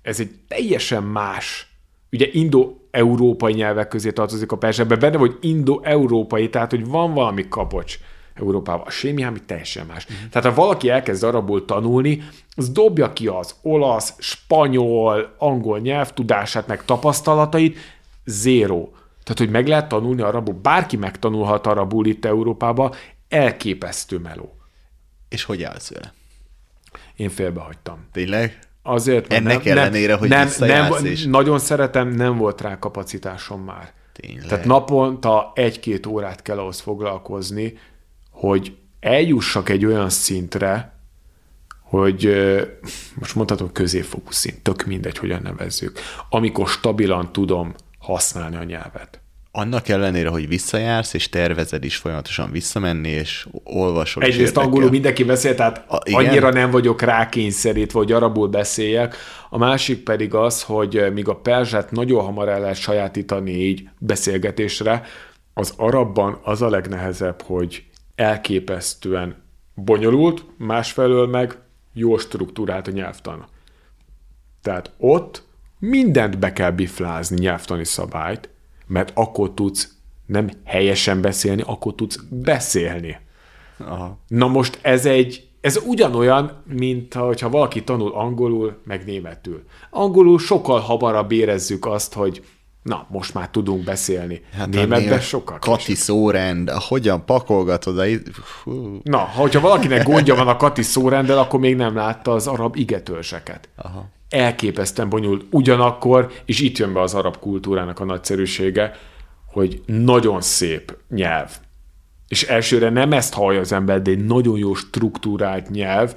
ez egy teljesen más, ugye indo-európai nyelvek közé tartozik a perzsebbe, benne vagy indo-európai, tehát hogy van valami kapocs Európában. A sémi ami teljesen más. Tehát ha valaki elkezd arabul tanulni, az dobja ki az olasz, spanyol, angol nyelvtudását, meg tapasztalatait, zéro. Tehát, hogy meg lehet tanulni arabul, bárki megtanulhat arabul itt Európában, elképesztő meló. És hogy állsz vele? Én félbehagytam. Tényleg? Azért, mert Ennek nem, ellenére, nem, hogy nem, nem, és- Nagyon szeretem, nem volt rá kapacitásom már. Tényleg. Tehát naponta egy-két órát kell ahhoz foglalkozni, hogy eljussak egy olyan szintre, hogy most mondhatom középfokú szint, tök mindegy, hogyan nevezzük, amikor stabilan tudom használni a nyelvet. Annak ellenére, hogy visszajársz, és tervezed is folyamatosan visszamenni, és olvasol. és Egyrészt érdekel. angolul mindenki beszél, tehát A- igen. annyira nem vagyok rákényszerítve, hogy arabul beszéljek. A másik pedig az, hogy míg a perzsát nagyon hamar el lehet sajátítani így beszélgetésre, az arabban az a legnehezebb, hogy elképesztően bonyolult, másfelől meg jó struktúrált a nyelvtan. Tehát ott mindent be kell biflázni nyelvtani szabályt, mert akkor tudsz nem helyesen beszélni, akkor tudsz beszélni. Aha. Na most ez egy, ez ugyanolyan, mint hogyha valaki tanul angolul, meg németül. Angolul sokkal hamarabb érezzük azt, hogy na, most már tudunk beszélni. Hát Németben német- sokkal Kati szórend, hogyan pakolgatod a... Fú. Na, ha hogyha valakinek gondja van a Kati szórendel, akkor még nem látta az arab igetörzseket. Aha. Elképesztően bonyolult. Ugyanakkor, és itt jön be az arab kultúrának a nagyszerűsége, hogy nagyon szép nyelv. És elsőre nem ezt hallja az ember, de egy nagyon jó struktúrált nyelv,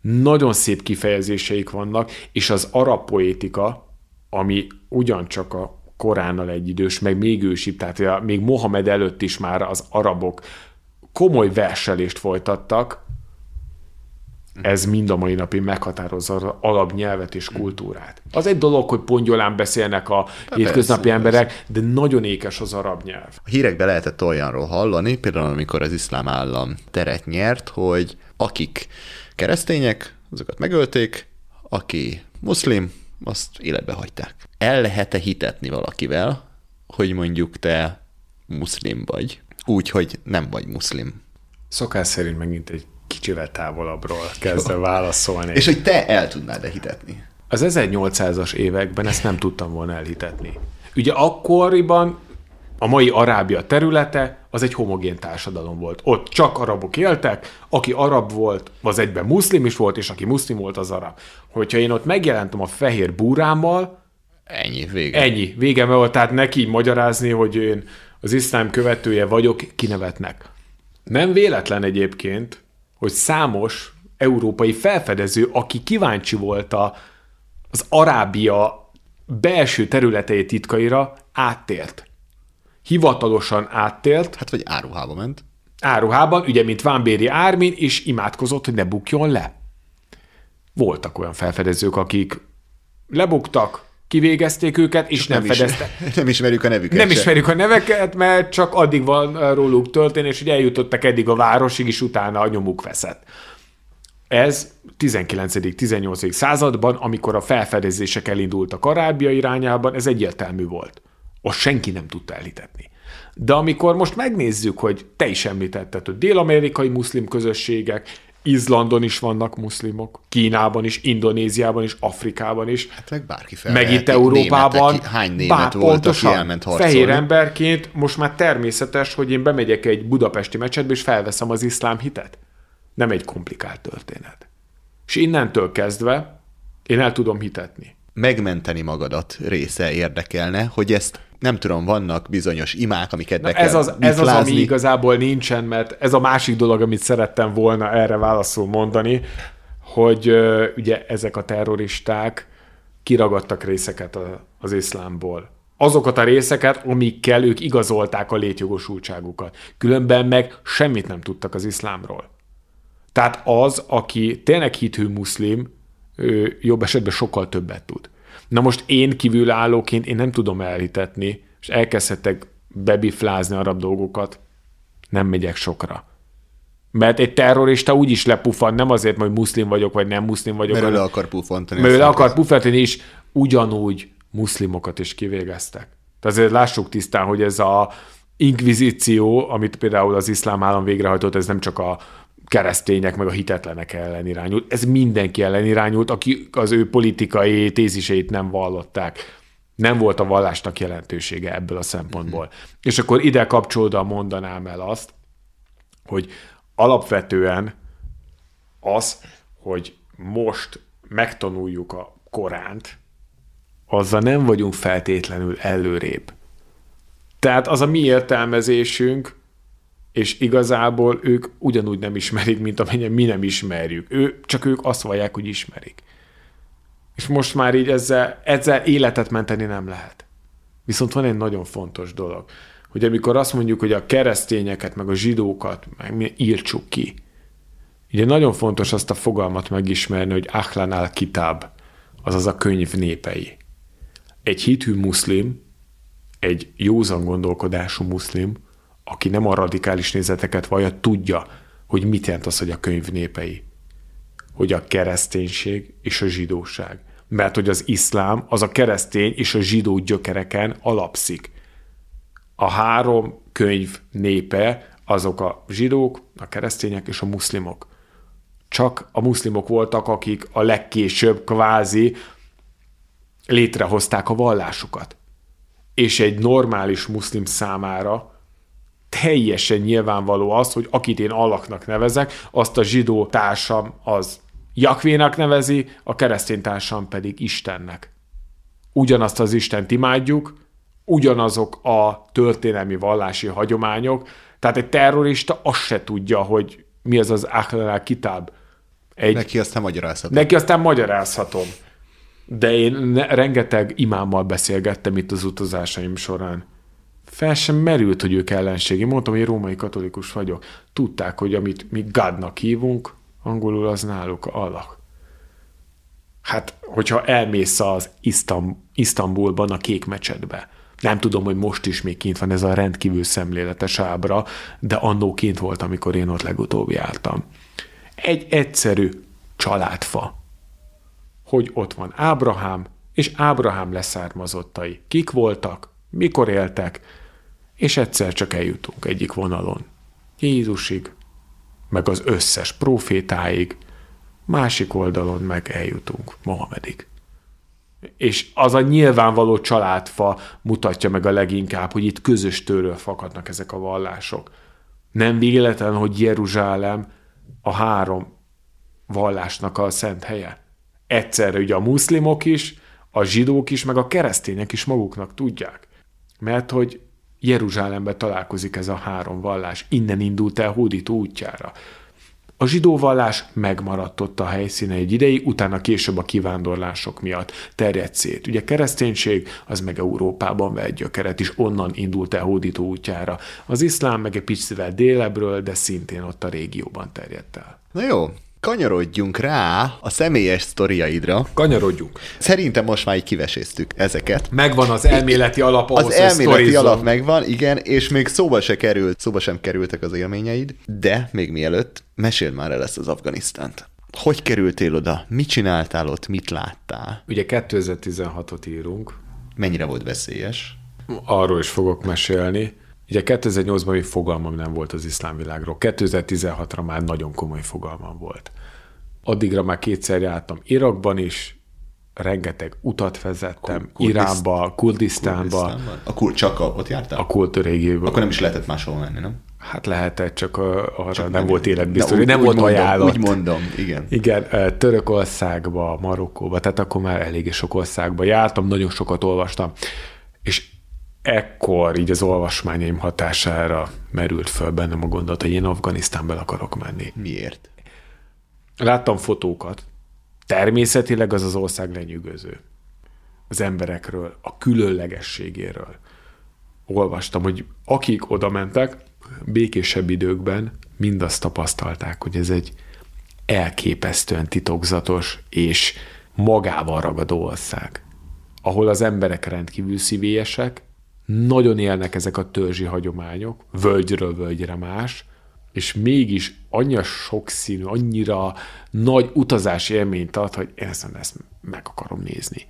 nagyon szép kifejezéseik vannak, és az arab poétika, ami ugyancsak a Koránnal egyidős, meg még ősibb, tehát még Mohamed előtt is már az arabok komoly verselést folytattak, ez mind a mai napig meghatározza az alapnyelvet és kultúrát. Az egy dolog, hogy pongyolán beszélnek a hétköznapi persze, emberek, de nagyon ékes az arab nyelv. A hírekben lehetett olyanról hallani, például amikor az iszlám állam teret nyert, hogy akik keresztények, azokat megölték, aki muszlim, azt életbe hagyták. El lehet-e hitetni valakivel, hogy mondjuk te muszlim vagy, úgy, hogy nem vagy muszlim. Szokás szerint megint egy kicsivel távolabbról kezdve válaszolni. És hogy te el tudnád-e hitetni? Az 1800-as években ezt nem tudtam volna elhitetni. Ugye akkoriban a mai Arábia területe az egy homogén társadalom volt. Ott csak arabok éltek, aki arab volt, az egyben muszlim is volt, és aki muszlim volt, az arab. Hogyha én ott megjelentem a fehér búrámmal, Ennyi, vége. ennyi, végem volt, tehát neki magyarázni, hogy én az iszlám követője vagyok, kinevetnek. Nem véletlen egyébként, hogy számos európai felfedező, aki kíváncsi volt a, az Arábia belső területei titkaira, áttért. Hivatalosan áttért, Hát vagy áruhába ment. áruhában, ugye, mint Vámbéri Ármin, és imádkozott, hogy ne bukjon le. Voltak olyan felfedezők, akik lebuktak, kivégezték őket, és nem, is, fedeztek. [LAUGHS] nem ismerjük a nevüket Nem se. ismerjük a neveket, mert csak addig van róluk történés, hogy eljutottak eddig a városig, és utána a nyomuk veszett. Ez 19.-18. században, amikor a felfedezések elindultak Arábia irányában, ez egyértelmű volt. Azt senki nem tudta elhitetni. De amikor most megnézzük, hogy te is említetted, hogy dél-amerikai muszlim közösségek, Izlandon is vannak muszlimok, Kínában is, Indonéziában is, Afrikában is, Hát meg bárki fel. meg itt Európában. Németek, hány német bár volt, pontosan, aki elment harcolni. Fehér emberként most már természetes, hogy én bemegyek egy budapesti mecsetbe, és felveszem az iszlám hitet. Nem egy komplikált történet. És innentől kezdve én el tudom hitetni. Megmenteni magadat része érdekelne, hogy ezt nem tudom, vannak bizonyos imák, amiket be Na ez, kell az, ez az, ami igazából nincsen, mert ez a másik dolog, amit szerettem volna erre válaszul mondani, hogy ö, ugye ezek a terroristák kiragadtak részeket a, az iszlámból. Azokat a részeket, amikkel ők igazolták a létjogosultságukat. Különben meg semmit nem tudtak az iszlámról. Tehát az, aki tényleg hithű muszlim, ő jobb esetben sokkal többet tud. Na most én kívülállóként én nem tudom elhitetni, és elkezdhetek bebiflázni arab dolgokat, nem megyek sokra. Mert egy terrorista úgy is lepufan, nem azért, hogy muszlim vagyok, vagy nem muszlim vagyok. Mert ő hanem- le akar pufantani. mert ő le akar pufantani, és ugyanúgy muszlimokat is kivégeztek. Tehát azért lássuk tisztán, hogy ez a inkvizíció, amit például az iszlám állam végrehajtott, ez nem csak a keresztények, meg a hitetlenek ellen irányult, ez mindenki ellen irányult, aki az ő politikai téziseit nem vallották. Nem volt a vallásnak jelentősége ebből a szempontból. És akkor ide kapcsolódva mondanám el azt, hogy alapvetően az, hogy most megtanuljuk a Koránt, azzal nem vagyunk feltétlenül előrébb. Tehát az a mi értelmezésünk, és igazából ők ugyanúgy nem ismerik, mint amennyien mi nem ismerjük. Ő, csak ők azt vallják, hogy ismerik. És most már így ezzel, ezzel életet menteni nem lehet. Viszont van egy nagyon fontos dolog, hogy amikor azt mondjuk, hogy a keresztényeket, meg a zsidókat meg írtsuk ki, Ugye nagyon fontos azt a fogalmat megismerni, hogy Ahlan al-Kitab, azaz a könyv népei. Egy hithű muszlim, egy józan gondolkodású muszlim, aki nem a radikális nézeteket vallja, tudja, hogy mit jelent az, hogy a könyv népei. Hogy a kereszténység és a zsidóság. Mert hogy az iszlám az a keresztény és a zsidó gyökereken alapszik. A három könyv népe azok a zsidók, a keresztények és a muszlimok csak a muszlimok voltak, akik a legkésőbb kvázi létrehozták a vallásukat. És egy normális muszlim számára teljesen nyilvánvaló az, hogy akit én Allahnak nevezek, azt a zsidó társam az Jakvénak nevezi, a keresztény társam pedig Istennek. Ugyanazt az Istent imádjuk, ugyanazok a történelmi vallási hagyományok, tehát egy terrorista azt se tudja, hogy mi az az Ahlal Kitab. Egy, Neki aztán magyarázhatom. Neki aztán magyarázhatom. De én rengeteg imámmal beszélgettem itt az utazásaim során. Fel sem merült, hogy ők ellenségi. Mondtam, hogy római katolikus vagyok. Tudták, hogy amit mi Godnak hívunk, angolul az náluk Allah. Hát, hogyha elmész az Isztam, Isztambulban a kék mecsetbe, nem tudom, hogy most is még kint van ez a rendkívül szemléletes ábra, de annó kint volt, amikor én ott legutóbb jártam. Egy egyszerű családfa. Hogy ott van Ábrahám, és Ábrahám leszármazottai. Kik voltak, mikor éltek, és egyszer csak eljutunk egyik vonalon. Jézusig, meg az összes profétáig, másik oldalon meg eljutunk Mohamedig. És az a nyilvánvaló családfa mutatja meg a leginkább, hogy itt közös tőről fakadnak ezek a vallások. Nem véletlen, hogy Jeruzsálem a három vallásnak a szent helye. Egyszerre ugye a muszlimok is, a zsidók is, meg a keresztények is maguknak tudják. Mert hogy Jeruzsálemben találkozik ez a három vallás, innen indult el hódító útjára. A zsidó vallás megmaradt ott a helyszíne egy ideig, utána később a kivándorlások miatt terjedt szét. Ugye kereszténység az meg Európában vett gyökeret, és onnan indult el hódító útjára. Az iszlám meg egy picivel délebbről, de szintén ott a régióban terjedt el. Na jó, kanyarodjunk rá a személyes sztoriaidra. Kanyarodjunk. Szerintem most már így kiveséztük ezeket. Megvan az elméleti alap ahhoz, Az elméleti alap megvan, igen, és még szóba se került, szóba sem kerültek az élményeid, de még mielőtt, meséld már el ezt az Afganisztánt. Hogy kerültél oda? Mit csináltál ott? Mit láttál? Ugye 2016-ot írunk, Mennyire volt veszélyes? arról is fogok mesélni. Ugye 2008-ban még fogalmam nem volt az iszlámvilágról, 2016-ra már nagyon komoly fogalmam volt. Addigra már kétszer jártam Irakban is, rengeteg utat vezettem, Kurdiszt- Iránba, Kurdisztánba? A kur, csak a, ott jártál? a kultúrégióba. Akkor nem is lehetett máshol menni, nem? Hát lehetett, csak arra csak nem, nem- volt életbiztos, úgy- nem úgy volt mondom, ajánlat. Úgy mondom, igen. Igen, Törökországba, Marokkóba, tehát akkor már eléggé sok országba jártam, nagyon sokat olvastam, és ekkor így az olvasmányaim hatására merült föl bennem a gondolat, hogy én Afganisztánba akarok menni. Miért? Láttam fotókat, természetileg az az ország lenyűgöző. Az emberekről, a különlegességéről. Olvastam, hogy akik oda mentek, békésebb időkben mind azt tapasztalták, hogy ez egy elképesztően titokzatos és magával ragadó ország, ahol az emberek rendkívül szívélyesek, nagyon élnek ezek a törzsi hagyományok, völgyről völgyre más, és mégis annyira sokszínű, annyira nagy utazási élményt ad, hogy én ezt, ezt meg akarom nézni.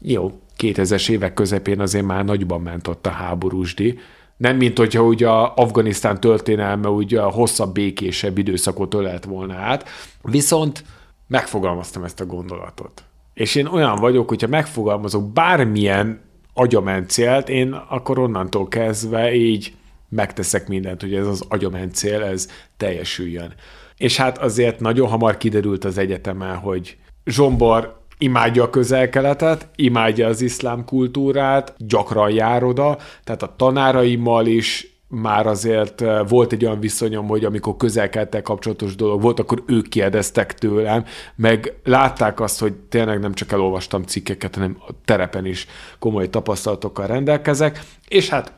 Jó, 2000-es évek közepén azért már nagyban ment ott a háborúsdi, nem mint hogyha ugye a Afganisztán történelme ugye a hosszabb, békésebb időszakot ölelt volna át, viszont megfogalmaztam ezt a gondolatot. És én olyan vagyok, hogyha megfogalmazok bármilyen agyament célt, én akkor onnantól kezdve így megteszek mindent, hogy ez az agyament cél, ez teljesüljön. És hát azért nagyon hamar kiderült az egyetemen, hogy Zsombor imádja a közel-keletet, imádja az iszlám kultúrát, gyakran jár oda, tehát a tanáraimmal is már azért eh, volt egy olyan viszonyom, hogy amikor közel kapcsolatos dolog volt, akkor ők kérdeztek tőlem, meg látták azt, hogy tényleg nem csak elolvastam cikkeket, hanem a terepen is komoly tapasztalatokkal rendelkezek, és hát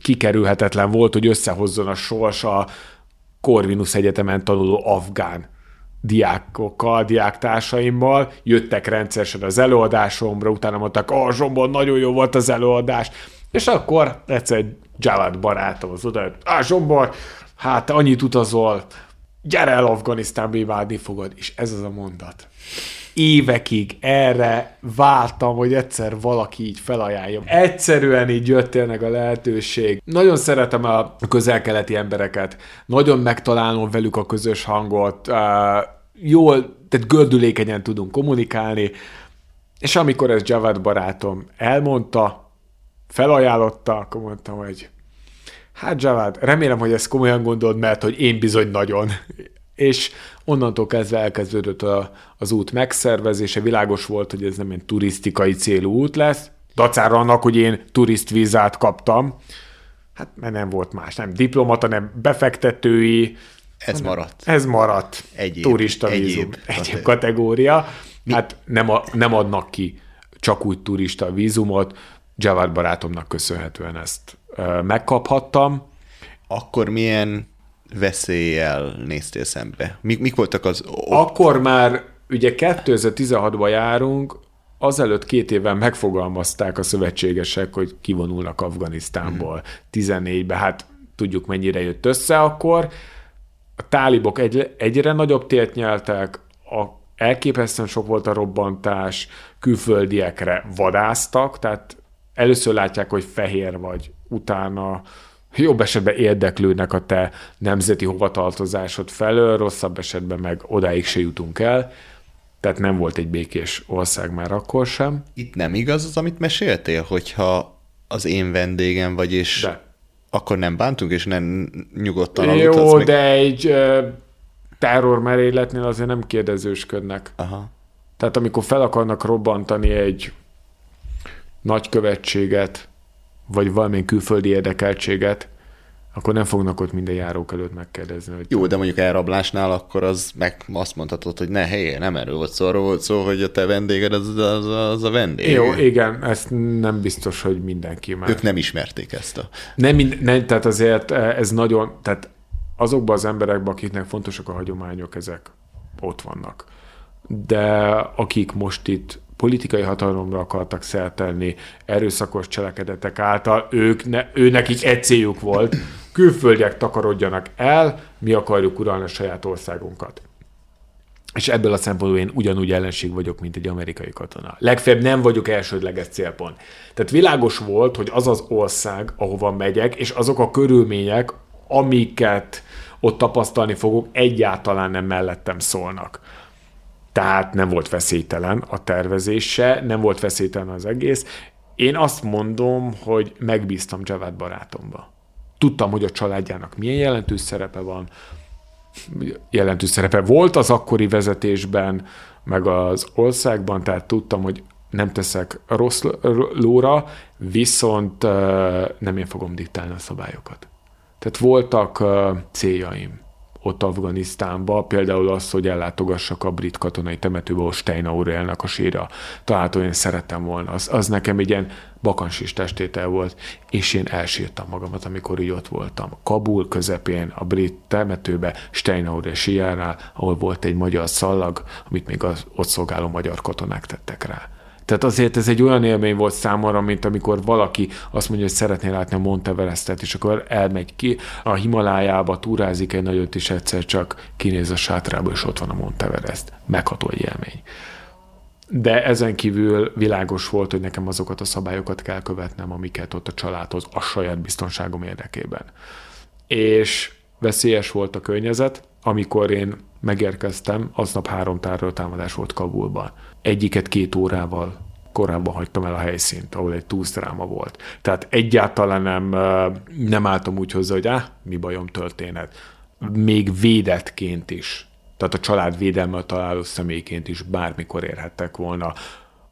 kikerülhetetlen volt, hogy összehozzon a sors a Corvinus Egyetemen tanuló afgán diákokkal, diáktársaimmal, jöttek rendszeresen az előadásomra, utána mondtak, ah, Zsombon, nagyon jó volt az előadás, és akkor egyszer Javad barátom az oda, ah, Zsombor, hát annyit utazol, gyere el Afganisztánba, imádni fogod, és ez az a mondat. Évekig erre vártam, hogy egyszer valaki így felajánlja. Egyszerűen így jött tényleg a lehetőség. Nagyon szeretem a közel-keleti embereket, nagyon megtalálom velük a közös hangot, jól, tehát gördülékenyen tudunk kommunikálni, és amikor ez Javad barátom elmondta, felajánlotta, akkor mondtam, hogy hát Javad, remélem, hogy ezt komolyan gondolod, mert hogy én bizony nagyon és onnantól kezdve elkezdődött a, az út megszervezése, világos volt, hogy ez nem egy turisztikai célú út lesz, dacára annak, hogy én turistvizát kaptam, hát mert nem volt más, nem diplomata, nem befektetői, ez maradt. Ez maradt. Egyéb, turista vízum. Egyéb, egyéb kategória. Mi? Hát nem, a, nem adnak ki csak úgy turista vízumot. Javad barátomnak köszönhetően ezt megkaphattam. Akkor milyen veszéllyel néztél szembe? Mik, mik voltak az... Akkor már ugye 2016-ban járunk, azelőtt két évvel megfogalmazták a szövetségesek, hogy kivonulnak Afganisztánból mm. 14-be, hát tudjuk mennyire jött össze akkor. A tálibok egy, egyre nagyobb tért nyeltek, a, elképesztően sok volt a robbantás, külföldiekre vadáztak, tehát először látják, hogy fehér vagy, utána jobb esetben érdeklődnek a te nemzeti hovatartozásod felől, rosszabb esetben meg odáig se jutunk el. Tehát nem volt egy békés ország már akkor sem. Itt nem igaz az, amit meséltél, hogyha az én vendégem vagy, és de. akkor nem bántunk, és nem nyugodtan Jó, meg... de egy uh, terrormeréletnél azért nem kérdezősködnek. Aha. Tehát amikor fel akarnak robbantani egy nagykövetséget, vagy valamilyen külföldi érdekeltséget, akkor nem fognak ott minden járók előtt megkérdezni. Hogy Jó, de mondjuk elrablásnál akkor az meg azt mondhatod, hogy ne helye, nem erről volt szó, arról volt szó, hogy a te vendéged az, az, az a vendég. Jó, igen, ezt nem biztos, hogy mindenki már. Ők nem ismerték ezt a... Nem, mind, nem tehát azért eh, ez nagyon, tehát azokban az emberekben, akiknek fontosak a hagyományok, ezek ott vannak. De akik most itt politikai hatalomra akartak szertelni erőszakos cselekedetek által, ők ne, ő nekik egy céljuk volt, [CLEARS THROAT] külföldiek takarodjanak el, mi akarjuk uralni a saját országunkat. És ebből a szempontból én ugyanúgy ellenség vagyok, mint egy amerikai katona. Legfeljebb nem vagyok elsődleges célpont. Tehát világos volt, hogy az az ország, ahova megyek, és azok a körülmények, amiket ott tapasztalni fogok, egyáltalán nem mellettem szólnak tehát nem volt veszélytelen a tervezése, nem volt veszélytelen az egész. Én azt mondom, hogy megbíztam Javad barátomba. Tudtam, hogy a családjának milyen jelentős szerepe van, jelentős szerepe volt az akkori vezetésben, meg az országban, tehát tudtam, hogy nem teszek rossz lóra, viszont nem én fogom diktálni a szabályokat. Tehát voltak céljaim ott Afganisztánba, például az, hogy ellátogassak a brit katonai temetőbe, ahol Steinaurelnek a síra. Található én szerettem volna. Az, az nekem egy ilyen bakansis testétel volt, és én elsírtam magamat, amikor így ott voltam. Kabul közepén, a brit temetőbe, Steinaure síjánál, ahol volt egy magyar szallag, amit még az ott szolgáló magyar katonák tettek rá. Tehát azért ez egy olyan élmény volt számomra, mint amikor valaki azt mondja, hogy szeretné látni a Monteverestet, és akkor elmegy ki a Himalájába, túrázik egy nagyot, és egyszer csak kinéz a sátrába, és ott van a Monteverest. Megható egy élmény. De ezen kívül világos volt, hogy nekem azokat a szabályokat kell követnem, amiket ott a családhoz a saját biztonságom érdekében. És veszélyes volt a környezet, amikor én megérkeztem, aznap három támadás volt Kabulban. Egyiket két órával korábban hagytam el a helyszínt, ahol egy túlsztráma volt. Tehát egyáltalán nem, nem álltam úgy hozzá, hogy áh, mi bajom történet. Még védetként is, tehát a család védelme találó személyként is bármikor érhettek volna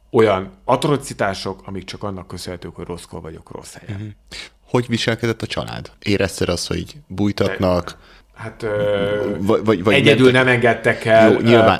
olyan atrocitások, amik csak annak köszönhetők, hogy rosszkor vagyok rossz helyen. Uh-huh. Hogy viselkedett a család? Érezted azt, hogy bújtatnak? Hát vagy, vagy, vagy egyedül mentek. nem engedtek el Jó, nyilván,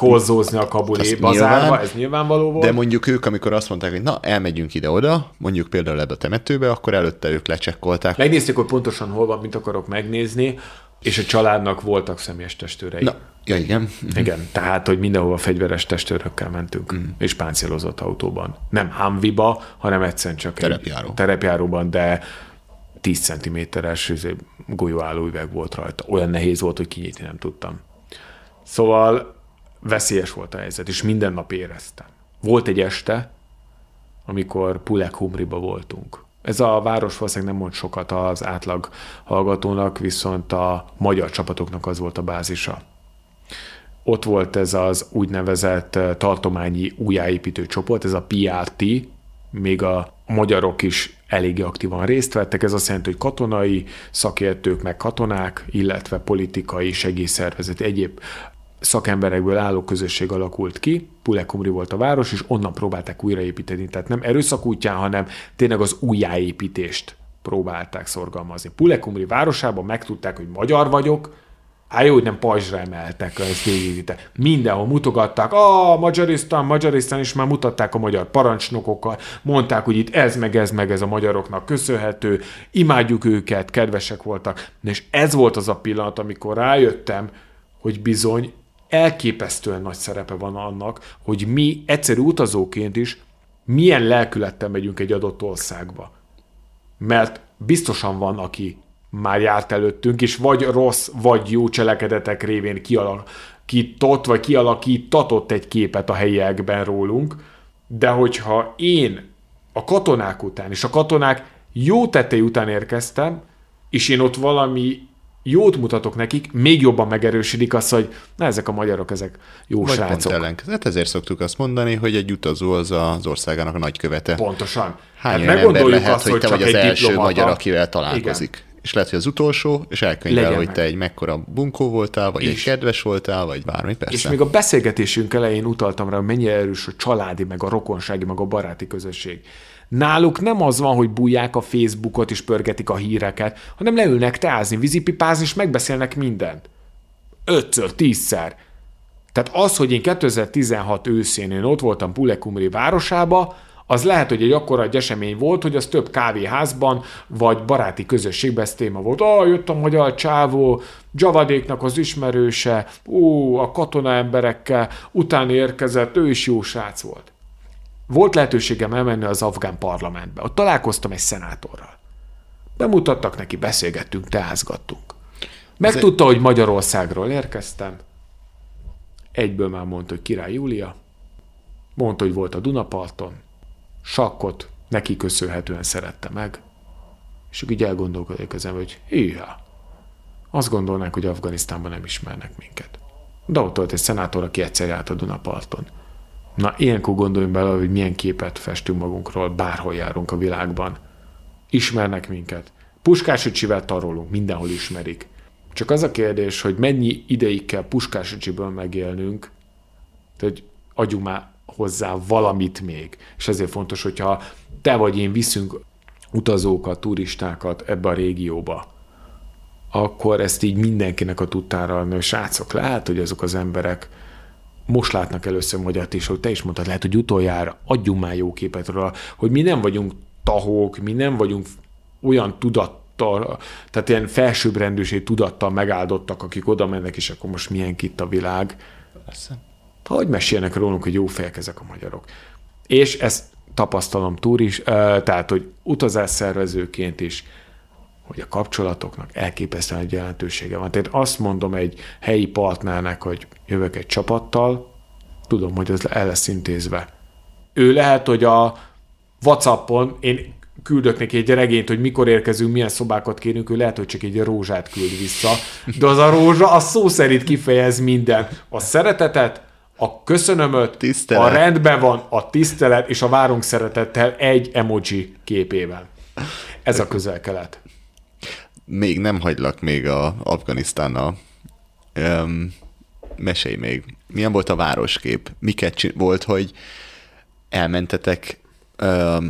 a kabuli bazárba, nyilván, ez nyilvánvaló volt. De mondjuk ők, amikor azt mondták, hogy na, elmegyünk ide-oda, mondjuk például ebbe a temetőbe, akkor előtte ők lecsekkolták. Megnézték, hogy pontosan hol van, mit akarok megnézni, és a családnak voltak személyes testőrei. Na, ja igen. Igen, tehát, hogy mindenhova fegyveres testőrökkel mentünk, mm. és páncélozott autóban. Nem Humviba, hanem egyszerűen csak Terepjáró. egy terepjáróban, de 10 cm-es izé, golyóálló üveg volt rajta. Olyan nehéz volt, hogy kinyitni nem tudtam. Szóval veszélyes volt a helyzet, és minden nap éreztem. Volt egy este, amikor Pulek Humriba voltunk. Ez a város valószínűleg nem mond sokat az átlag hallgatónak, viszont a magyar csapatoknak az volt a bázisa. Ott volt ez az úgynevezett eh, tartományi újjáépítő csoport, ez a PRT, még a magyarok is eléggé aktívan részt vettek. Ez azt jelenti, hogy katonai szakértők, meg katonák, illetve politikai segélyszervezet, egyéb szakemberekből álló közösség alakult ki, Pulekumri volt a város, és onnan próbálták újraépíteni. Tehát nem erőszak útján, hanem tényleg az újjáépítést próbálták szorgalmazni. Pulekumri városában megtudták, hogy magyar vagyok, Hát jó, hogy nem pajzsra emeltek ezt végig. Mindenhol mutogatták, a Magyarisztán, Magyarisztán, és már mutatták a magyar parancsnokokkal, mondták, hogy itt ez meg ez meg ez a magyaroknak köszönhető, imádjuk őket, kedvesek voltak. És ez volt az a pillanat, amikor rájöttem, hogy bizony elképesztően nagy szerepe van annak, hogy mi egyszerű utazóként is milyen lelkülettel megyünk egy adott országba. Mert biztosan van, aki már járt előttünk, és vagy rossz, vagy jó cselekedetek révén kialakított, vagy kialakítatott egy képet a helyiekben rólunk, de hogyha én a katonák után, és a katonák jó tettei után érkeztem, és én ott valami jót mutatok nekik, még jobban megerősödik az, hogy na ezek a magyarok, ezek jó Vagy srácok. Pont Hát ezért szoktuk azt mondani, hogy egy utazó az az országának a nagykövete. Pontosan. Hány hát ember lehet, azt, hogy te vagy az első diplomata. magyar, akivel találkozik. Igen és lehet, hogy az utolsó, és elkönyvel, Legyen hogy meg. te egy mekkora bunkó voltál, vagy és. egy kedves voltál, vagy bármi, persze. És még a beszélgetésünk elején utaltam rá, hogy mennyire erős a családi, meg a rokonsági, meg a baráti közösség. Náluk nem az van, hogy bújják a Facebookot és pörgetik a híreket, hanem leülnek teázni, vízipipázni, és megbeszélnek mindent. Ötször, tízszer. Tehát az, hogy én 2016 őszén én ott voltam Pulekumri városába, az lehet, hogy egy akkora egy esemény volt, hogy az több kávéházban, vagy baráti közösségben ez téma volt. Ah, jött a magyar csávó, Javadéknak az ismerőse, ó, a katona emberekkel, utána érkezett, ő is jó srác volt. Volt lehetőségem elmenni az afgán parlamentbe. Ott találkoztam egy szenátorral. Bemutattak neki, beszélgettünk, teázgattunk. Megtudta, hogy Magyarországról érkeztem. Egyből már mondta, hogy király Júlia. Mondta, hogy volt a Dunaparton sakkot neki köszönhetően szerette meg, és így elgondolkodik ezen, hogy hűha, azt gondolnánk, hogy Afganisztánban nem ismernek minket. De ott volt egy szenátor, aki egyszer járt a Dunaparton. Na, ilyenkor gondoljunk bele, hogy milyen képet festünk magunkról, bárhol járunk a világban. Ismernek minket. Puskás öcsivel tarolunk, mindenhol ismerik. Csak az a kérdés, hogy mennyi ideig kell puskás öcsiből megélnünk, hogy adjunk már hozzá valamit még. És ezért fontos, hogyha te vagy én viszünk utazókat, turistákat ebbe a régióba, akkor ezt így mindenkinek a tudtára adni, hogy srácok, lehet, hogy azok az emberek most látnak először magyart is, hogy te is mondtad, lehet, hogy utoljára adjunk már jó képet róla, hogy mi nem vagyunk tahók, mi nem vagyunk olyan tudattal, tehát ilyen felsőbbrendűség tudattal megáldottak, akik oda mennek, és akkor most milyen itt a világ. Persze. Hogy mesélnek rólunk, hogy jó fejek ezek a magyarok. És ezt tapasztalom túl is, tehát, hogy utazás szervezőként is, hogy a kapcsolatoknak elképesztően egy jelentősége van. Tehát azt mondom egy helyi partnernek, hogy jövök egy csapattal, tudom, hogy ez el lesz intézve. Ő lehet, hogy a Whatsappon én küldök neki egy regényt, hogy mikor érkezünk, milyen szobákat kérünk, ő lehet, hogy csak egy rózsát küld vissza. De az a rózsa, az szó szerint kifejez minden. A szeretetet, a köszönömöt, Tisztelet. a rendben van, a tisztelet és a várunk szeretettel egy emoji képével. Ez a közel-kelet. Még nem hagylak még a Afganisztánnal. Um, mesélj még. Milyen volt a városkép? Miket csin- volt, hogy elmentetek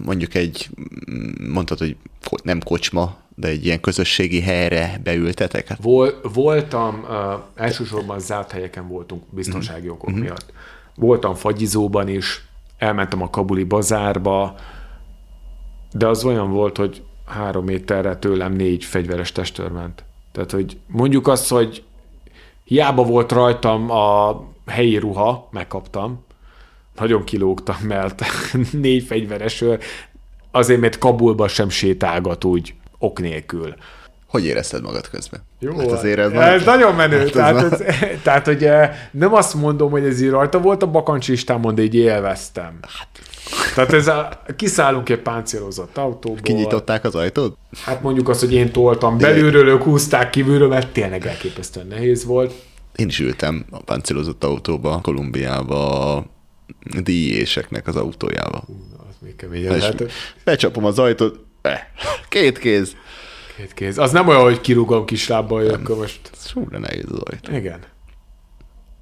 mondjuk egy, mondtad, hogy nem kocsma, de egy ilyen közösségi helyre beültetek? Hát Vol, voltam, uh, elsősorban zárt helyeken voltunk biztonsági okok mm-hmm. miatt. Voltam fagyizóban is, elmentem a kabuli bazárba, de az olyan volt, hogy három méterre tőlem négy fegyveres testőr ment. Tehát, hogy mondjuk azt, hogy hiába volt rajtam a helyi ruha, megkaptam, nagyon kilógtam, mert [LAUGHS] négy fegyveres őr, azért, mert Kabulba sem sétálgat úgy ok nélkül. hogy érezted magad közben? Jó, hát azért ez, ez nagyon menő. Hát tehát, ez, [LAUGHS] tehát, hogy eh, nem azt mondom, hogy ez így rajta volt a bakancslistámon, de így élveztem. Hát. Tehát ez a, kiszállunk egy páncélozott autóból. Kinyitották az ajtót? Hát mondjuk azt, hogy én toltam belülről, ők húzták kívülről, mert tényleg elképesztően nehéz volt. Én is ültem a páncélozott autóba, Kolumbiába, díjéseknek az autójába. Az még kemény. És Hát, becsapom az ajtót, eh, két kéz. két kéz. Az nem olyan, hogy kirúgom kis lábbal, hogy akkor most... Súra nehéz az ajtó. Igen.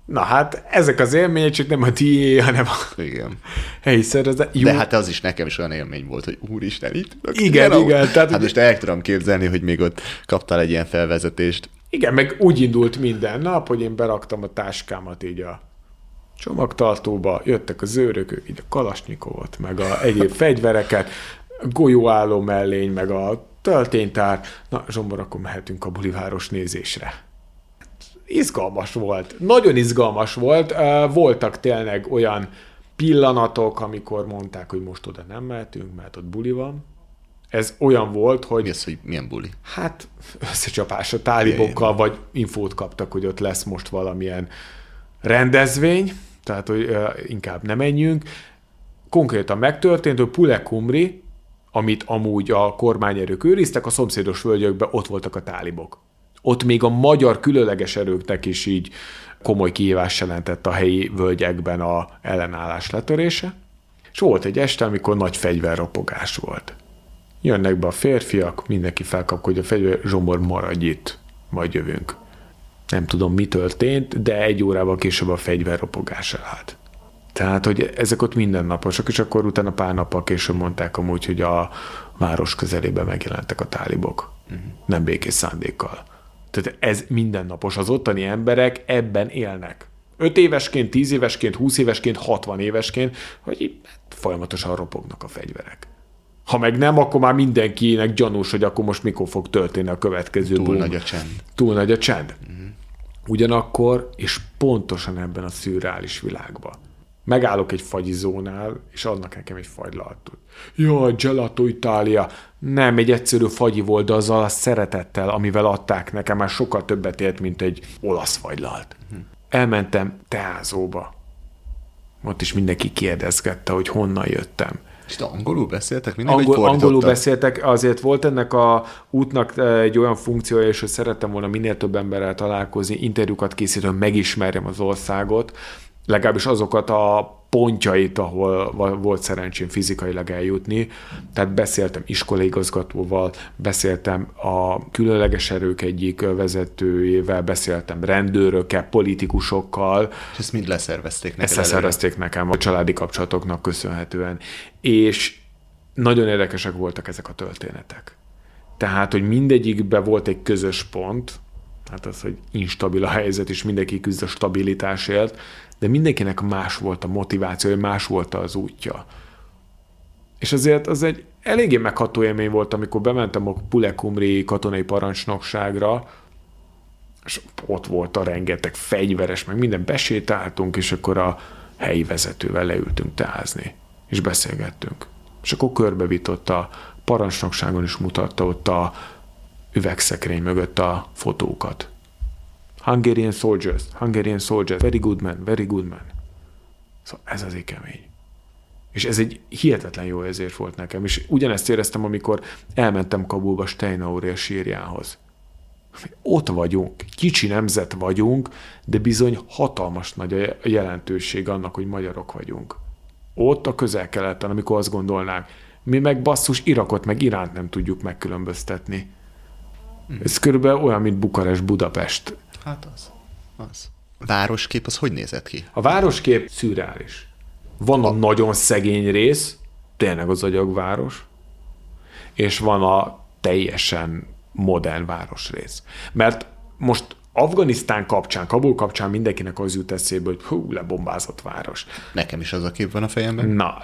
Na hát, ezek az élmények csak nem a tié, hanem a Igen. helyi szervezet. Jó, De hát az is nekem is olyan élmény volt, hogy úristen, itt tudok Igen, autó- igen, tehát hát ugye- most el tudom képzelni, hogy még ott kaptál egy ilyen felvezetést. Igen, meg úgy indult minden nap, hogy én beraktam a táskámat így a csomagtartóba, jöttek az őrök, ők így a kalasnyikovot, meg a egyéb [LAUGHS] fegyvereket, golyóálló mellény, meg a tölténytár. Na, Zsombor, akkor mehetünk a buliváros nézésre. Izgalmas volt. Nagyon izgalmas volt. Voltak tényleg olyan pillanatok, amikor mondták, hogy most oda nem mehetünk, mert ott buli van. Ez olyan volt, hogy Mi az, hogy milyen buli? Hát összecsapás a tálibokkal, vagy infót kaptak, hogy ott lesz most valamilyen rendezvény, tehát hogy ö, inkább nem menjünk. Konkrétan megtörtént, hogy Pulekumri, amit amúgy a kormányerők őriztek, a szomszédos völgyökben ott voltak a tálibok. Ott még a magyar különleges erőknek is így komoly kihívás jelentett a helyi völgyekben a ellenállás letörése. És volt egy este, amikor nagy fegyverropogás volt. Jönnek be a férfiak, mindenki felkapkodja a fegyver, Zsombor, maradj itt, majd jövünk. Nem tudom, mi történt, de egy órával később a fegyverropogás elállt. Tehát, hogy ezek ott mindennaposak, és akkor utána pár nappal később mondták amúgy, hogy a város közelében megjelentek a tálibok. Uh-huh. Nem békés szándékkal. Tehát ez mindennapos. Az ottani emberek ebben élnek. 5 évesként, 10 évesként, 20 évesként, 60 évesként, hogy folyamatosan ropognak a fegyverek. Ha meg nem, akkor már mindenkinek gyanús, hogy akkor most mikor fog történni a következő Túl boom. nagy a csend. Túl nagy a csend. Ugyanakkor, és pontosan ebben a szürreális világban, megállok egy fagyizónál, és adnak nekem egy fagylaltot. Jaj, gelato Itália. Nem, egy egyszerű fagyi volt, de azzal a szeretettel, amivel adták nekem, már sokkal többet ért, mint egy olasz fagylalt. Elmentem teázóba. Ott is mindenki kérdezgette, hogy honnan jöttem. És angolul beszéltek? Mindig, Angol, angolul beszéltek, azért volt ennek a útnak eh, egy olyan funkciója, és hogy szerettem volna minél több emberrel találkozni, interjúkat készíteni, hogy megismerjem az országot, legalábbis azokat a pontjait, ahol volt szerencsém fizikailag eljutni. Tehát beszéltem iskolaigazgatóval, beszéltem a különleges erők egyik vezetőjével, beszéltem rendőrökkel, politikusokkal, És ezt mind leszervezték neked ezt előre. leszervezték nekem a családi kapcsolatoknak köszönhetően. És nagyon érdekesek voltak ezek a történetek. Tehát, hogy mindegyikben volt egy közös pont, hát az, hogy instabil a helyzet, és mindenki küzd a stabilitásért, de mindenkinek más volt a motiváció, más volt az útja. És azért az egy eléggé megható élmény volt, amikor bementem a Pulekumri katonai parancsnokságra, és ott volt a rengeteg fegyveres, meg minden besétáltunk, és akkor a helyi vezetővel leültünk teázni, és beszélgettünk. És akkor körbevitt ott a parancsnokságon is mutatta ott a üvegszekrény mögött a fotókat. Hungarian soldiers, Hungarian soldiers, very good man, very good man. Szóval ez az kemény. És ez egy hihetetlen jó érzés volt nekem. És ugyanezt éreztem, amikor elmentem Kabulba Steinauer sírjához. Ott vagyunk, kicsi nemzet vagyunk, de bizony hatalmas nagy a jelentőség annak, hogy magyarok vagyunk. Ott a közel-keleten, amikor azt gondolnánk, mi meg basszus Irakot, meg Iránt nem tudjuk megkülönböztetni. Ez körülbelül olyan, mint Bukarest, Budapest. Hát az. az. Városkép az hogy nézett ki? A városkép szürreális. Van a nagyon szegény rész, tényleg az agyagváros, és van a teljesen modern városrész. Mert most Afganisztán kapcsán, Kabul kapcsán mindenkinek az jut eszébe, hogy hú, lebombázott város. Nekem is az a kép van a fejemben. Na,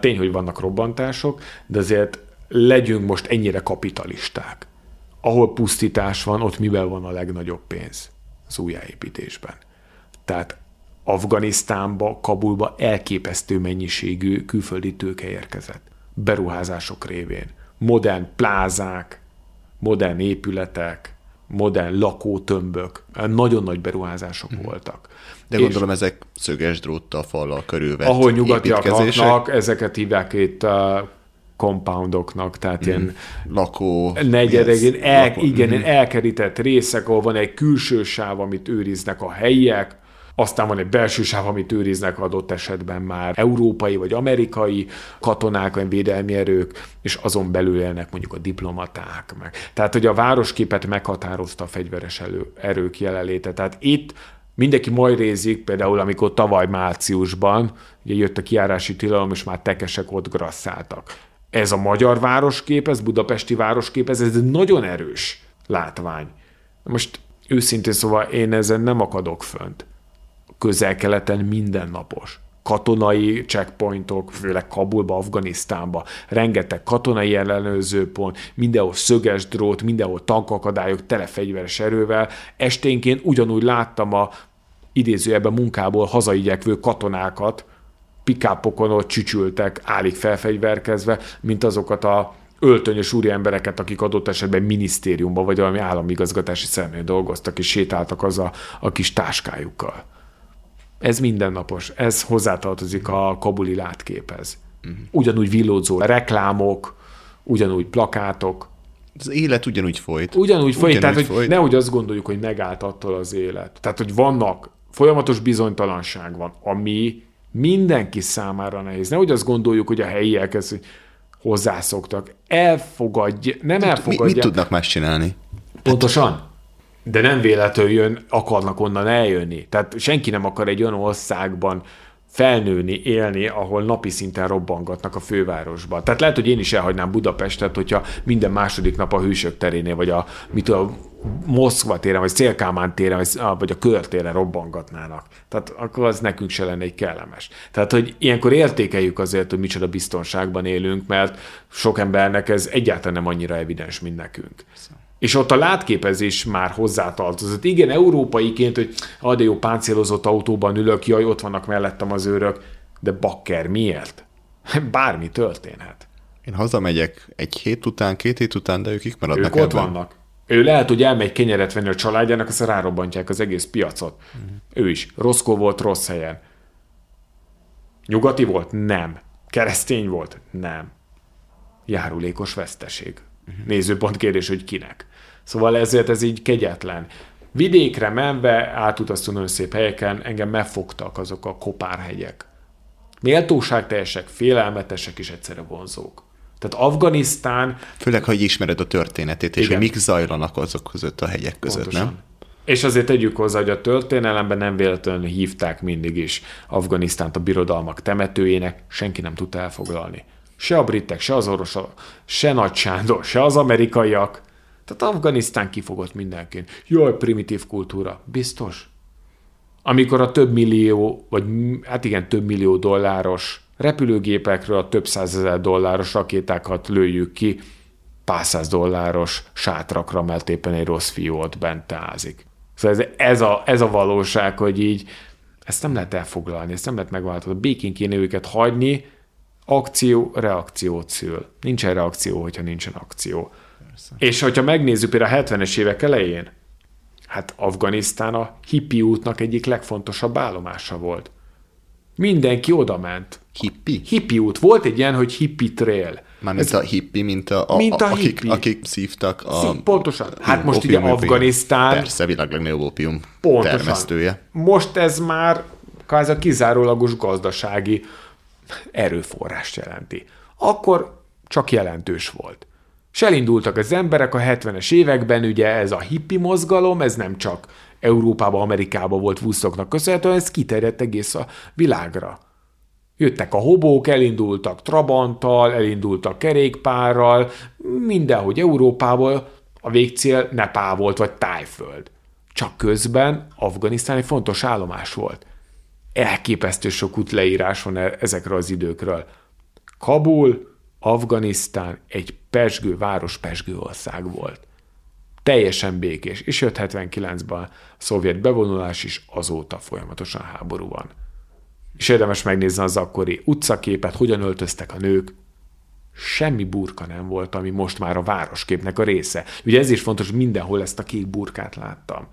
tény, hogy vannak robbantások, de azért legyünk most ennyire kapitalisták. Ahol pusztítás van, ott mivel van a legnagyobb pénz? Az újjáépítésben. Tehát Afganisztánba, Kabulba elképesztő mennyiségű külföldi tőke érkezett. Beruházások révén. Modern plázák, modern épületek, modern lakótömbök, nagyon nagy beruházások hmm. voltak. De gondolom ezek szöges dróttal, fallal körülvett Ahol nyugatiak laknak, ezeket hívják itt a compoundoknak, tehát hmm. ilyen lakó... Negyedegén, el, lakó, igen, hmm. elkerített részek, ahol van egy külső sáv, amit őriznek a helyiek, aztán van egy belső sáv, amit őriznek adott esetben már európai vagy amerikai katonák, vagy védelmi erők, és azon belül élnek mondjuk a diplomaták. Meg. Tehát, hogy a városképet meghatározta a fegyveres elő, erők jelenléte. Tehát itt mindenki majd rézik, például amikor tavaly márciusban ugye jött a kiárási tilalom, és már tekesek ott grasszáltak. Ez a magyar városkép, ez budapesti városkép, ez, egy nagyon erős látvány. Most őszintén szóval én ezen nem akadok fönt közel-keleten mindennapos katonai checkpointok, főleg Kabulba, Afganisztánba, rengeteg katonai ellenőrzőpont, mindenhol szöges drót, mindenhol tankakadályok, tele fegyveres erővel. Esténként ugyanúgy láttam a idézőjebben munkából hazaigyekvő katonákat, pikápokon ott csücsültek, állig felfegyverkezve, mint azokat a öltönyös úriembereket, akik adott esetben minisztériumban vagy valami államigazgatási szernél dolgoztak, és sétáltak az a, a kis táskájukkal. Ez mindennapos, ez hozzátartozik a kabuli látképhez. Uh-huh. Ugyanúgy villódzó reklámok, ugyanúgy plakátok. Az élet ugyanúgy folyt. Ugyanúgy folyt, ugyanúgy tehát folyt. hogy nehogy azt gondoljuk, hogy megállt attól az élet. Tehát, hogy vannak, folyamatos bizonytalanság van, ami mindenki számára nehéz. Nehogy azt gondoljuk, hogy a helyiek ezt hozzászoktak. Elfogadja, nem elfogadja. Mi, mit tudnak más csinálni? Pontosan. De nem véletlenül jön, akarnak onnan eljönni. Tehát senki nem akar egy olyan országban felnőni, élni, ahol napi szinten robbangatnak a fővárosban. Tehát lehet, hogy én is elhagynám Budapestet, hogyha minden második nap a Hősök terénél, vagy a, mit a Moszkva téren, vagy Szélkámán téren, vagy, vagy a körtéren robbangatnának. Tehát akkor az nekünk se lenne egy kellemes. Tehát, hogy ilyenkor értékeljük azért, hogy micsoda biztonságban élünk, mert sok embernek ez egyáltalán nem annyira evidens, mint nekünk. És ott a látképezés már hozzátartozott. Igen, európaiként, hogy ad jó páncélozott autóban ülök, jaj, ott vannak mellettem az őrök, de bakker, miért? [LAUGHS] Bármi történhet. Én hazamegyek egy hét után, két hét után, de ők itt maradnak Ők ott vannak. Ő lehet, hogy elmegy kenyeret venni a családjának, aztán rárobbantják az egész piacot. Uh-huh. Ő is. Rosszkó volt rossz helyen. Nyugati volt? Nem. Keresztény volt? Nem. Járulékos veszteség. Nézőpont kérdés, hogy kinek. Szóval ezért ez így kegyetlen. Vidékre menve átutaztunk nagyon szép helyeken, engem megfogtak azok a kopárhegyek. Méltóságteljesek, félelmetesek és egyszerre vonzók. Tehát Afganisztán... Főleg, hogy ismered a történetét, és igen. hogy mik zajlanak azok között a hegyek között, Pontosan. nem? És azért tegyük hozzá, hogy a történelemben nem véletlenül hívták mindig is Afganisztánt a birodalmak temetőjének, senki nem tudta elfoglalni. Se a britek, se az oroszok, se Nagy Sándor, se az amerikaiak. Tehát Afganisztán kifogott mindenkin. Jaj, primitív kultúra. Biztos? Amikor a több millió, vagy hát igen, több millió dolláros repülőgépekről a több százezer dolláros rakétákat lőjük ki, pár száz dolláros sátrakra, mert éppen egy rossz fiú ott bent ázik. Szóval ez, ez, a, ez a valóság, hogy így ezt nem lehet elfoglalni, ezt nem lehet megváltoztatni. Békén kéne őket hagyni, akció, reakciót szül. Nincsen reakció, hogyha nincsen akció. Persze. És hogyha megnézzük például a 70-es évek elején, hát Afganisztán a hippi útnak egyik legfontosabb állomása volt. Mindenki oda ment. Hippi? Hippi út. Volt egy ilyen, hogy hippi trail. Mármint a hippi, mint a, a, Mint a akik, hippi. akik szívtak a... Szí- pontosan. Hát most ugye opium- Afganisztán- Persze, világ legnagyobb opium Pontosan. termesztője. Most ez már kvázi a kizárólagos gazdasági erőforrást jelenti. Akkor csak jelentős volt. És elindultak az emberek a 70-es években, ugye ez a hippi mozgalom, ez nem csak Európában, Amerikában volt Woodstocknak köszönhető, ez kiterjedt egész a világra. Jöttek a hobók, elindultak Trabanttal, elindultak kerékpárral, mindenhogy Európából a végcél Nepál volt, vagy Tájföld. Csak közben Afganisztán egy fontos állomás volt. Elképesztő sok útleírás van e- ezekről az időkről. Kabul, Afganisztán egy pesgő város, pesgő ország volt. Teljesen békés, és jött 79-ben a szovjet bevonulás is, azóta folyamatosan háború van. És érdemes megnézni az akkori utcaképet, hogyan öltöztek a nők. Semmi burka nem volt, ami most már a városképnek a része. Ugye ez is fontos, mindenhol ezt a kék burkát láttam.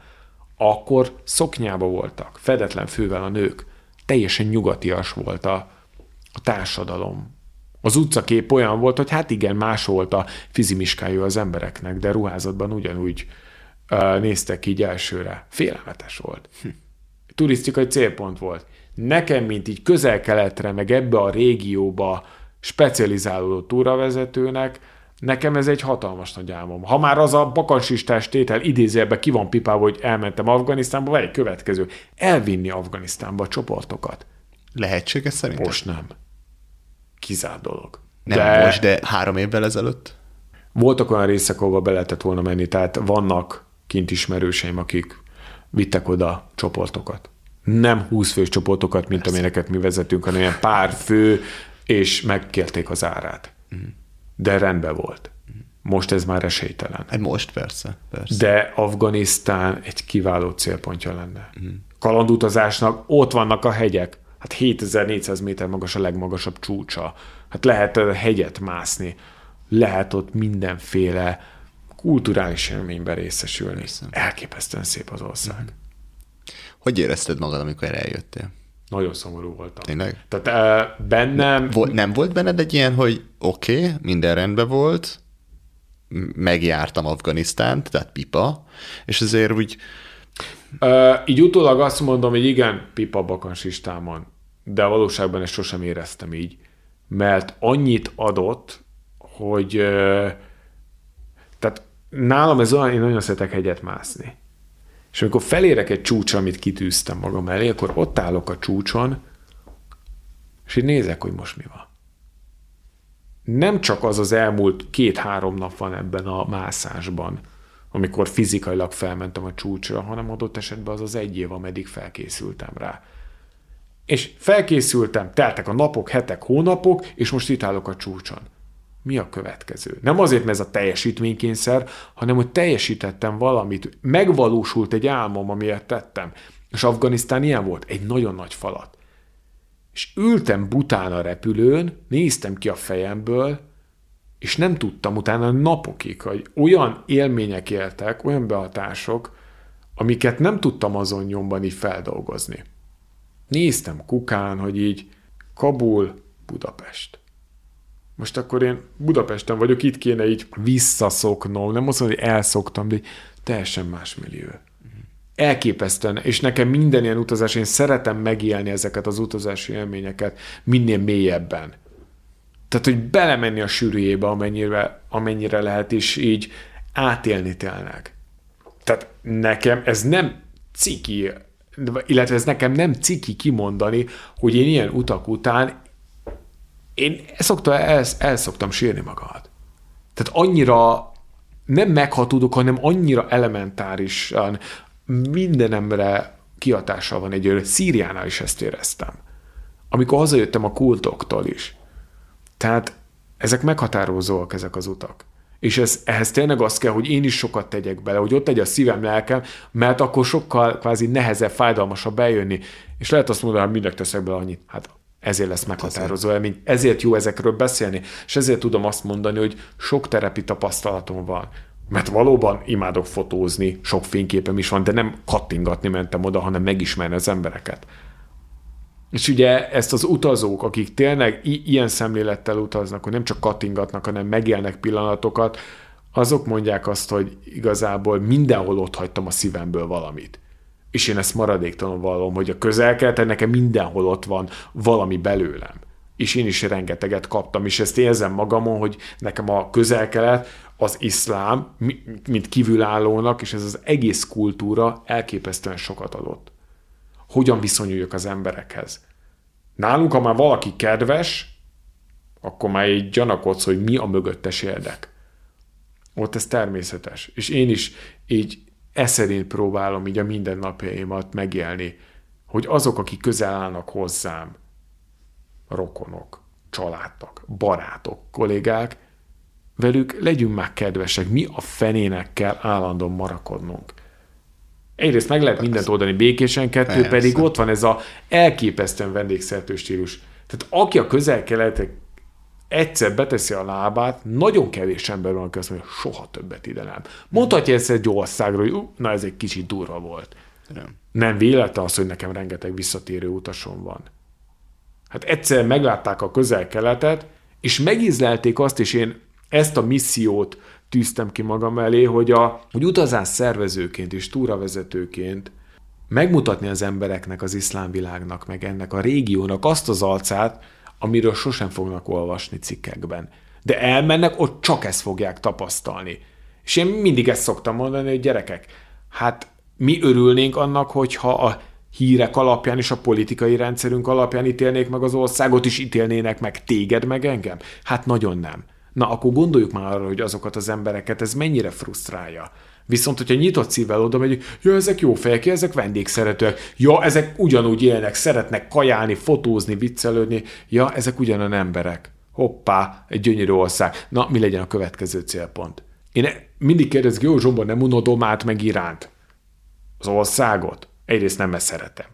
Akkor szoknyába voltak, fedetlen fővel a nők. Teljesen nyugatias volt a, a társadalom. Az utcakép olyan volt, hogy hát igen, más volt a fizimiskája az embereknek, de ruházatban ugyanúgy uh, néztek így elsőre. Félelmetes volt. Hm. Turisztikai célpont volt. Nekem, mint így közel-keletre, meg ebbe a régióba specializálódó túravezetőnek, nekem ez egy hatalmas nagy álmom. Ha már az a bakansistás tétel idézőjelben ki van pipálva, hogy elmentem Afganisztánba, vagy egy következő, elvinni Afganisztánba a csoportokat. Lehetséges szerintem? Most nem. Kizárt dolog. Nem de... most, de három évvel ezelőtt? Voltak olyan részek, ahova be lehetett volna menni, tehát vannak kint ismerőseim, akik vittek oda csoportokat. Nem 20 fős csoportokat, mint amilyeneket mi vezetünk, hanem ilyen pár fő, és megkérték az árát. De rendben volt. Most ez már esélytelen. Hát most persze, persze. De Afganisztán egy kiváló célpontja lenne. Kalandutazásnak ott vannak a hegyek. Hát 7400 méter magas a legmagasabb csúcsa. Hát lehet a hegyet mászni. Lehet ott mindenféle kulturális élményben részesülni. Persze. Elképesztően szép az ország. Hogy érezted magad, amikor eljöttél? Nagyon szomorú voltam. Tényleg? Tehát uh, bennem... Vol- nem volt benned egy ilyen, hogy oké, okay, minden rendben volt, megjártam Afganisztánt, tehát pipa, és azért úgy Uh, így utólag azt mondom, hogy igen, pipa bakansistámon, de a valóságban ezt sosem éreztem így, mert annyit adott, hogy uh, tehát nálam ez olyan, én nagyon szeretek hegyet mászni. És amikor felérek egy csúcsra, amit kitűztem magam elé, akkor ott állok a csúcson, és így nézek, hogy most mi van. Nem csak az az elmúlt két-három nap van ebben a mászásban, amikor fizikailag felmentem a csúcsra, hanem adott esetben az az egy év, ameddig felkészültem rá. És felkészültem, teltek a napok, hetek, hónapok, és most itt állok a csúcson. Mi a következő? Nem azért, mert ez a teljesítménykényszer, hanem hogy teljesítettem valamit, megvalósult egy álmom, amiért tettem. És Afganisztán ilyen volt, egy nagyon nagy falat. És ültem bután a repülőn, néztem ki a fejemből, és nem tudtam utána napokig, hogy olyan élmények éltek, olyan behatások, amiket nem tudtam azon nyomban így feldolgozni. Néztem kukán, hogy így Kabul, Budapest. Most akkor én Budapesten vagyok, itt kéne így visszaszoknom, nem azt mondom, hogy elszoktam, de teljesen más millió. Elképesztően, és nekem minden ilyen utazás, én szeretem megélni ezeket az utazási élményeket minél mélyebben. Tehát, hogy belemenni a sűrűjébe, amennyire, amennyire lehet, és így átélni tényleg. Tehát nekem ez nem ciki, illetve ez nekem nem ciki kimondani, hogy én ilyen utak után én szokta, el, el szoktam sírni magamat. Tehát annyira nem meghatódok, hanem annyira elementárisan mindenemre kiatással van egy Szíriánál is ezt éreztem. Amikor hazajöttem a kultoktól is. Tehát ezek meghatározóak, ezek az utak. És ez, ehhez tényleg az kell, hogy én is sokat tegyek bele, hogy ott egy a szívem, lelkem, mert akkor sokkal kvázi nehezebb, fájdalmasabb bejönni. És lehet azt mondani, hogy mindnek teszek bele annyit. Hát ezért lesz meghatározó élmény, ezért jó ezekről beszélni, és ezért tudom azt mondani, hogy sok terepi tapasztalatom van. Mert valóban imádok fotózni, sok fényképem is van, de nem kattingatni mentem oda, hanem megismerni az embereket. És ugye ezt az utazók, akik tényleg i- ilyen szemlélettel utaznak, hogy nem csak kattingatnak, hanem megélnek pillanatokat, azok mondják azt, hogy igazából mindenhol ott hagytam a szívemből valamit. És én ezt maradéktalanul vallom, hogy a közel nekem mindenhol ott van valami belőlem. És én is rengeteget kaptam, és ezt érzem magamon, hogy nekem a közel az iszlám, mint kívülállónak, és ez az egész kultúra elképesztően sokat adott hogyan viszonyuljak az emberekhez. Nálunk, ha már valaki kedves, akkor már így gyanakodsz, hogy mi a mögöttes érdek. Ott ez természetes. És én is így eszerint próbálom így a mindennapjaimat megélni, hogy azok, akik közel állnak hozzám, rokonok, családok, barátok, kollégák, velük legyünk már kedvesek, mi a fenének kell állandóan marakodnunk egyrészt meg lehet mindent oldani békésen, kettő Persze. pedig ott van ez a elképesztően vendégszertő stílus. Tehát aki a közel-keletek egyszer beteszi a lábát, nagyon kevés ember van, aki azt mondja, soha többet ide nem. Mondhatja ezt egy országról, hogy na ez egy kicsit durva volt. Nem. Nem véletlen az, hogy nekem rengeteg visszatérő utasom van. Hát egyszer meglátták a közel-keletet, és megízlelték azt, és én ezt a missziót tűztem ki magam elé, hogy, a, hogy utazás szervezőként és túravezetőként megmutatni az embereknek, az iszlám világnak, meg ennek a régiónak azt az alcát, amiről sosem fognak olvasni cikkekben. De elmennek, ott csak ezt fogják tapasztalni. És én mindig ezt szoktam mondani, hogy gyerekek, hát mi örülnénk annak, hogyha a hírek alapján és a politikai rendszerünk alapján ítélnék meg az országot, is ítélnének meg téged, meg engem? Hát nagyon nem. Na, akkor gondoljuk már arra, hogy azokat az embereket ez mennyire frusztrálja. Viszont, hogyha nyitott szívvel oda megyünk, ja, ezek jó fejek, ezek vendégszeretőek, ja, ezek ugyanúgy élnek, szeretnek kajálni, fotózni, viccelődni, ja, ezek ugyanan emberek. Hoppá, egy gyönyörű ország. Na, mi legyen a következő célpont? Én mindig kérdezik, jó, Zsomba, nem unodom át meg iránt az országot? Egyrészt nem ezt szeretem.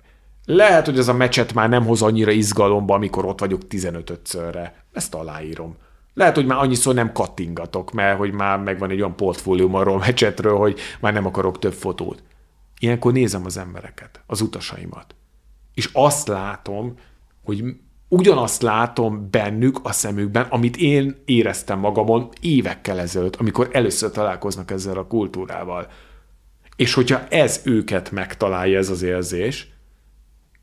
Lehet, hogy ez a mecset már nem hoz annyira izgalomba, amikor ott vagyok 15-szörre. Ezt aláírom. Lehet, hogy már annyiszor nem kattingatok, mert hogy már megvan egy olyan portfólium arról mecsetről, hogy már nem akarok több fotót. Ilyenkor nézem az embereket, az utasaimat. És azt látom, hogy ugyanazt látom bennük a szemükben, amit én éreztem magamon évekkel ezelőtt, amikor először találkoznak ezzel a kultúrával. És hogyha ez őket megtalálja, ez az érzés,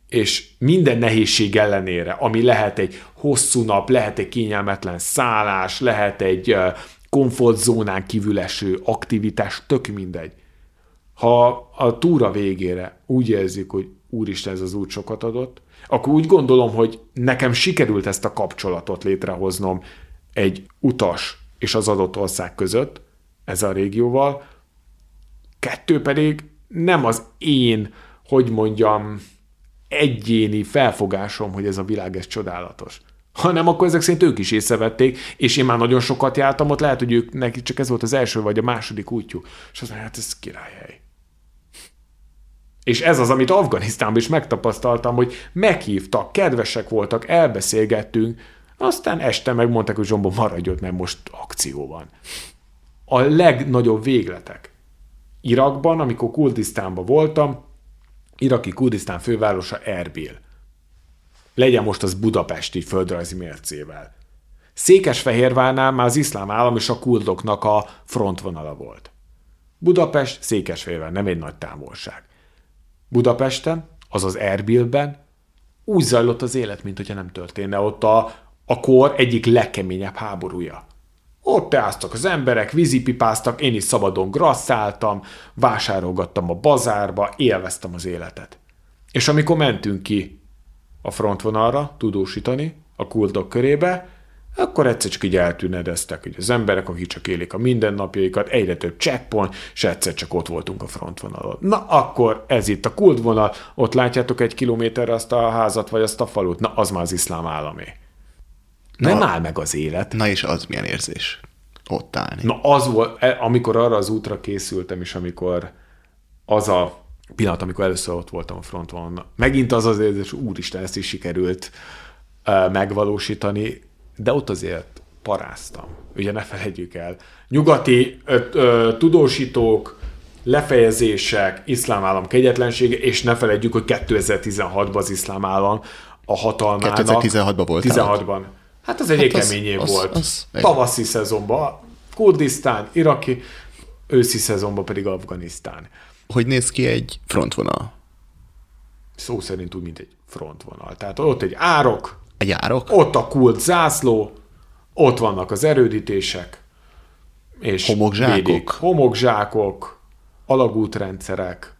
és minden nehézség ellenére, ami lehet egy hosszú nap, lehet egy kényelmetlen szállás, lehet egy komfortzónán kívül eső aktivitás, tök mindegy. Ha a túra végére úgy érzik, hogy úristen, ez az út sokat adott, akkor úgy gondolom, hogy nekem sikerült ezt a kapcsolatot létrehoznom egy utas és az adott ország között, ez a régióval, kettő pedig nem az én, hogy mondjam, egyéni felfogásom, hogy ez a világ ez csodálatos. Hanem akkor ezek szerint ők is észrevették, és én már nagyon sokat jártam ott, lehet, hogy ők neki csak ez volt az első vagy a második útjuk. És azt mondja, hát ez királyhely. És ez az, amit Afganisztánban is megtapasztaltam, hogy meghívtak, kedvesek voltak, elbeszélgettünk, aztán este megmondták, hogy Zsombo maradj ott, mert most akció van. A legnagyobb végletek. Irakban, amikor Kurdisztánban voltam, iraki Kurdisztán fővárosa Erbil. Legyen most az Budapesti földrajzi mércével. Székesfehérvárnál már az iszlám állam és a kurdoknak a frontvonala volt. Budapest, Székesfehérvár, nem egy nagy távolság. Budapesten, azaz Erbilben úgy zajlott az élet, mint hogyha nem történne ott a, a kor egyik legkeményebb háborúja. Ott teáztak az emberek, vízipipáztak, én is szabadon grasszáltam, vásárolgattam a bazárba, élveztem az életet. És amikor mentünk ki a frontvonalra tudósítani, a kuldok körébe, akkor egyszer csak így eltűnedeztek, hogy az emberek, akik csak élik a mindennapjaikat, egyre több checkpoint, és egyszer csak ott voltunk a frontvonalon. Na, akkor ez itt a kultvonal, ott látjátok egy kilométerre azt a házat, vagy azt a falut, na, az már az iszlám államé. Nem Na. áll meg az élet. Na és az milyen érzés? Ott állni. Na az volt, e, amikor arra az útra készültem, és amikor az a pillanat, amikor először ott voltam a frontvonalon, megint az az érzés, úristen, ezt is sikerült uh, megvalósítani, de ott azért paráztam. Ugye ne felejtjük el. Nyugati ö, ö, tudósítók, lefejezések, iszlám állam kegyetlensége, és ne felejtjük, hogy 2016-ban az iszlám állam a hatalmának. 2016-ban voltál 16-ban. Hát az egy Hát az- kemény év az- volt. az- Tavaszi szezonban Kurdisztán, Iraki, őszi szezonban pedig Afganisztán. Hogy néz ki egy frontvonal? Szó szerint úgy, mint egy frontvonal. Tehát ott egy árok, Egy árok? ott a kult zászló, ott vannak az erődítések, és Homokzsákok? védik. Homokzsákok, alagútrendszerek,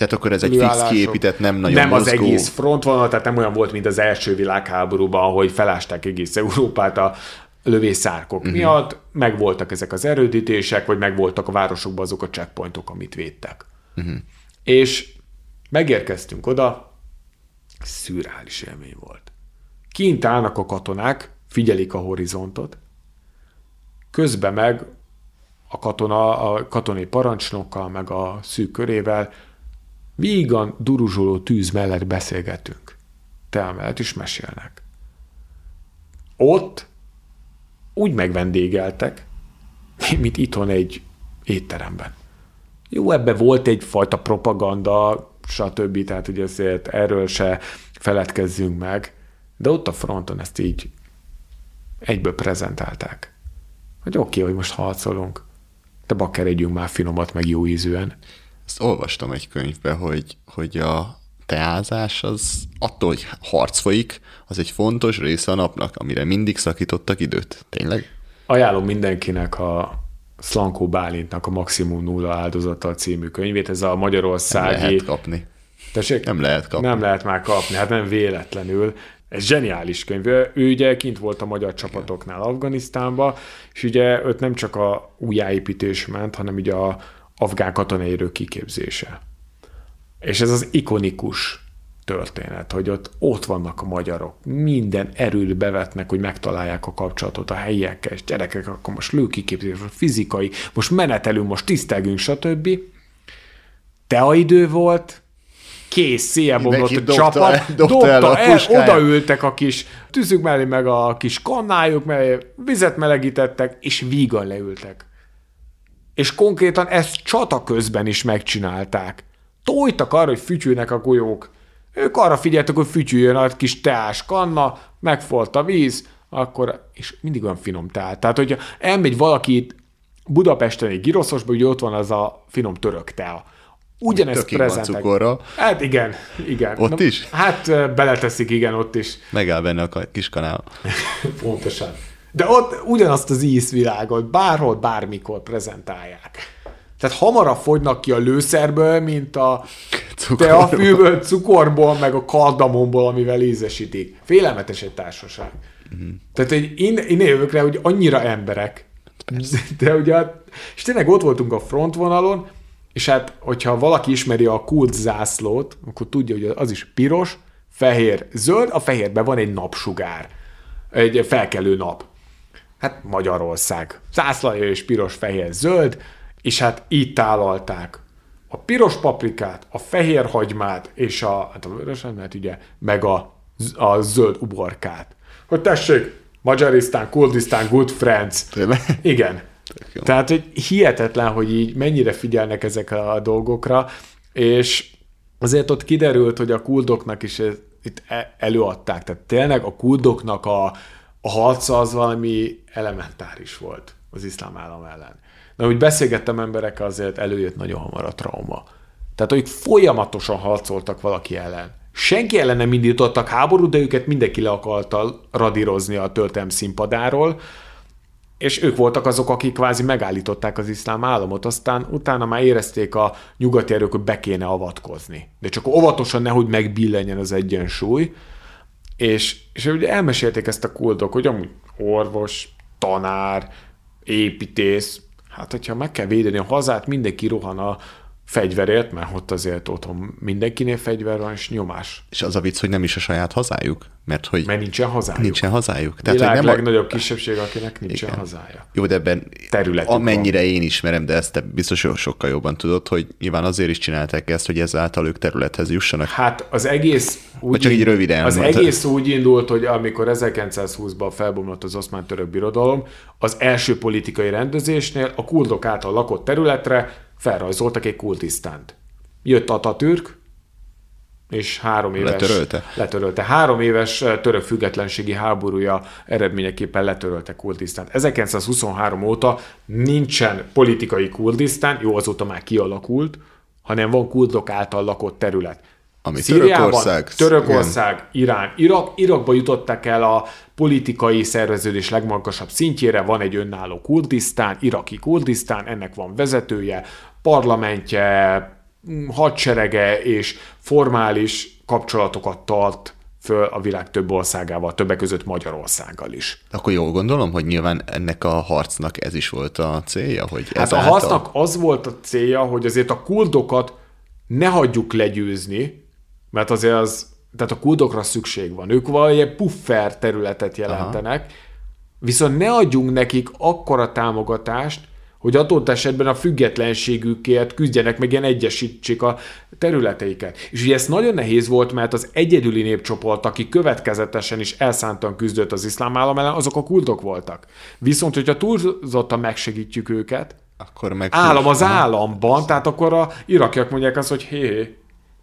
Tehát akkor ez egy fix kiépített, nem nagyon Nem az mozgó. egész frontvonal, tehát nem olyan volt, mint az első világháborúban, ahogy felásták egész Európát a lövészárkok uh-huh. miatt, megvoltak ezek az erődítések, vagy megvoltak a városokban azok a checkpointok, amit védtek. Uh-huh. És megérkeztünk oda, szürreális élmény volt. Kint állnak a katonák, figyelik a horizontot, közben meg a katona, a katonai parancsnokkal, meg a szűk körével vígan duruzsoló tűz mellett beszélgetünk. Te mellett is mesélnek. Ott úgy megvendégeltek, mint itthon egy étteremben. Jó, ebbe volt egyfajta propaganda, stb. Tehát, hogy azért erről se feledkezzünk meg, de ott a fronton ezt így egyből prezentálták. Hogy oké, okay, hogy most harcolunk, de bakkeredjünk már finomat, meg jó ízűen. Ezt olvastam egy könyvbe, hogy, hogy a teázás az attól, hogy harc folyik, az egy fontos része a napnak, amire mindig szakítottak időt. Tényleg? Ajánlom mindenkinek a Slankó Bálintnak a Maximum Nulla áldozata című könyvét, ez a Nem magyarországi... lehet kapni. Tessék? Nem lehet kapni. Nem lehet már kapni, hát nem véletlenül. Ez zseniális könyv. Ő ugye kint volt a magyar csapatoknál Afganisztánban, és ugye ott nem csak a újjáépítés ment, hanem ugye a afgán katonai erő kiképzése. És ez az ikonikus történet, hogy ott, ott vannak a magyarok, minden erőt bevetnek, hogy megtalálják a kapcsolatot a helyiekkel, és gyerekek, akkor most lőkiképzés, most fizikai, most menetelünk, most tisztelgünk, stb. Teaidő volt, kész, széjjel bomlott a csapat, el- dobta dobta el el, a odaültek a kis tűzük mellé, meg a kis kannájuk mellé, vizet melegítettek, és vígan leültek. És konkrétan ezt csata közben is megcsinálták. Tojtak arra, hogy fütyülnek a golyók. Ők arra figyeltek, hogy fütyüljön a kis teás kanna, megfolt a víz, akkor, és mindig olyan finom teát. Tehát, hogyha elmegy valaki itt Budapesten egy giroszosba, ugye ott van az a finom török tea. Ugyanezt cukorra. Hát igen, igen. Ott is? Hát beleteszik, igen, ott is. Megáll benne a kis kanál. [LAUGHS] Pontosan. De ott ugyanazt az ízvilágot bárhol, bármikor prezentálják. Tehát hamarabb fogynak ki a lőszerből, mint a Cukorból. teafűből, cukorból, meg a kardamonból, amivel ízesítik. Félelmetes egy társaság. Uh-huh. Tehát egy, én, én jövök rá, hogy annyira emberek. De ugye, és tényleg ott voltunk a frontvonalon, és hát, hogyha valaki ismeri a kult zászlót, akkor tudja, hogy az is piros, fehér, zöld, a fehérben van egy napsugár, egy felkelő nap. Hát Magyarország. Zászlaja és piros, fehér, zöld, és hát így tálalták a piros paprikát, a fehér hagymát, és a, hát a vörös, hát ugye, meg a, a zöld uborkát. Hogy tessék, Magyarisztán, Kurdisztán, good friends. Tényleg? Igen. Tehát, hogy hihetetlen, hogy így mennyire figyelnek ezekre a dolgokra, és azért ott kiderült, hogy a kuldoknak is itt e- előadták. Tehát tényleg a kuldoknak a, a harca az valami elementáris volt az iszlám állam ellen. De úgy beszélgettem emberekkel, azért előjött nagyon hamar a trauma. Tehát, hogy folyamatosan harcoltak valaki ellen. Senki ellen nem indítottak háborút, de őket mindenki le akarta radírozni a történelm színpadáról, és ők voltak azok, akik kvázi megállították az iszlám államot, aztán utána már érezték a nyugati erők, hogy be kéne avatkozni. De csak óvatosan nehogy megbillenjen az egyensúly, És, és ugye elmesélték ezt a kuldok, hogy amúgy orvos, tanár, építész, hát hogyha meg kell védeni a hazát, mindenki rohan a fegyverért, mert ott azért otthon mindenkinél fegyver van, és nyomás. És az a vicc, hogy nem is a saját hazájuk, mert hogy Mert nincsen hazájuk. nincsen hazájuk. Tehát, Világ hogy nem a- legnagyobb kisebbség, akinek nincsen Igen. hazája. Jó, de ebben Területük amennyire én ismerem, de ezt te biztos sokkal jobban tudod, hogy nyilván azért is csinálták ezt, hogy ezáltal ők területhez jussanak. Hát az egész úgy, csak így röviden Az mondtad. egész úgy indult, hogy amikor 1920-ban felbomlott az oszmán török birodalom, az első politikai rendezésnél a kurdok által lakott területre felrajzoltak egy kurdisztánt. Jött Atatürk, és három éves... Letörölte? Letörölte. Három éves török függetlenségi háborúja eredményeképpen letörölte Kurdisztánt. 1923 óta nincsen politikai Kurdisztán, jó, azóta már kialakult, hanem van kurdok által lakott terület. Ami Szíriában, Törökország, Törökország, Irán, Irak. Irakba jutottak el a politikai szerveződés legmagasabb szintjére, van egy önálló Kurdisztán, iraki Kurdisztán, ennek van vezetője, parlamentje, mm, hadserege és formális kapcsolatokat tart föl a világ több országával, többek között Magyarországgal is. Akkor jól gondolom, hogy nyilván ennek a harcnak ez is volt a célja, hogy Hát a ezáltal- harcnak az volt a célja, hogy azért a kurdokat ne hagyjuk legyőzni, mert azért az, tehát a kurdokra szükség van. Ők valami puffer területet jelentenek, Aha. viszont ne adjunk nekik akkora támogatást, hogy adott esetben a függetlenségükért küzdjenek, meg ilyen egyesítsék a területeiket. És ugye ez nagyon nehéz volt, mert az egyedüli népcsoport, aki következetesen is elszántan küzdött az iszlám állam ellen, azok a kurdok voltak. Viszont, hogyha túlzottan megsegítjük őket, akkor meg állam az államban, tehát akkor a irakiak mondják azt, hogy hé, hé,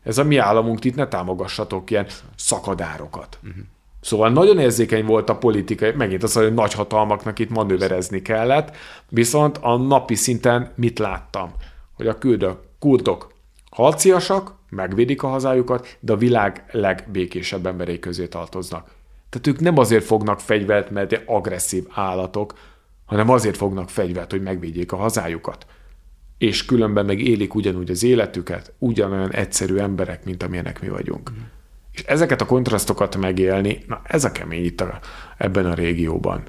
ez a mi államunk, itt ne támogassatok ilyen szakadárokat. Uh-huh. Szóval nagyon érzékeny volt a politika, megint az, hogy nagy hatalmaknak itt manőverezni kellett, viszont a napi szinten mit láttam? Hogy a küldök, kurdok harciasak, megvédik a hazájukat, de a világ legbékésebb emberei közé tartoznak. Tehát ők nem azért fognak fegyvert, mert agresszív állatok, hanem azért fognak fegyvert, hogy megvédjék a hazájukat. És különben meg élik ugyanúgy az életüket, ugyanolyan egyszerű emberek, mint amilyenek mi vagyunk. Mm. És ezeket a kontrasztokat megélni, na ez a kemény itt a, ebben a régióban.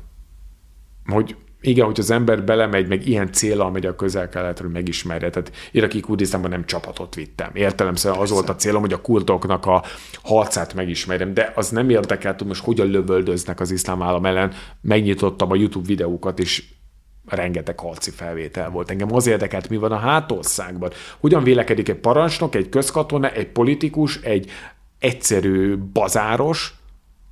Hogy igen, hogy az ember belemegy, meg ilyen célra megy a közel-keletről megismerje. Tehát iraki Kurdisztánban nem csapatot vittem. Értelemszerűen az volt a célom, hogy a kurdoknak a harcát megismerjem, de az nem érdekelt, hogy most hogyan lövöldöznek az iszlám állam ellen. Megnyitottam a YouTube videókat, és rengeteg harci felvétel volt. Engem az érdekelt, mi van a hátországban. Hogyan vélekedik egy parancsnok, egy közkatona, egy politikus, egy egyszerű bazáros,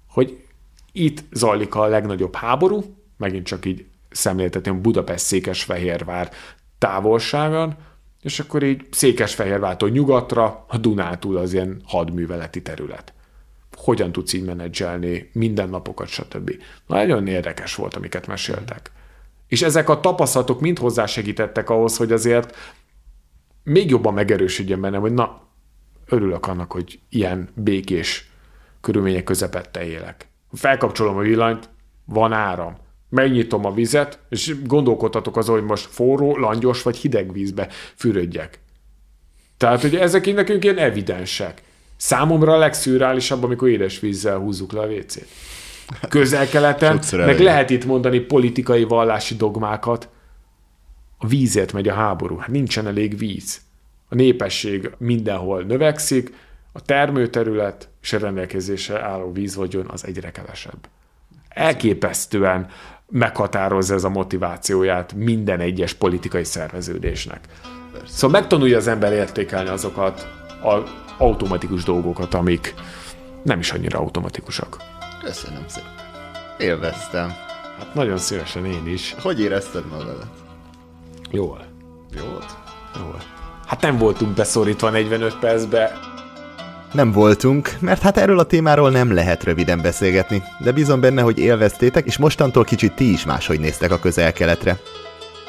hogy itt zajlik a legnagyobb háború, megint csak így szemléltetném Budapest Székesfehérvár távolságon, és akkor így Székesfehérvártól nyugatra, a Dunától az ilyen hadműveleti terület. Hogyan tudsz így menedzselni mindennapokat, stb. Nagyon érdekes volt, amiket meséltek. És ezek a tapasztalatok mind hozzásegítettek ahhoz, hogy azért még jobban megerősödjön bennem, hogy na, örülök annak, hogy ilyen békés körülmények közepette élek. Felkapcsolom a villanyt, van áram. Megnyitom a vizet, és gondolkodhatok azon, hogy most forró, langyos vagy hideg vízbe fürödjek. Tehát, hogy ezek így nekünk ilyen evidensek. Számomra a legszűrálisabb, amikor édes vízzel húzzuk le a WC-t. Közel-keleten, meg lehet itt mondani politikai, vallási dogmákat. A vízért megy a háború. Hát nincsen elég víz. A népesség mindenhol növekszik, a termőterület és a rendelkezésre álló vízvagyon az egyre kevesebb. Elképesztően meghatározza ez a motivációját minden egyes politikai szerveződésnek. Szóval megtanulja az ember értékelni azokat az automatikus dolgokat, amik nem is annyira automatikusak. Köszönöm szépen. Élveztem. Hát nagyon szívesen én is. Hogy érezted magadat? Jól. Jó volt? Jól. Hát nem voltunk beszorítva 45 percbe. Nem voltunk, mert hát erről a témáról nem lehet röviden beszélgetni, de bízom benne, hogy élveztétek, és mostantól kicsit ti is máshogy néztek a közel-keletre.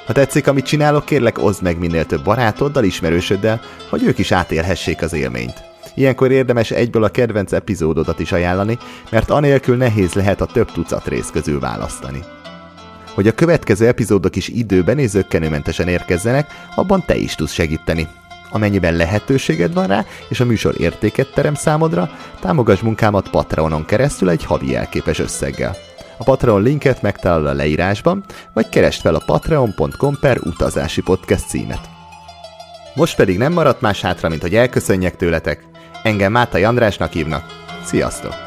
Ha tetszik, amit csinálok, kérlek oszd meg minél több barátoddal, ismerősöddel, hogy ők is átélhessék az élményt. Ilyenkor érdemes egyből a kedvenc epizódodat is ajánlani, mert anélkül nehéz lehet a több tucat rész közül választani. Hogy a következő epizódok is időben és zöggenőmentesen érkezzenek, abban te is tudsz segíteni. Amennyiben lehetőséged van rá, és a műsor értéket terem számodra, támogass munkámat Patreonon keresztül egy havi elképes összeggel. A Patreon linket megtalálod a leírásban, vagy keresd fel a patreon.com per utazási podcast címet. Most pedig nem maradt más hátra, mint hogy elköszönjek tőletek. Engem Mátai Andrásnak hívnak. Sziasztok!